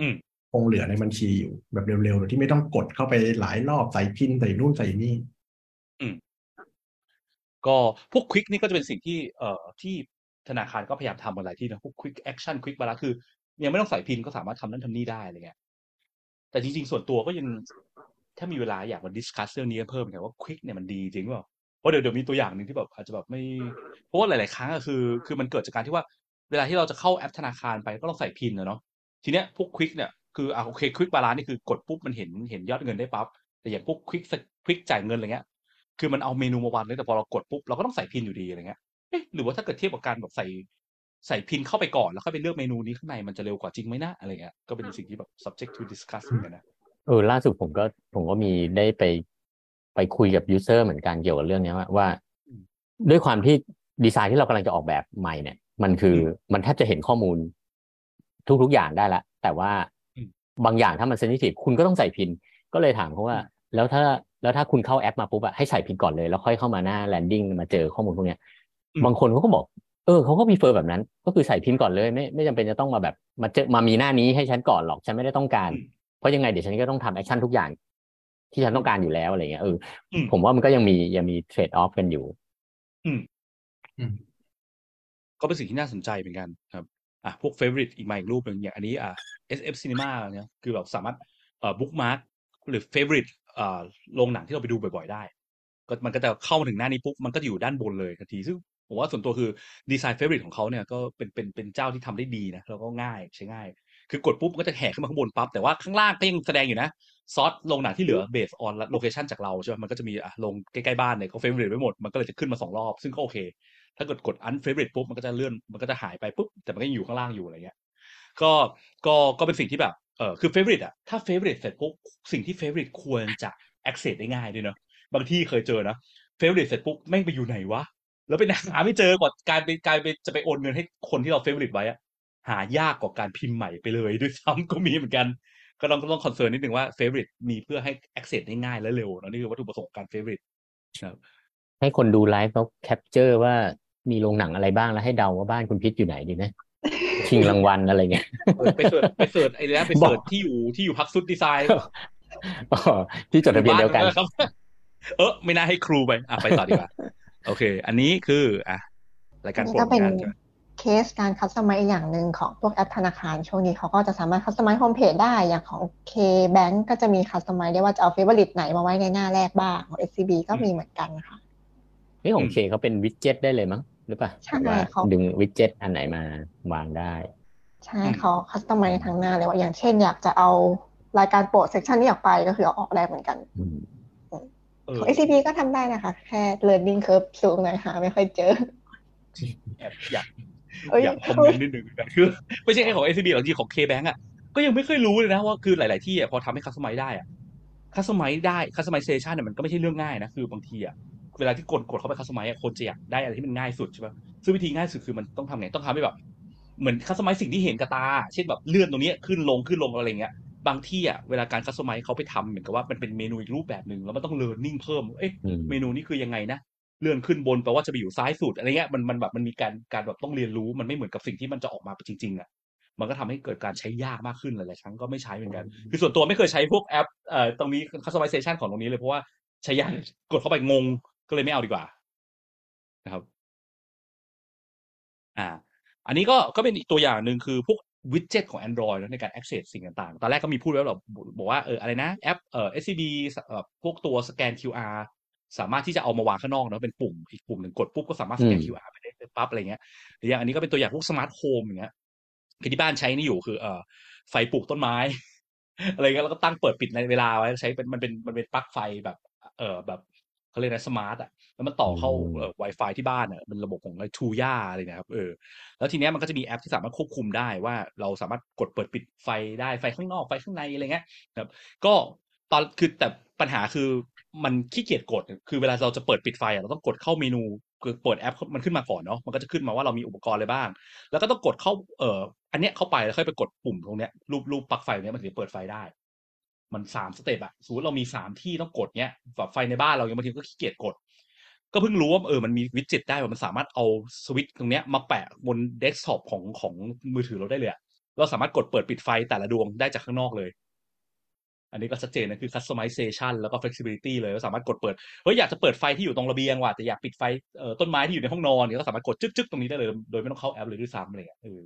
อืม
คงเหลือในบัญชีอยู่แบบเร็วๆโดยที่ไม่ต้องกดเข้าไปหลายรอบใส่ PIN ใส่นู่นใส่นี่
ก็พวก quick นี่ก็จะเป็นสิ่งที่เอ่อที่ธนาคารก็พยายามทำมาหลายที่นะพวก quick action quick balance คือ ยังไม่ต้องใส่ PIN ก็สามารถทำนั่นทำนี่ได้อะไรเงี้ยแต่จริงๆ ส่วนตัวก็ยัง ถ้ามีเวลาอยากมา discuss เรื่องนี้กันเพิ่มกันว่า quick เนี่ยมันดีจริงเปล่าเพราะเดี๋ยวเดี๋ยวมีตัวอย่างหนึ่งที่แบบอาจจะแบบไม่เพราะว่าหลาย ๆ ครั้งอะคือ คือมันเกิดจากการที่ว่าเวลาที่เราจะเข้าแอปธนาคารไปก็ต้องใส่พินนะเนาะทีเนี้ยพวกควิกเนี่ยคืออะโอเคควิกบาลานนี่คือกดปุ๊บมันเห็นเห็นยอดเงินได้ปั๊บแต่อย่างพวกควิกควิกจ่ายเงินอะไรเงี้ยคือมันเอาเมนูมาวางเลยแต่พอเรากดปุ๊บเราก็ต้องใส่พินอยู่ดีอะไรเงี้ยเอ๊ะหรือว่าถ้าเกิดเทียบกับการแบบใส่ใส่พินเข้าไปก่อนแล้วค่อยไปเลือกเมนูนี้ข้างในมันจะเร็วกว่าจริงไหมนะอะไรเงี้ยก็เป็นสิ่งที่แบบ subject to discuss เหมือนกันนะ
เออล่าสุดผมก็ผมก็มีได้ไปไปคุยกับ user เหมือนกันเกี่ยวกับเรื่องเนี้ยว่าว่า
อืม
ด้วยความที่ดีไซน์ที่เรากำลังจะออกแบบใหม่เนี่ย มันคืออมันแทบจะเห็นข้อมูล ทุกๆอย่างได้ละ แต่ว่า
อืม
บางอย่างถ้ามัน sensitive คุณก็ต้องใส่ PIN ก็เลยถามเขาว่า แล้วถ้าแล้วถ้าคุณเข้าแอปมาปุ๊บอะให้ใส่ PIN ก่อนเลย แล้วค่อยเข้ามาหน้า landing มาเจอข้อมูลพวกเนี้ย
อืม
บางคนเขาก็บอกเออเขาก็ prefer แบบนั้น ก็คือใส่ PIN ก่อนเลย ไม่ไม่จำเป็นจะต้องมาแบบมาเจอมามีหน้านี้ให้ฉันก่อนหรอกฉันไม่ได้ต้องการ
อืม
เพราะยังไงเดี๋ยวฉันก็ต้องทำแอคชั่นทุกอย่าง ที่ฉันต้องการอยู่แล้วอะไรเงี้ยเอออ
ม
ผมว่ามันก็ยังมียังมีเทรดออฟกันอยู่
อืม
อืม
ก็เป็นสิ่งที่น่าสนใจเหมือนกันครับอะพวก favorite อีกมาอีกรูปหนึ่งอย่างอันนี้อะ SF Cinema เนี่ยคือแบบสามารถเอ่อ bookmark หรือ favorite เอ่อโรงหนังที่เราไปดูบ่อย ๆ ได้ ก็มันก็จะเข้ามาถึงหน้านี้ปุ๊บมันก็จะอยู่ด้านบนเลยทันทีซึ่งผมว่าส่วนตัวคือดีไซน์ favorite ของเขาเนี่ยก็เป็นเป็นเป็นเจ้าที่ทำได้ดีนะแล้วก็ง่ายใช้ง่าย คือกดปุ๊บมันก็จะแห่ขึ้นมาข้างบนปั๊บแต่ว่าข้างล่างก็ยังแสดงอยู่นะซอสโรงหนังที่เหลือ based on location จากเราใช่ไหมมันก็จะมีอะลงใกล้ๆบ้านเนี่ยเขา favorite ไว้หมดมันก็เลยจะขึ้นมาสองรอบ ซึ่งก็โอเค ถ้าเกิดกด unfavorite ปุ๊บมันก็จะเลื่อนมันก็จะหายไปปุ๊บแต่มันก็ยังอยู่ข้างล่างอยู่อะไรเงี้ยก็ก็ก็เป็นสิ่งที่แบบเออคือ favorite อะถ้า favorite เสร็จปุ๊บสิ่งที่ favorite ควรจะ access ได้ง่ายด้วยเนาะบางที่เคยเจอนะ favorite เสร็จปุ๊บแม่งไปอยู่ไหนวะแล้วไปหาไม่เจอกว่ากลายเป็นกลายเป็นจะไปโอนเงินให้คนที่เรา favorite ไว้อะ หายากกว่าการพิมพ์ใหม่ไปเลยด้วยซ้ำก็มีเหมือนกัน ก็ต้องก็ต้องคอนเซิร์นนิดนึงว่า favorite มีเพื่อให้ access ได้ง่ายและเร็วเนอะนี่คือวัตถุประสงค์ของการ favorite นะครับ
ให้คนดูไลฟ์เขาแคปเจอร์ว่ามีโรงหนังอะไรบ้างแล้วให้เดาว่าบ้านคุณพิษอยู่ไหนดีนะชิงรางวัลอะไรเงี้ย
เออไปเสิร์ชไปเสิร์ชไอ้แล้วไปเสิร์ชที่อยู่ที่อยู่พักซุดดีไซน์
อ๋อที่จดทะเบียนเดียวกัน
ครับ เออไม่น่าให้ครูไปอะไปต่อดีกว่า โอเค อันนี้คือ อะรายการ
นี่
โปร
ก็เป็น
งานใช่ไหม
เคสการ customize อย่างหนึ่งของพวกแอปธนาคารช่วงนี้เขาก็จะสามารถ customize homepage ได้อย่างของ K-Bank ก็จะมี customize ได้ว่าจะเอา favorite ไหนมาไว้ในหน้าแรกบ้างของ SCB ก็มีเหมือนกันค่ะ
นี่ของ K เขาเป็น widget ได้เลยมั้งหรือเปล่า
ใช่
ว่า
เขา
ดึง widget อันไหนมาวางได้
ใช่เขา customize ทั้งหน้าเลยว่าอย่างเช่นอยากจะเอารายการโปรด section นี้ออกไปก็คือเอาออกได้เหมือนกัน
อืม
เออ
ของ SCB ก็ทำได้นะคะ แค่ learning curve สูงหน่อยหาไม่ค่อยเจอ
แอบอยาก
เอ้ย
อยาก comment นิดนึงนะคือไม่ใช่แค่ของ SCB หรอกจริงๆของ K-Bank อะก็ยังไม่เคยรู้เลยนะว่าคือหลาย ๆ ที่อะพอทำให้ customize ได้อะ customize ได้ customization เนี่ยมันก็ไม่ใช่เรื่องง่ายนะคือบางทีอะเวลาที่กดกดเข้าไป customize อะคนจะอยากได้อะไรที่มันง่ายสุดใช่ป่ะซึ่งวิธีง่ายสุดคือมันต้องทำไงต้องทำให้แบบเหมือน customize สิ่งที่เห็นกับตา เช่นแบบเลื่อนตรงเนี้ยขึ้นลงขึ้นลงอะไรเงี้ยบางที่อะเวลาการ customize เขาไปทำเหมือนกับว่ามันเป็นเมนูอีกรูปแบบหนึ่งแล้วมันต้องเรียนรู้เพิ่มเอ๊ะ
อืม
เมนูนี้คือยังไงนะ เลื่อนขึ้นบนแปลว่าจะไปอยู่ซ้ายสุดอะไรเงี้ยมันมันแบบมันมีการการแบบต้องเรียนรู้มันไม่เหมือนกับสิ่งที่มันจะออกมาเป็นจริงๆอะมันก็ทำให้เกิดการใช้ยากมากขึ้นหลายๆครั้งก็ไม่ใช้เหมือนกัน คือส่วนตัวไม่เคยใช้พวกแอปเอ่อตรงนี้ customization ของตรงนี้เลยเพราะว่าใช้ยากกดเข้าไปงงก็เลยไม่เอาดีกว่านะครับ อ่า อันนี้ก็ก็เป็นอีกตัวอย่างหนึ่งคือพวก widget ของ Android นะในการ access สิ่งต่างๆ ตอนแรกก็มีพูดไว้แบบบอกว่าเอออะไรนะแอปเอ่อ SCB เอ่อพวกตัวสแกน QR สามารถที่จะเอามาวางข้างนอกเนอะเป็นปุ่มอีกปุ่มหนึ่งกดปุ๊บก็สามารถสแกน
อืม
QR ไปได้เลยปั๊บอะไรเงี้ยหรืออย่างอันนี้ก็เป็นตัวอย่างพวก smart home อย่างเงี้ยคือที่บ้านใช้นี่อยู่คือเอ่อไฟปลูกต้นไม้ อะไรเงี้ยแล้วก็ตั้งเปิดปิดในเวลาไว้ใช้เป็นมันเป็นมันเป็นปลั๊กไฟแบบ เออแบบเขาเรียกนะ smart อะแล้วมันต่อเข้า
อืม
เอ่อ Wi-Fi ที่บ้านอะเป็นระบบของ Tuya อะไรนะครับเออแล้วทีเนี้ยมันก็จะมีแอปที่สามารถควบคุมได้ว่าเราสามารถกดเปิดปิดไฟได้ไฟข้างนอกไฟข้างในอะไรเงี้ยนะครับ ก็ ตอนคือแต่ปัญหาคือมันขี้เกียจกด คือเวลาเราจะเปิดปิดไฟเราต้องกดเข้าเมนูคือเปิดแอปมันขึ้นมาก่อนเนาะมันก็จะขึ้นมาว่าเรามีอุปกรณ์อะไรบ้าง แล้วก็ต้องกดเข้าเอ่ออันเนี้ยเข้าไปแล้วค่อยไปกดปุ่มตรงเนี้ยรูปรูปปลั๊กไฟเนี้ยมันถึงจะเปิดไฟได้ มันสาม step อะสมมติเรามีสามที่ต้องกดเนี้ยแบบไฟในบ้านเรายังบางทีก็ขี้เกียจกด ก็เพิ่งรู้ว่าเออมันมี widget ได้ว่ามันสามารถเอาสวิตช์ตรงเนี้ยมาแปะบนเดสก์ท็อปของของมือถือเราได้เลยเราสามารถกดเปิดปิดไฟแต่ละดวงได้จากข้างนอกเลย อันนี้ก็ชัดเจนนะคือ customization แล้วก็ flexibility เลยว่าสามารถกดเปิดเฮ้ยอยากจะเปิดไฟที่อยู่ตรงระเบียงว่ะแต่อยากปิดไฟเอ่อต้นไม้ที่อยู่ในห้องนอนเนี่ยก็สามารถกดจึ๊กๆตรงนี้ได้เลย โดยไม่ต้องเข้าแอปเลยด้วยซ้ำเงี้ยเออ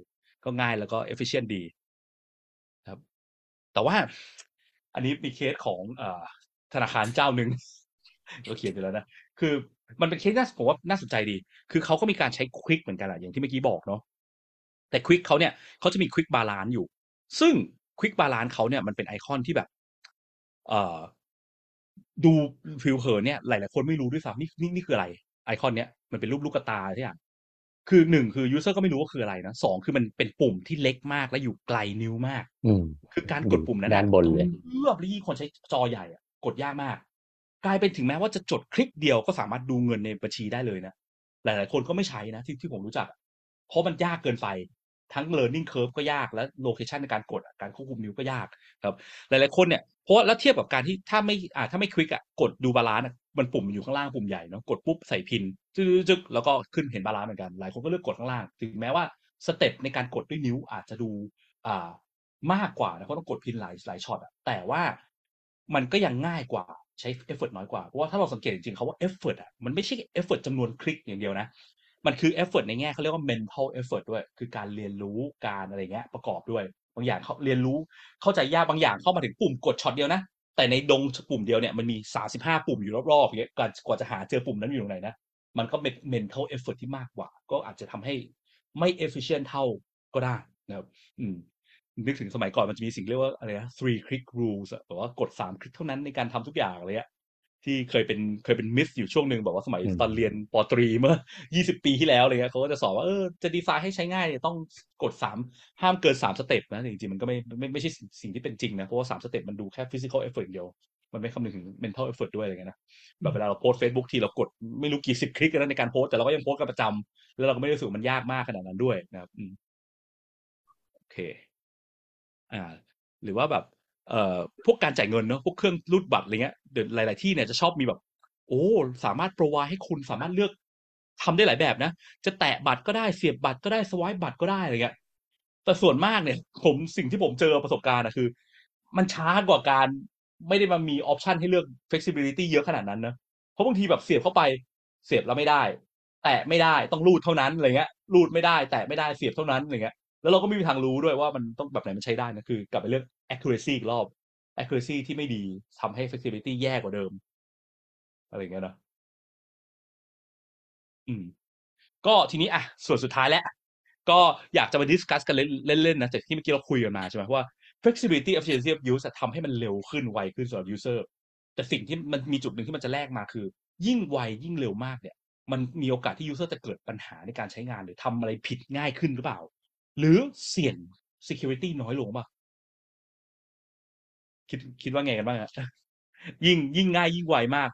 ก็ง่ายแล้วก็ efficient ดีครับ แต่ว่าอันนี้มีเคสของเอ่อธนาคารเจ้าหนึ่งก็เขียนไปแล้วนะคือมันเป็นเคสน่าผมว่าน่าสนใจดี คือเขาก็มีการใช้ quick เหมือนกันอะอย่างที่เมื่อกี้บอกเนาะแต่ quick เขาเนี่ยเขาจะมี quick balance อยู่ ซึ่ง quick balance เขาเนี่ยมันเป็นไอคอนที่แบบ ดูผิวเผินเนี่ยหลาย ๆ คนไม่รู้ด้วยซ้ำนี่นี่นี่คืออะไร ไอคอนเนี้ยมันเป็นรูปลูกตาที่อย่างคือหนึ่งคือ user ก็ไม่รู้ว่าคืออะไรนะสองคือมันเป็นปุ่มที่เล็กมากและอยู่ไกลนิ้วมาก
อืม
คือการกดปุ่มนั้น
ด้านบนเลย
เลือบแล้วยิ่งคนใช้จอใหญ่อะกดยากมาก กลายเป็นถึงแม้ว่าจะกดคลิกเดียวก็สามารถดูเงินในบัญชีได้เลยนะหลาย ๆ คนก็ไม่ใช้นะที่ที่ผมรู้จักอะเพราะมันยากเกินไป ทั้ง learning curve ก็ยากและ location ในการกดการควบคุมนิ้วก็ยากครับ หลายๆคนเนี่ยเพราะแล้วเทียบกับการที่ถ้าไม่อ่าถ้าไม่คลิกอะกดดู balance อะมันปุ่มอยู่ข้างล่างปุ่มใหญ่เนาะกดปุ๊บใส่ PIN จึ๊กแล้วก็ขึ้นเห็นบาลานซ์เหมือนกัน หลายคนก็เลือกกดข้างล่าง ถึงแม้ว่า step ในการกดด้วยนิ้วอาจจะดูอ่ามากกว่านะเพราะต้องกด PIN หลายหลายช็อตอะแต่ว่ามันก็ยังง่ายกว่าใช้เอฟเฟกน้อยกว่า เพราะว่าถ้าเราสังเกตจริงๆเขาว่าเอฟเฟกอะมันไม่ใช่เอฟเฟกจำนวนคลิกอย่างเดียวนะ มันคือเอฟเฟกในแง่เขาเรียกว่า mental effort ด้วย คือการเรียนรู้การอะไรเงี้ยประกอบด้วย บางอย่างเขาเรียนรู้เข้าใจยากบางอย่างเข้ามาถึงปุ่มกดช็อตเดียวนะ แต่ในดงปุ่มเดียวเนี่ยมันมี 35 ปุ่มอยู่รอบๆอย่างเงี้ยกว่าจะหาเจอปุ่มนั้นอยู่ตรงไหนนะมันก็เป็น mental effort ที่มากกว่า ก็อาจจะทำให้ไม่ efficient เท่าก็ได้นะครับอืมนึกถึงสมัยก่อนมันจะมีสิ่งเรียกว่าอะไรนะ three click rules อะแบบว่ากดสามคลิกเท่านั้นในการทำทุกอย่างเลยอะ ที่เคยเป็นเคยเป็นมิสอยู่ช่วงหนึ่งบอกว่าสมัย
อืม
ตอนเรียนปอตรีเมื่อ 20 ปีที่แล้วอะไรเงี้ยเขาก็จะสอนว่าเออจะดีไซน์ให้ใช้ง่ายเนี่ยต้องกดสามห้ามเกินสาม step นะแต่จริงๆมันก็ไม่ไม่ไม่ใช่สิ่งสิ่งที่เป็นจริงนะ เพราะว่าสาม step มันดูแค่ physical effort อย่างเดียว มันไม่คำนึงถึง mental effort ด้วยอะไรเงี้ยนะแบบเวลาเราโพสต์เฟซบุ๊กทีเรากดไม่รู้กี่สิบคลิกกันแล้วในการโพสต์แต่เราก็ยังโพสต์กันประจำแล้วเราก็ไม่ได้รู้สึกว่ามันยากมากขนาดนั้นด้วยนะครับอืมโอเค อ่า หรือว่าแบบ เอ่อพวกการจ่ายเงินเนอะพวกเครื่องรูดบัตรอะไรเงี้ยเดี๋ยวหลาย ๆที่เนี่ยจะชอบมีแบบ โอ้สามารถโปรไวให้คุณสามารถเลือกทำได้หลายแบบนะ จะแตะบัตรก็ได้เสียบบัตรก็ได้สวายบัตรก็ได้อะไรเงี้ยแต่ส่วนมากเนี่ย ผมสิ่งที่ผมเจอประสบการณ์อะคือ มันช้ากว่าการไม่ได้มามีออปชันให้เลือก flexibility เยอะขนาดนั้นนะเพราะบางทีแบบเสียบเข้าไปเสียบแล้วไม่ได้ แตะไม่ได้ต้องรูดเท่านั้นอะไรเงี้ยรูดไม่ได้ แตะไม่ได้เสียบเท่านั้นอะไรเงี้ยแล้วเราก็ไม่มีทางรู้ด้วยว่ามันต้องแบบไหนมันใช้ได้นะคือกลับไปเลือก accuracy อีกรอบ accuracy ที่ไม่ดีทำให้ flexibility แย่กว่าเดิม อะไรอย่างเงี้ยเนะอืม ก็ทีนี้อะ ส่วนสุดท้ายแล้ว ก็อยากจะมาดิสคัสกันเล่นๆนะจากที่เมื่อกี้เราคุยกันมาใช่ไหมว่า flexibility efficiency of use อะทำให้มันเร็วขึ้นไวขึ้นสำหรับ user แต่สิ่งที่มันมีจุดหนึ่งที่มันจะแลกมาคือ ยิ่งไวยิ่งเร็วมากเนี่ย มันมีโอกาสที่ user จะเกิดปัญหาในการใช้งานหรือทำอะไรผิดง่ายขึ้นหรือเปล่า หรือเสี่ยง security น้อยลงป่ะ คิดคิดว่าไงกันบ้างอะยิ่งยิ่งง่ายยิ่งไวมาก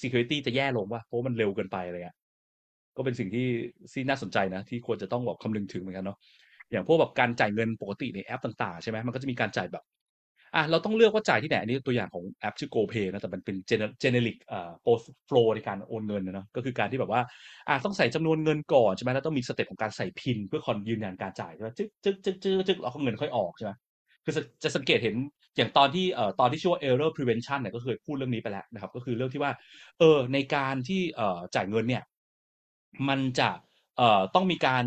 security จะแย่ลงป่ะเพราะมันเร็วเกินไปอะไรเงี้ยก็เป็นสิ่งที่ที่น่าสนใจนะ ที่ควรจะต้องแบบคำนึงถึงเหมือนกันเนาะอย่างพวกแบบการจ่ายเงินปกติในแอปต่างๆ ใช่ไหมมันก็จะมีการจ่ายแบบอะเราต้องเลือกว่าจ่ายที่ไหนอันนี้ตัวอย่างของแอปชื่อ GoPay นะแต่มันเป็น gener- generic อ่า flow ในการโอนเงินนะเนาะก็คือการที่แบบว่าอะต้องใส่จำนวนเงินก่อนใช่ไหมแล้วต้องมี step ของการใส่ PIN เพื่อคอนยืนยันการจ่ายใช่ไหมจึ๊กจึ๊กจึ๊กจึ๊กจึ๊กแล้วเงินค่อยออกใช่ไหม คือจะสังเกตเห็นอย่างตอนที่เอ่อตอนที่ชื่อว่า error prevention เนี่ยก็เคยพูดเรื่องนี้ไปแล้วนะครับ ก็คือเรื่องที่ว่า เออในการที่เอ่อจ่ายเงินเนี่ย มันจะเอ่อต้องมีการ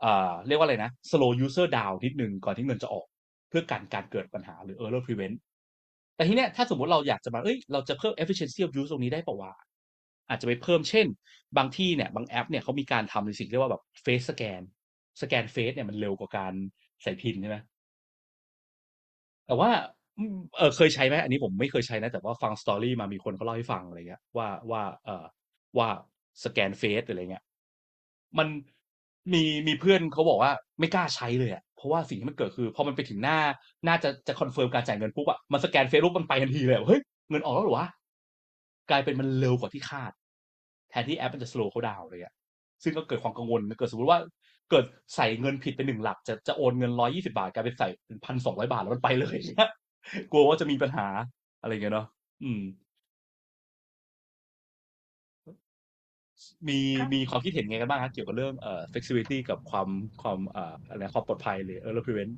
เอ่อเรียกว่าอะไรนะ slow user down นิดนึงก่อนที่เงินจะออก เพื่อการการเกิดปัญหาหรือ error prevent แต่ทีเนี้ยถ้าสมมติเราอยากจะมาเอ้ยเราจะเพิ่ม efficiency of use ตรงนี้ได้ปะวะอาจจะไปเพิ่มเช่น บางที่เนี่ยบางแอปเนี่ยเขามีการทำในสิ่งเรียกว่าแบบ face scan สแกน face เนี่ยมันเร็วกว่าการใส่ PIN ใช่ไหม แต่ว่าเออเคยใช้ไหมอันนี้ผมไม่เคยใช้นะ แต่ว่าฟัง story มามีคนเขาเล่าให้ฟังอะไรเงี้ยว่าว่าเออว่าสแกน face อะไรเงี้ยมันมีมีเพื่อนเขาบอกว่าไม่กล้าใช้เลยอะเพราะว่าสิ่งที่มันเกิดคือพอมันไปถึงหน้าน่าจะจะ confirm การจ่ายเงินปุ๊บอะมันสแกน face ปุ๊บมันไปทันทีเลยเฮ้ยเงินออกแล้วหรอวะกลายเป็นมันเร็วกว่าที่คาด แทนที่แอปมันจะ slow เขาดาวเลยอะซึ่งก็เกิดความกังวลเกิดสมมติว่า เกิดใส่เงินผิดไปหนึ่งหลัก จะจะโอนเงินร้อยี่สิบาทกลายเป็นใส่เป็นพันสองร้อยบาทแล้วมันไปเลยเนี่ยกลัวว่าจะมีปัญหาอะไรอย่างเงี้ยเนาะอืม มีมีความคิดเห็นไงกันบ้างครับเกี่ยวกับเรื่องเอ่อ flexibility กับความความเอ่ออะไรความปลอดภัยหรือ error prevent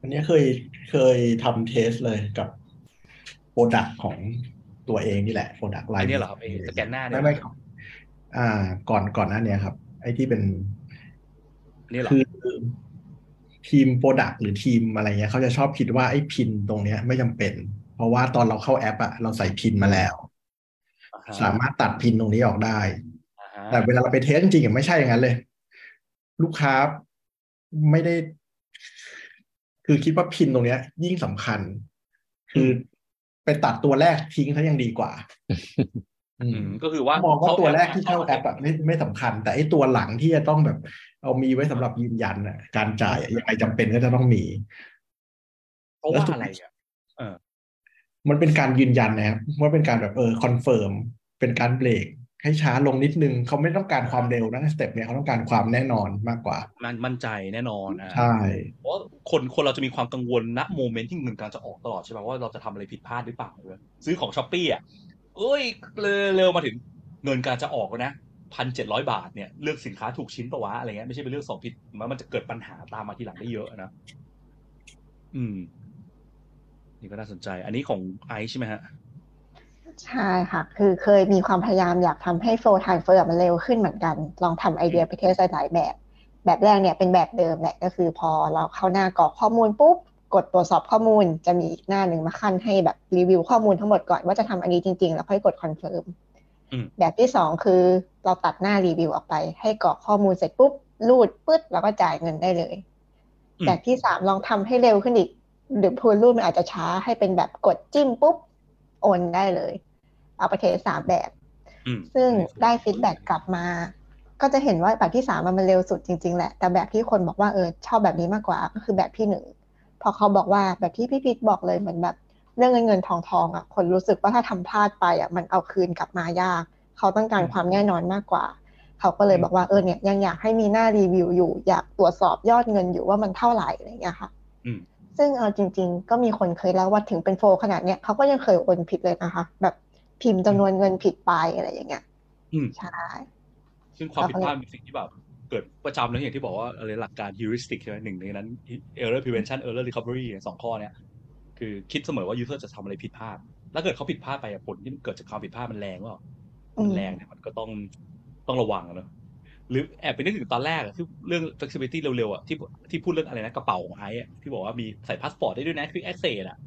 อันนี้เคยเคยทำ test เลยกับ product ของตัวเองนี่แหละโปรดักไล
อัน
น์
เนี้ยเหรอครับไอ้สแกนหน้าเนี่ย
ไม่ไม่ครับอ่า ก่อนก่อนหน้าเนี้ยครับ ไอ้ที่เป็น
อั นนี้เหรอ
คือทีม product หรือทีมอะไรเงี้ยเขาจะชอบคิดว่าไอ้ PIN ตรงเนี้ย ไม่จำเป็น เพราะว่าตอนเราเข้าแอปอะเราใส่ PIN มาแล้ว
อ่าฮะ
สามารถตัด PIN ตรงนี้ออกได้
อ่าฮะ
แต่เวลาเราไป test จริงๆอะไม่ใช่อย่างนั้นเลย ลูกค้าไม่ได้ คือคิดว่า PIN ตรงเนี้ย ยิ่งสำคัญ คือไปตัดตัวแรกทิ้งเขายังดีกว่าอื
อ
อื
มก็คือว่า
มองว่า
เข้
ตัวแรก
อป
ที่เข้าแอปอะไม่ไม่สำคัญ แต่ไอ้ตัวหลังที่จะต้องแบบ เอามีไว้สำหรับยืนยันอะการจ่ายอะยังไงจำเป็นก็จะต้องมี
เพราะว่าอะไรอะ
มันเป็นการยืนยันนะครับว่าเป็นการแบบเออ confirm เป็นการเบรกให้ช้าลงนิดนึงเขาไม่ต้องการความเร็วนะ step เนี้ยเขาต้องการความแน่นอนมากกว่า
มันมั่นใจแน่นอนอ่า
ใช่
เพราะว่าคนคนเราจะมีความกังวลณ moment ที่เงินกำลังจะออกตลอดใช่ไหมว่าเราจะทำอะไรผิดพลาดหรือเปล่าเว้ยซื้อของ Shopee อะเอ้ยเร็วๆมาถึงเงินกำลังจะออกแล้วนะ พันเจ็ดร้อยบาทเนี่ยเลือกสินค้าถูกชิ้นปะวะอะไรเงี้ยไม่ใช่ไปเลือกสองผิดมันมันจะเกิดปัญหาตามมาทีหลังได้เยอะนะอืม นี่ก็น่าสนใจ อันนี้ของไอซ์ใช่ไหมฮะ
ใช่ค่ะ คือเคยมีความพยายามอยากทำให้ flow transfer มันเร็วขึ้นเหมือนกัน ลองทำไอเดียไป test หลายๆแบบ แบบแรกเนี่ยเป็นแบบเดิมแหละก็คือพอเราเข้าหน้ากรอกข้อมูลปุ๊บ กดตรวจสอบข้อมูล จะมีอีกหน้าหนึ่งมาคั่นให้แบบรีวิวข้อมูลทั้งหมดก่อนว่าจะทำอันนี้จริงๆ แล้วค่อยกด confirm อืม แบบที่สองคือเราตัดหน้ารีวิวออกไป ให้กรอกข้อมูลเสร็จปุ๊บรูดปึ๊ดแล้วก็จ่ายเงินได้เลย
อืม
แบบที่สามลองทำให้เร็วขึ้นอีกหรือปุ่มรูดมันอาจจะช้าให้เป็นแบบกดจิ้มปุ๊บโอนได้เลย เอาไป test สามแบบ
อืม
ซึ่งได้ feedback กลับมา ก็จะเห็นว่าแบบที่สามมันเร็วสุดจริง ๆ แหละ แต่แบบที่คนบอกว่าเออชอบแบบนี้มากกว่าก็คือแบบที่หนึ่งพอเขาบอกว่าแบบที่พี่พีทบอกเลยเหมือนแบบ เรื่องเงินเงินทองทองอะคนรู้สึกว่าถ้าทำพลาดไปอะมันเอาคืนกลับมายาก เขาต้องการความแน่นอนมากกว่า เขาก็เลยบอกว่าเออเนี่ยยังอยากให้มีหน้ารีวิวอยู่ อยากตรวจสอบยอดเงินอยู่ว่ามันเท่าไหร่อะไรอย่างเงี้ยค่ะ
อืม
ซึ่งเอาจริง ๆ ก็มีคนเคยเล่าว่าถึงเป็นโฟลขนาดเนี้ยเขาก็ยังเคยโอนผิดเลยนะคะ แบบพิมพ์จำนวนเงินผิดไปอะไรอย่างเงี้ย
อืม
ใช่
ซึ่งความผิดพลาดเป็นสิ่งที่แบบเกิดประจำนะอย่างที่บอกว่าอะไรหลักการ heuristic ใช่ไหมหนึ่งในนั้น error prevention error recovery สองข้อเนี้ย คือคิดเสมอว่า user จะทำอะไรผิดพลาด แล้วเกิดเขาผิดพลาดไปอะผลที่มันเกิดจากความผิดพลาดมันแรงว่า
อื
มัน
ม
แรงเนี่ยมันก็ต้องต้องระวังอะเนอะหรือแอบไปนึกถึงตอนแรกอะที่เรื่อง flexibility เร็วๆอะที่ที่พูดเรื่องอะไรนะกระเป๋าของไอ้อะที่บอกว่ามีใส่พาสปอร์ตได้ด้วยนะ quick access อะ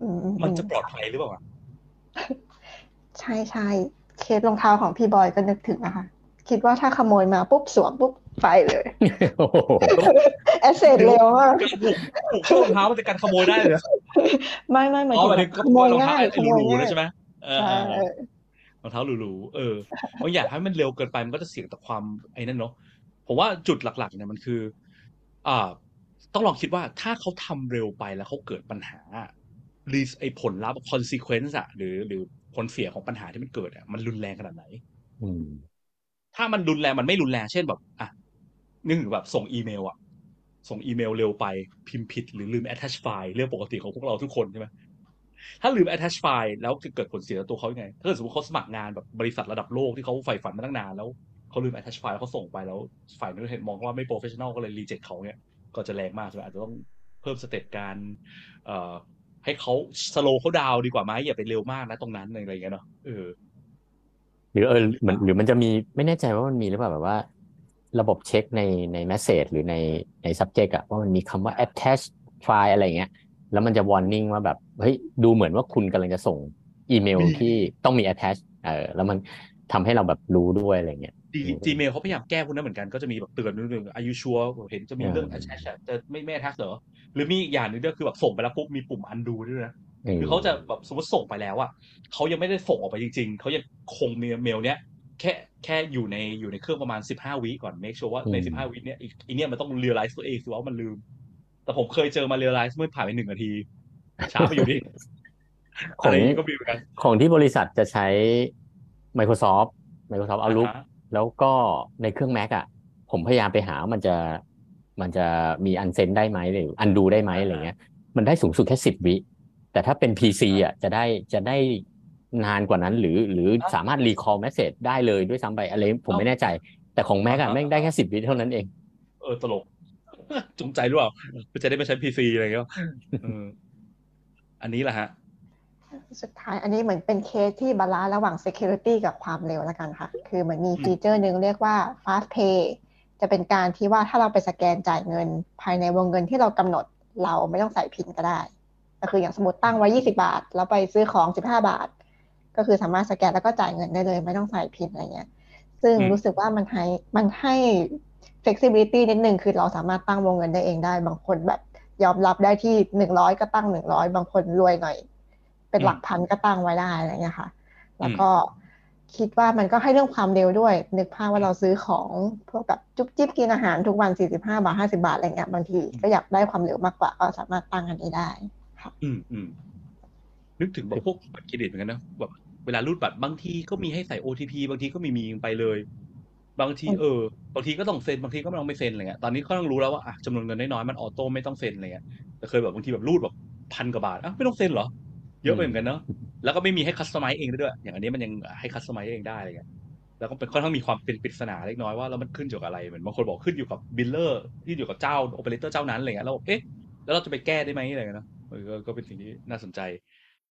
อืม
มันจะปลอดภัยหรือเปล่าอะ
ใช่ใช่เคสรองเท้าของพี่บอยก็นึกถึงนะคะ คิดว่าถ้าขโมยมาปุ๊บสวมปุ๊บไปเลย
โอ้โห
แอสเซทเร็วมาก
การผูกผูกเชือกรองเท้ามันจะการขโมยได้เลยเหรอ
ไม่ไม่หมาย
อ๋อ
ถึง
หมาย
แบ
ถึ
บ
ง
ขโมย
รองเท้า
ง่าย
ไอ้
ขโมย
หรูๆ
ง่า
นะ
ย
ใช่ไหมเออ
ใช่
เออรองเท้าหรูๆเออบางอย่างให้มันเร็วเกินไปมันก็จะเสี่ยงต่อความไอ้นั่นเนาะผมว่าจุดหลักๆเนี่ยมันคือ อ่า ต้องลองคิดว่าถ้าเขาทำเร็วไปแล้วเขาเกิดปัญหารีไอ้ผลลัพธ์ consequence อะหรือหรือผลเสียของปัญหาที่มันเกิดอะมันรุนแรงขนาดไหน
อืม
ถ้ามันรุนแรงมันไม่รุนแรงเช่นแบบอะนึกถึงแบบส่งอีเมลอะส่งอีเมลเร็วไปพิมพ์ผิดหรือลืม attach file เรื่องปกติของพวกเราทุกคนใช่ไหมถ้าลืม attach file แล้วจะเกิดผลเสียต่อตัวเขายังไง ถ้าเกิดสมมติเขาสมัครงานแบบบริษัทระดับโลกที่เขาใฝ่ฝันมาตั้งนานแล้วเขาลืม attach file แล้วเขาส่งไปแล้วฝ่ายนู้นเห็นมองว่าไม่ professional ก็เลย reject เขาเนี่ยก็จะแรงมากใช่ไหมอาจจะต้องเพิ่มสเต็ปการเอ่อให้เขา slow เขาดาวดีกว่าไหมอย่าไปเร็วมากนะตรงนั้นอะไรอย่างเงี้ยเนาะเออ
หรือเออเหมือนหรือมันจะมีไม่แน่ใจว่ามันมีหรือเปล่าแบบว่า ระบบเช็คในใน message หรือในใน subject อะว่ามันมีคำว่า attach file อะไรเงี้ย แล้วมันจะ warning ว่าแบบเฮ้ยดูเหมือนว่าคุณกำลังจะส่งอีเมล
มี
ที่ต้องมี attach เออแล้วมันทำให้เราแบบรู้ด้วยอะไรเงี้ย
ดี
อืม
Gmail เขาพยายามแก้พวกนั้นเหมือนกันก็จะมีแบบเตือนนิดนึงอายุชัวเห็นจะมีเรื่อง
อ่า
attach อะจะไม่ไม่ attach เหรอหรือมีอีกอย่างหนึงด้วยคือแบบส่งไปแล้วปุ๊บมีปุ่ม undo ด้วยนะ
เออ
คือเขาจะแบบสมมติส่งไปแล้วอะเขายังไม่ได้ส่งออกไปจริง ๆเขายังคงเมลเนี้ยแค่แค่อยู่ในอยู่ในเครื่องประมาณ15วิก่อน make sure ว่าใน15วิเนี้ยอีกอีเนี้ยมันต้อง realize ตัวเองสิว่ามันลืม แต่ผมเคยเจอมา realize เมื่อผ่านไปหนึ่งนาทีช้าไปอยู่ดิ
ข
อะ
อ
ไรงอย่างงี้ก็มีเหมือนกัน
ของที่บริษัทจะใช้ Microsoft Microsoft Outlook
อ่าฮะ
แล้วก็ในเครื่อง Mac อะ ผมพยายามไปหาว่ามันจะมันจะมีอันเซนได้ไหมหรืออันดูได้ไหมอะไรเงี้ย มันได้สูงสุดแค่สิบวิ แต่ถ้าเป็น PC อะจะได้จะได้นานกว่านั้น หรือหรือสามารถรีคอ l เมสเซจได้เลยด้วยซ้ำไปอะไรผมไม่แน่ใจ แต่ของ Mac อะแม่งได้แค่สิบวิเท่านั้นเอง
เออตลกจงใจหรือเปล่าจะได้ไม่ใช้ PC อะไรเงี้ยเอออันนี้แหละฮะ
สุดท้ายอันนี้เหมือนเป็นเคสที่ balance ระหว่าง security กับความเร็วแล้วกันค่ะ คือเหมือนมี
อืม
ฟีเจอร์หนึ่งเรียกว่า fast pay จะเป็นการที่ว่าถ้าเราไปสแกนจ่ายเงิน ภายในวงเงินที่เรากำหนด เราไม่ต้องใส่พินก็ได้ ก็คืออย่างสมมติตั้งไว้ 20 บาท แล้วไปซื้อของ 15 บาท ก็คือสามารถสแกนแล้วก็จ่ายเงินได้เลย ไม่ต้องใส่พินอะไรเงี้ย ซึ่ง
อืม
รู้สึกว่ามันให้มันให้ flexibility นิดนึงคือเราสามารถตั้งวงเงินได้เองได้ บางคนแบบยอมรับได้ที่หนึ่งร้อยก็ตั้งหนึ่งร้อยบางคนรวยหน่อย เป็นหลักพันก็ตั้งไว้ได้อะไรเงี้ยค่ะ แล้วก็คิดว่ามันก็ให้เรื่องความเร็วด้วย นึกภาพว่าเราซื้อของพวกแบบจุ๊บจิ๊บกินอาหารทุกวันสี่สิบห้าบาทห้าสิบาทอะไรเงี้ยบางทีก็อยากได้ความเร็วมากกว่าก็สามารถตั้งอันนี้ได้
อืมอืมนึกถึงแบบพวกบัตรเครดิตเหมือนกันนะแบบเวลารูดบัตรบางทีก็มีให้ใส่ OTP บางทีก็ไม่มีไปเลย บางที
อืม
เออ บางทีก็ต้องเซ็นบางทีก็ไม่ต้องไม่เซ็นอะไรเงี้ยตอนนี้ก็ต้องรู้แล้วว่าอะจำนวนเงินน้อยๆมันออโต้ไม่ต้องเซ็นอะไรเงี้ยแต่เคยแบบบางทีแบบรูดแบบพันกว่าบาทอะไม่ต้องเซ็นเหรอเยอะไปเหมือนกันเนาะแล้วก็ไม่มีให้ customize เองด้วย อย่างอันนี้มันยังให้ customize เองได้อะไรเงี้ยแล้วก็เป็นค่อนข้างมีความเป็นปริศนาเล็กน้อยว่าแล้วมันขึ้นอยู่กับอะไรเหมือนบางคนบอกขึ้นอยู่กับ biller ที่อยู่กับเจ้าโอเปอเรเตอร์เจ้านั้นอะไรเงี้ยแล้วเอ๊ะแล้วเราจะไปแก้ได้ไหมอะไรเงี้ยเนาะเออ ก็ก็เป็นสิ่งที่น่าสนใจ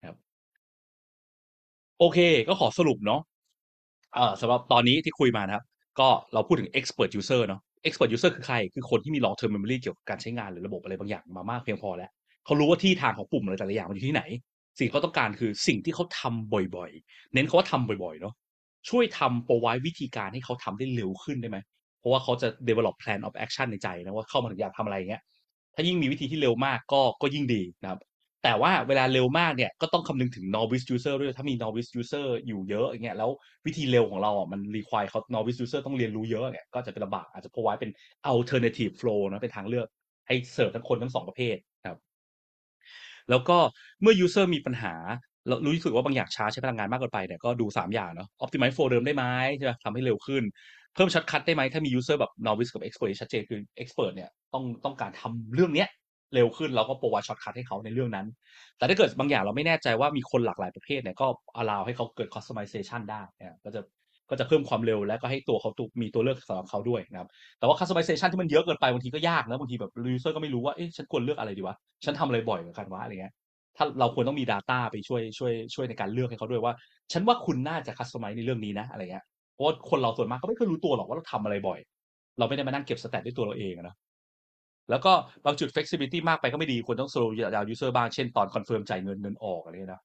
ครับ โอเค ก็ขอสรุปเนาะเอ่อสำหรับตอนนี้ที่คุยมานะครับ ก็เราพูดถึง expert user เนาะ expert user คือใคร คือคนที่มี long term memory เกี่ยวกับการใช้งานหรือระบบอะไรบางอย่างมามากเพียงพอแล้ว เขารู้ว่าที่ทางของปุ่มอะไรแต่ละอย่างมันอยู่ที่ไหน สิ่งที่เขาต้องการคือสิ่งที่เขาทำบ่อยๆ เน้นเขาว่าทำบ่อยๆ เนาะ ช่วยทำ provide วิธีการให้เขาทำได้เร็วขึ้นได้ไหม เพราะว่าเขาจะ develop plan of action ในใจนะว่าเข้ามาถึงอยากทำอะไรอย่างเงี้ย ถ้ายิ่งมีวิธีที่เร็วมากก็ก็ยิ่งดีนะครับ แต่ว่าเวลาเร็วมากเนี่ยก็ต้องคำนึงถึง novice user ด้วยถ้ามี novice user อยู่เยอะอย่างเงี้ยแล้ววิธีเร็วของเราอะมัน require เขา novice user ต้องเรียนรู้เยอะเนี่ยก็จะเป็นลำบากอาจจะ provide เป็น alternative flow นะเป็นทางเลือกให้เสิร์ฟทั้งคนทั้งสองประเภทครับ แล้วก็เมื่อ user มีปัญหาเรารู้สึกว่าบางอย่างช้าใช้พลังงานมากเกินไปเนี่ยก็ดู 3 อย่างเนาะ optimize flow เดิมได้ไหมใช่ไหมทำให้เร็วขึ้น เพิ่ม shortcut ได้ไหมถ้ามี user แบบ novice กับ expert ชัดเจนคือ expert เนี่ยต้องต้องการทำเรื่องเนี้ยเร็วขึ้นเราก็ provide shortcut ให้เขาในเรื่องนั้น แต่ถ้าเกิดบางอย่างเราไม่แน่ใจว่ามีคนหลากหลายประเภทเนี่ยก็ allow ให้เขาเกิด customization ได้นะก็จะก็จะเพิ่มความเร็วและก็ให้ตัวเขาตุมีตัวเลือกสำหรับเขาด้วยนะครับ แต่ว่า customization ที่มันเยอะเกินไปบางทีก็ยากนะบางทีแบบ user ก็ไม่รู้ว่าเอ๊ะฉันควรเลือกอะไรดีวะฉันทำอะไรบ่อยกันวะอะไรเงี้ยถ้าเราควรต้องมี Data ไปช่วยช่วยช่วยในการเลือกให้เขาด้วยว่า ฉันว่าคุณน่าจะ customize ในเรื่องนี้นะอะไรเงี้ย เพราะว่าคนเราส่วนมากก็ไม่เคยรู้ตัวหรอกว่าเราทำอะไรบ่อย เราไม่ได้มานั่งเก็บสแตทด้วยตัวเราเองอะนะแล้วก็บางจุด flexibility มากไปก็ไม่ดีควรต้อง slow down user บ้าง เช่นตอน confirm จ่ายเงินเงินออกอะไรเงี้ยนะ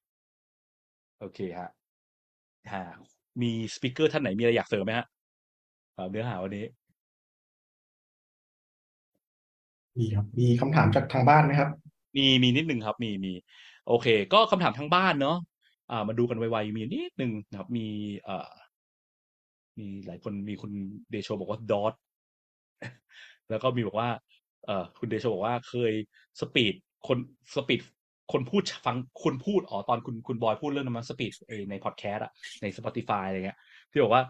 โอเคฮะฮะมีสปิเกอร์ท่านไหนมีอะไรอยากเสริมไหมฮะอ่าเนื้อหาวันนี้
ดีครับมีคำถามจากทางบ้านไหมครับ
มีมีนิดนึงครับ มีมี โอเค ก็คำถามทั้งบ้านเนาะอ่ามาดูกันไวๆมีนิดนึงนะครับ มีเอ่อ มีหลายคนมีคุณเดโชบอกว่าดอทแล้วก็มีบอกว่า เอ่อคุณเดโชบอกว่าเคยspeed คน speed คนพูดฟังคนพูดอ๋อตอนคุณคุณบอยพูดเรื่องนั้นมา speed ในพอดแคสต์อะใน Spotify อะไรเงี้ย ที่บอกว่า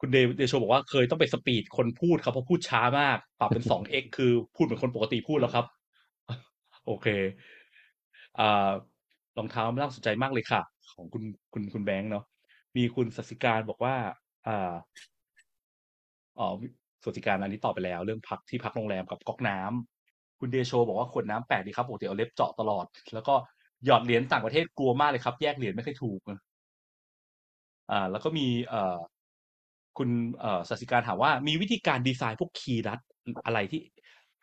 คุณเดเดโชบอกว่าเคยต้องไป speed คนพูดครับเพราะพูดช้ามากปรับเป็นสองเอ็กคือพูดเหมือนคนปกติพูดแล้วครับ โอเคอ่ารองเท้าไม่น่าสนใจมากเลยค่ะ ของคุณคุณคุณแบงค์เนาะมีคุณสสิการบอกว่า อ่าอ๋อสวัสดิการอันนี้ตอบไปแล้ว เรื่องพักที่พักโรงแรมกับก๊อกน้ำคุณเดโชบอกว่าขวดน้ำแปลกดีครับปกติเอาเล็บเจาะตลอด แล้วก็หยอดเหรียญต่างประเทศกลัวมากเลยครับ แยกเหรียญไม่ค่อยถูกอ่า แล้วก็มีเอ่อคุณเอ่อสสิการถามว่ามีวิธีการดีไซน์พวกคีย์รัดอะไรที่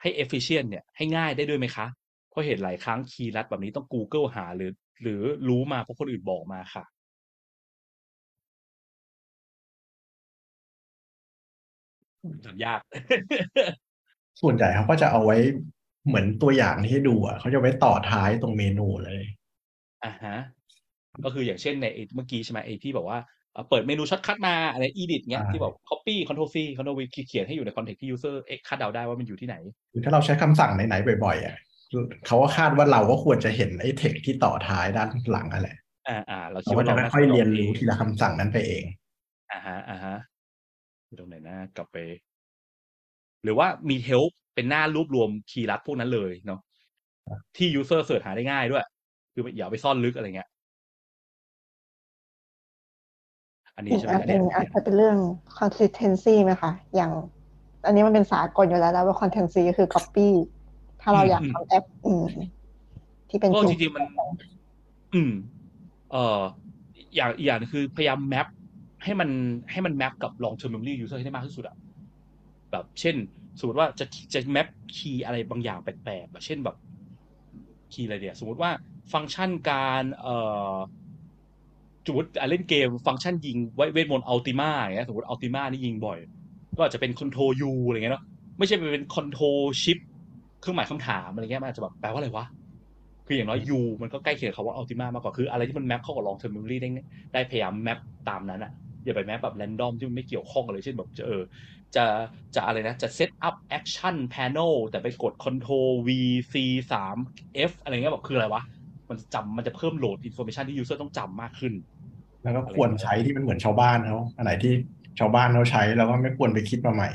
ให้ efficient เนี่ย ให้ง่ายได้ด้วยไหมคะเพราะเห็นหลายครั้งคีย์รัดแบบนี้ต้อง Google หาหรือ หรือรู้มาเพราะคนอื่นบอกมาค่ะ ถามยาก
ส่วนใหญ่เขาก็จะเอาไว้เหมือนตัวอย่างที่ให้ดูอะเขาจะไว้ต่อท้ายตรงเมนูเลย
อ่าฮะก็คืออย่างเช่นในไอ้เมื่อกี้ใช่ไหมไอ้ที่บอกว่าเอ่อเปิดเมนูช็อตคัทมาอะไร edit เงี้ย
ใช่
ที่บอก copy control c control v เขียนให้อยู่ใน context ที่ user เอ็กคาดเดาได้ว่ามันอยู่ที่ไหน
คือถ้าเราใช้คำสั่งไหนๆบ่อยๆอะเขาก็คาดว่าเราก็ควรจะเห็นไอ้เทคที่ต่อท้ายด้านหลังอะไร
อ่าอ่าเราคิ
เรา
ด
ก็
ว่า
จะ
เรา
ค่อยๆ
น่าจะ
เรียน
ลง
รู้
เอง
ทีละคำสั่งนั้นไปเอง
อ่าฮะอ่าฮะอยู่ ตรงไหนนะกลับไป หรือว่ามี help เป็นหน้ารวบรวมคีย์ลัดพวกนั้นเลยเนาะที่ user เสิร์ชหาได้ง่ายด้วย คืออย่าเอาไปซ่อนลึกอะไรเงี้ยอันนี้
อีก
ใช่ไหม
อัน
อัน
ห
เนี้
นึ่
ย
งอาจจะเป็นเรื่อง consistency ไหมคะ อย่าง อันนี้มันเป็นสากลอยู่แล้วแล้วว่า consistency ก็คือ copy ถ้าเราอยากทำแอปอืมที่เป็น
ก็
ชุ
จ
ด
ริงๆมัน อืม เอ่อ อย่างอีกอย่างหนึงคือพยายาม map ให้มันให้มัน map กับ long term memory user ให้ได้มากที่สุดอะแบบเช่น สมมติว่าจะจะ map key อะไรบางอย่างแปลกๆแบบเช่นแบบ key อะไรเดียวสมมติว่าฟังก์ชันการเอ่อสมมติเล่นเกมฟังก์ชันยิงไวเวทมนต์ Ultima อย่างเงี้ยสมมติ Ultima นี่ยิงบ่อย ก็อาจจะเป็น control U อะไรเงี้ยเนาะไม่ใช่เป็น control shift เครื่องหมายคำถามอะไรเงี้ยมันอาจจะแบบแปลว่าอะไรวะคืออย่างน้อย U มันก็ใกล้เคียงกับคำว่า Ultima มากกว่าคืออะไรที่มัน map เข้ากับ long term memory ได้ไงได้พยายาม map ตามนั้นอะ อย่าไป map แบบ random ที่มันไม่เกี่ยวข้องกันเลยเช่นแบบจะเออจะจะอะไรนะ จะ set up action panel แต่ไปกด control V C 3 F อะไรเงี้ยแบบคืออะไรวะ มันจำมันจะเพิ่ม load information ที่ user ต้องจำมากขึ้น
แล้วก็ควรใช้ที่มันเหมือนชาวบ้านเขาอันไหนที่ชาวบ้านเขาใช้เราก็ไม่ควรไปคิดมาใหม่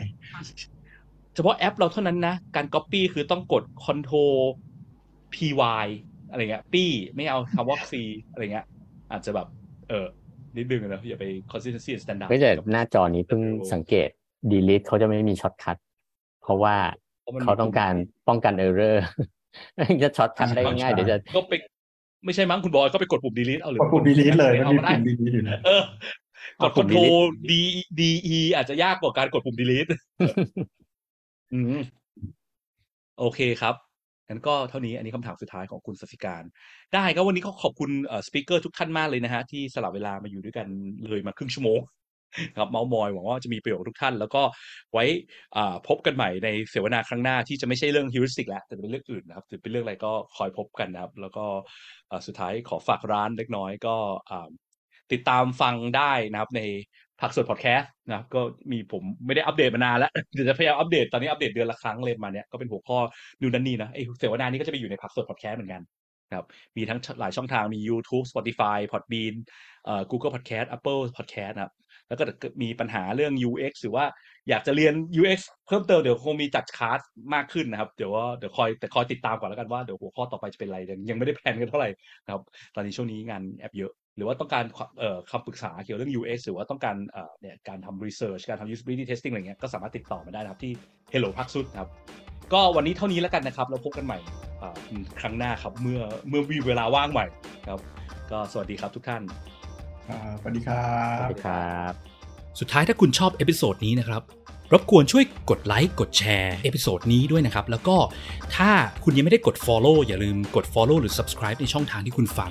เฉพาะแอปเราเท่านั้นนะ การ copy คือต้องกด control P อะไรเงี้ย P ไม่เอาคำว่า c อะไรเงี้ยอาจจะแบบ เออ นิดนึงนะอย่าไป consistency and standard
ก็แต่
กับ
หน้าจอนี้เพิ่งสังเกต delete เขาจะไม่มี shortcut เพราะว่า
เพราะมัน
เขาต้องการป้องกัน error จะ shortcut ได้ง่ายๆเดี๋ยวจะ
ก็ไปไม่ใช่มั้งคุณบอยก็ไปกดปุ่ม delete เอาหรือก
ดปุ่ม delete เลยมัน
เอา
มี
มาได้
ปุ่ม delete อยู่นะ
เออก
เอา
ด
ปุ่ม
control
delete
D D E อาจจะยากกว่าการกดปุ่ม delete อืมโอเคครับ งั้นก็เท่านี้อันนี้คำถามสุดท้ายของคุณสสิการ ได้ก็วันนี้ก็ขอบคุณสปิเกอร์ทุกท่านมากเลยนะฮะที่สละเวลามาอยู่ด้วยกันเลยมาครึ่งชั่วโมงครับเมาส์มอยหวังว่าจะมีประโยชน์ทุกท่าน แล้วก็ไว้พบกันใหม่ในเสวนาครั้งหน้าที่จะไม่ใช่เรื่องฮิวริสติกแล้วแต่เป็นเรื่องอื่นนะครับจะเป็นเรื่องอะไรก็คอยพบกันนะครับ แล้วก็สุดท้ายขอฝากร้านเล็กน้อยก็ติดตามฟังได้นะครับใน ผักสดพอดแคสต์นะครับก็มีผมไม่ได้อัปเดตมานานแล้วเดี๋ยวจะพยายามอัปเดตตอนนี้อัปเดตเดือนละครั้งเลยมาเนี้ยก็เป็นหัวข้อนูนั่นนี่นะไอเสวนานี้ก็จะไปอยู่ในผักสดพอดแคสต์เหมือนกันนะครับมีทั้งหลายช่องทางมี YouTube Spotify Podbean เอ่อ Google Podcast Apple Podcast นะครับแล้วก็มีปัญหาเรื่อง UX หรือว่าอยากจะเรียน UX เพิ่มเติมเดี๋ยวคงมีจัดคลาสมากขึ้นนะครับ เดี๋ยวว่าเดี๋ยวคอยแต่คอยติดตามก่อนแล้วกันว่าเดี๋ยวหัวข้อต่อไปจะเป็นอะไรยังไม่ได้แพลนกันเท่าไหร่นะครับ ตอนนี้ช่วงนี้งานแอปเยอะ หรือว่าต้องการเอ่อคำปรึกษาเกี่ยวกับเรื่อง UX หรือว่าต้องการเอ่อเนี่ยการทำ research การทำ usability testing อะไรเงี้ยก็สามารถติดต่อมาได้นะครับที่ Hello พักสุดครับ ก็วันนี้เท่านี้แล้วกันนะครับแล้วพบกันใหม่อ่าครั้งหน้าครับเมื่อเมื่อมีเวลาว่างใหม่ครับ ก็สวัสดีครับทุกท่าน
อ่าสวัสดีครั
สวั
บ
สดีครับ
สุดท้ายถ้าคุณชอบ episode นี้นะครับรบกวนช่วยกดไลค์กดแชร์ episode นี้ด้วยนะครับ แล้วก็ถ้าคุณยังไม่ได้กด Follow อย่าลืมกด Follow หรือ Subscribe ในช่องทางที่คุณฟัง